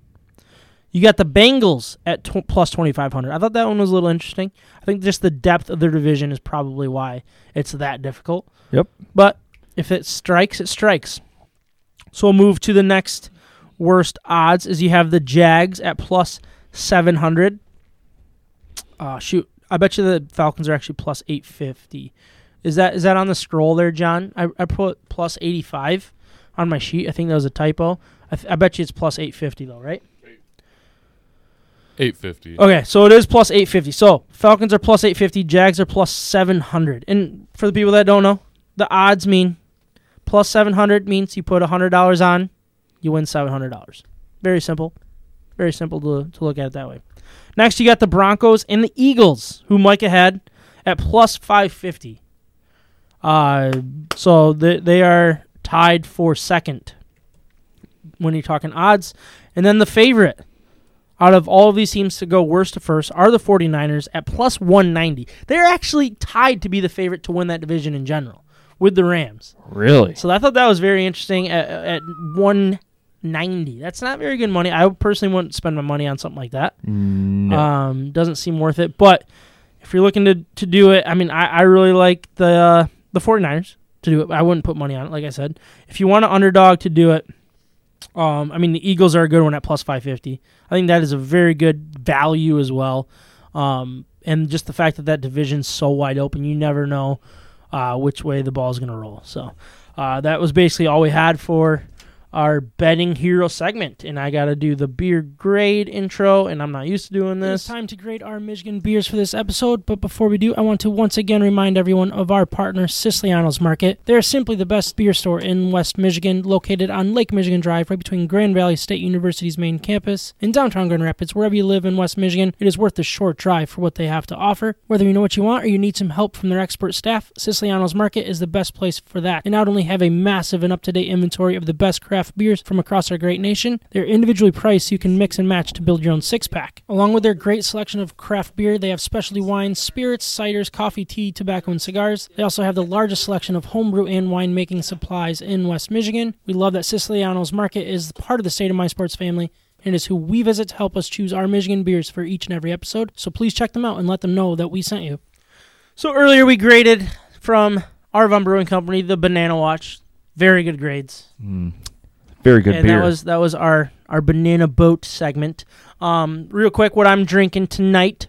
You got the Bengals at tw- plus 2,500. I thought that one was a little interesting. I think just the depth of their division is probably why it's that difficult. Yep. But if it strikes, it strikes. So we'll move to the next worst odds. Is you have the Jags at plus seven hundred. Uh, shoot, I bet you the Falcons are actually plus eight fifty. Is that is that on the scroll there, John? I, I put plus eighty five on my sheet. I think that was a typo. I, th- I bet you it's plus eight fifty though, right? Eight fifty. Okay, so it is plus 850. So Falcons are plus 850, Jags are plus 700. And for the people that don't know, the odds mean plus 700 means you put $100 on, you win $700. Very simple. Very simple to, to look at it that way. Next, you got the Broncos and the Eagles, who Micah had at plus 550. Uh, so they, they are tied for second when you're talking odds. And then the favorite out of all of these teams to go worst to first are the 49ers at plus 190. They're actually tied to be the favorite to win that division in general with the Rams. Really? So I thought that was very interesting at, at 190. That's not very good money. I personally wouldn't spend my money on something like that. No. Um, doesn't seem worth it. But if you're looking to, to do it, I mean, I, I really like the uh, the 49ers to do it. I wouldn't put money on it, like I said. If you want an underdog to do it, um, I mean, the Eagles are a good one at plus 550. I think that is a very good value as well. Um, and just the fact that that division's so wide open, you never know uh, which way the ball is going to roll. So uh, that was basically all we had for our betting hero segment. And I got to do the beer grade intro, and I'm not used to doing this. It's time to grade our Michigan beers for this episode. But before we do, I want to once again remind everyone of our partner, Siciliano's Market. They're simply the best beer store in West Michigan, located on Lake Michigan Drive, right between Grand Valley State University's main campus in downtown Grand Rapids. Wherever you live in West Michigan, it is worth the short drive for what they have to offer. Whether you know what you want or you need some help from their expert staff, Siciliano's Market is the best place for that. They not only have a massive and up to date inventory of the best craft beers from across our great nation, they're individually priced so you can mix and match to build your own six pack. Along with their great selection of craft beer, they have specialty wines, spirits, ciders, coffee, tea, tobacco, and cigars. They also have the largest selection of homebrew and winemaking supplies in West Michigan. We love that Siciliano's Market is part of the State of My Sports family and is who we visit to help us choose our Michigan beers for each and every episode. So please check them out and let them know that we sent you. So earlier we graded from Arvon Brewing Company the Banana Watch. Very good grades. Hmm. Very good and beer. that was that was our our banana boat segment. Um, real quick, what I'm drinking tonight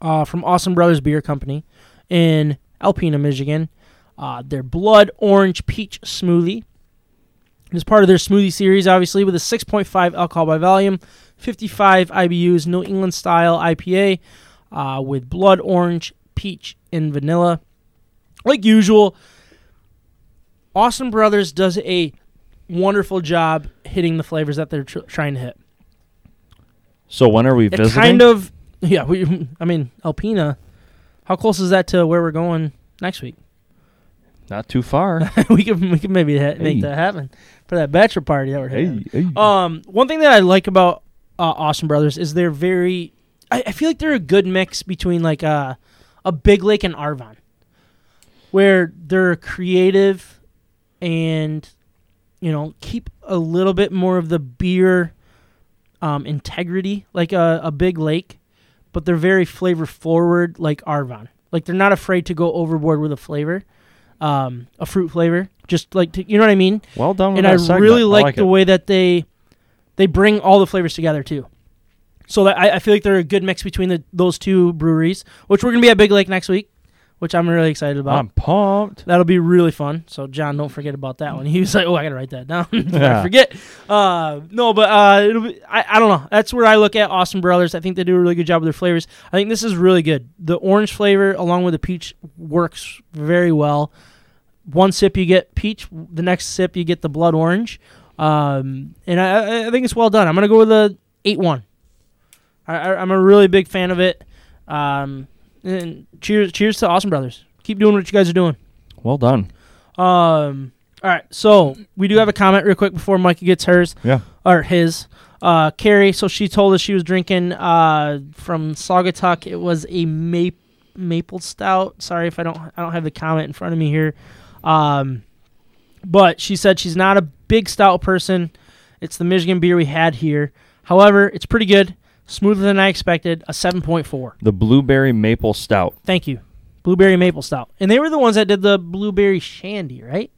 uh, from Austin Brothers Beer Company in Alpena, Michigan. Uh, their Blood Orange Peach Smoothie. It is part of their smoothie series, obviously, with a 6.5 alcohol by volume, 55 IBUs, New England style IPA uh, with blood orange, peach, and vanilla. Like usual, Austin Brothers does a wonderful job hitting the flavors that they're tr- trying to hit. so when are we It visiting? kind of, yeah. We, I mean, Alpena. How close is that to where we're going next week? Not too far. we could we could maybe ha- make that happen for that bachelor party that we're having. hey. Um, one thing that I like about uh, Austin Brothers is they're very. I, I feel like they're a good mix between like a a Big Lake and Arvon, where they're creative and you know keep a little bit more of the beer um, integrity like a, a Big Lake, but they're very flavor forward like Arvon. Like they're not afraid to go overboard with a flavor, um, a fruit flavor. Just like to, you know what I mean well done. And I segment. really like, like the it. way that they they bring all the flavors together too. So that I, I feel like they're a good mix between the, those two breweries, which we're gonna be at Big Lake next week, which I'm really excited about. I'm pumped. That'll be really fun. So John, don't forget about that one. He was like, "Oh, I gotta write that down. Before I forget." Uh, no, but uh, it'll be, I, I don't know. That's where I look at Austin Brothers. I think they do a really good job with their flavors. I think this is really good. The orange flavor along with the peach works very well. One sip you get peach, the next sip you get the blood orange, um, and I, I- I think it's well done. I'm gonna go with a eight one. I, I, I'm a really big fan of it. Um, and cheers, cheers to Austin Brothers. Keep doing what you guys are doing. Well done. Um. All right. So we do have a comment real quick before Mikey gets hers Yeah. or his. Uh, Carrie. So she told us she was drinking uh from Saugatuck. It was a maple maple stout. Sorry if I don't I don't have the comment in front of me here. Um, but she said she's not a big stout person. It's the Michigan beer we had here. However, it's pretty good. Smoother than I expected. A seven point four. The blueberry maple stout. Thank you. Blueberry maple stout. And they were the ones that did the blueberry shandy, right?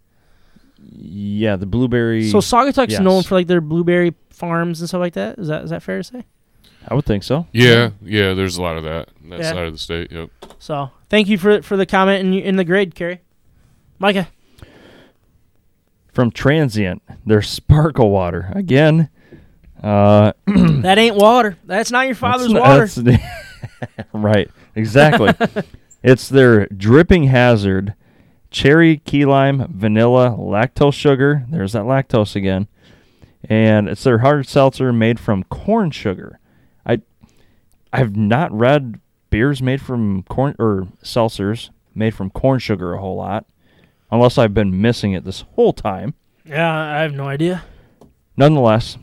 Yeah, the blueberry. So Saugatuck's yes. known for like their blueberry farms and stuff like that. Is that is that fair to say? I would think so. Yeah, yeah. There's a lot of that that Yeah. side of the state. Yep. So thank you for for the comment in in the grade, Carrie. Micah. From Transient, there's sparkle water again. Uh, that ain't water. That's not your father's that's- water. that's- right, exactly. it's their dripping hazard, cherry, key lime, vanilla, lactose sugar. There's that lactose again, and it's their hard seltzer made from corn sugar. I, I've not read beers made from corn or seltzers made from corn sugar a whole lot, unless I've been missing it this whole time. yeah, I have no idea. Nonetheless,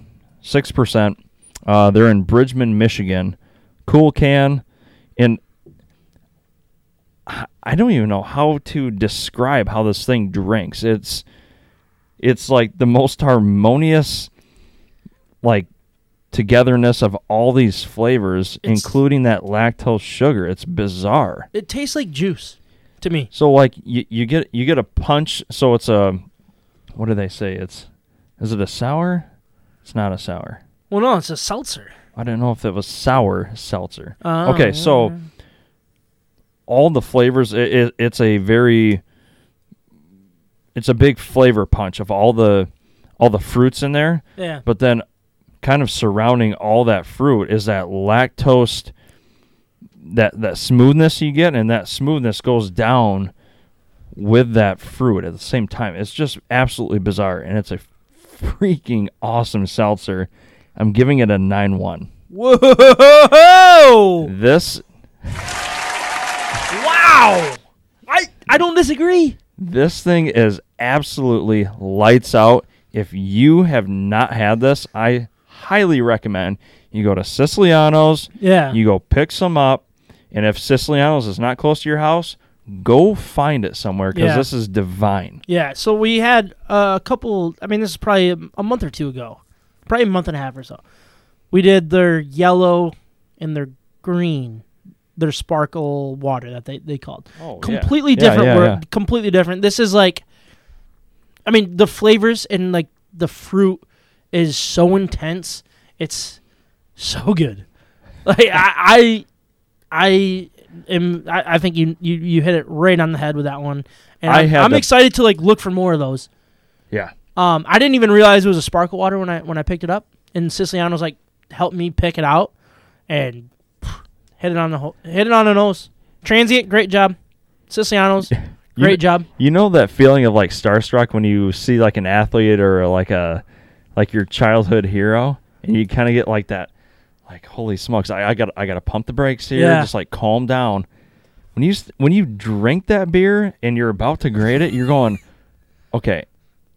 six percent. Uh, they're in Bridgman, Michigan. Cool can, and I don't even know how to describe how this thing drinks. It's it's like the most harmonious, like togetherness of all these flavors, It's- including that lactose sugar. It's bizarre. It tastes like juice to me. So like you, you get you get a punch. So it's a what do they say? It's is it a sour? It's not a sour. Well, no, it's a seltzer. I don't know if it was sour seltzer. Oh, okay, so oh. all the flavors. It, it, it's a very. It's a big flavor punch of all the all the fruits in there, yeah, but then kind of surrounding all that fruit is that lactose that that smoothness you get and that smoothness goes down with that fruit at the same time. It's just absolutely bizarre and it's a freaking awesome seltzer. I'm giving it a 9-1. Whoa! This Wow! I I don't disagree. this thing is absolutely lights out. If you have not had this, I highly recommend you go to Siciliano's, Yeah. you go pick some up, and if Siciliano's is not close to your house, go find it somewhere because Yeah. this is divine. Yeah, so we had uh, a couple. I mean, this is probably a, a month or two ago, probably a month and a half or so. We did their yellow and their green, their sparkle water that they, they called. Oh, completely Yeah, different. yeah, wor- yeah. Completely different. This is like, I mean, the flavors and like the fruit is so intense. It's so good. Like I, I, I am. I, I think you, you you hit it right on the head with that one. And I I'm, I'm excited to like look for more of those. Yeah. Um, I didn't even realize it was a sparkle water when I when I picked it up, and Siciliano's like helped me pick it out, and pff, hit it on the ho- hit it on the nose. Transient, great job. Siciliano's, You great job. You know that feeling of like starstruck when you see like an athlete or like a like your childhood hero, and you kind of get like that, like holy smokes, I, I got I got to pump the brakes here, Yeah. just like calm down. When you s- when you drink that beer and you're about to grade it, you're going, okay,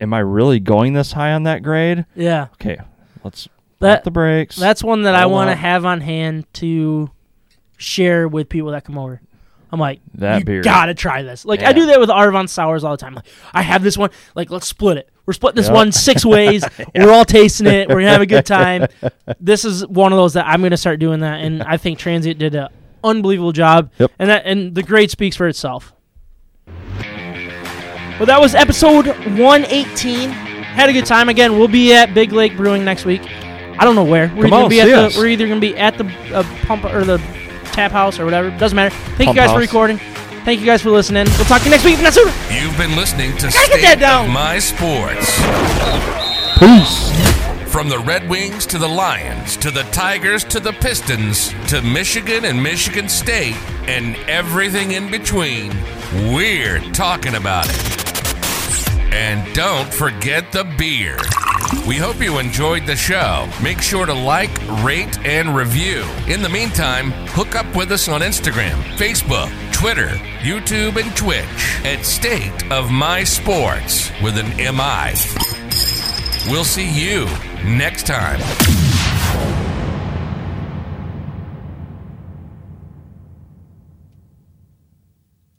am I really going this high on that grade? Yeah, Okay, let's That- pump the brakes. that's one that I want to have on hand to share with people that come over. I'm like, That you beer. gotta try this. Like I do that with Arvon sours all the time. Like I have this one. Like let's split it. We're splitting this Yep. one six ways. We're all tasting it. We're gonna have a good time. This is one of those that I'm gonna start doing that, and I think Transient did an unbelievable job. Yep. And that and the grade speaks for itself. Well, that was episode 118. Had a good time. Again, we'll be at Big Lake Brewing next week. I don't know where. We're Come either on, be at see the we're either gonna be at the uh, pump or the tap house or whatever. Doesn't matter. Thank Pump you guys for recording. Thank you guys for listening. We'll talk to you next week. If not sooner. You've been listening to gotta get State that down. of My Sports. Peace. From the Red Wings to the Lions to the Tigers to the Pistons to Michigan and Michigan State and everything in between, we're talking about it. And don't forget the beer. We hope you enjoyed the show. Make sure to like, rate, and review. In the meantime, hook up with us on Instagram, Facebook, Twitter, YouTube, and Twitch at State of My Sports with an MI. We'll see you next time.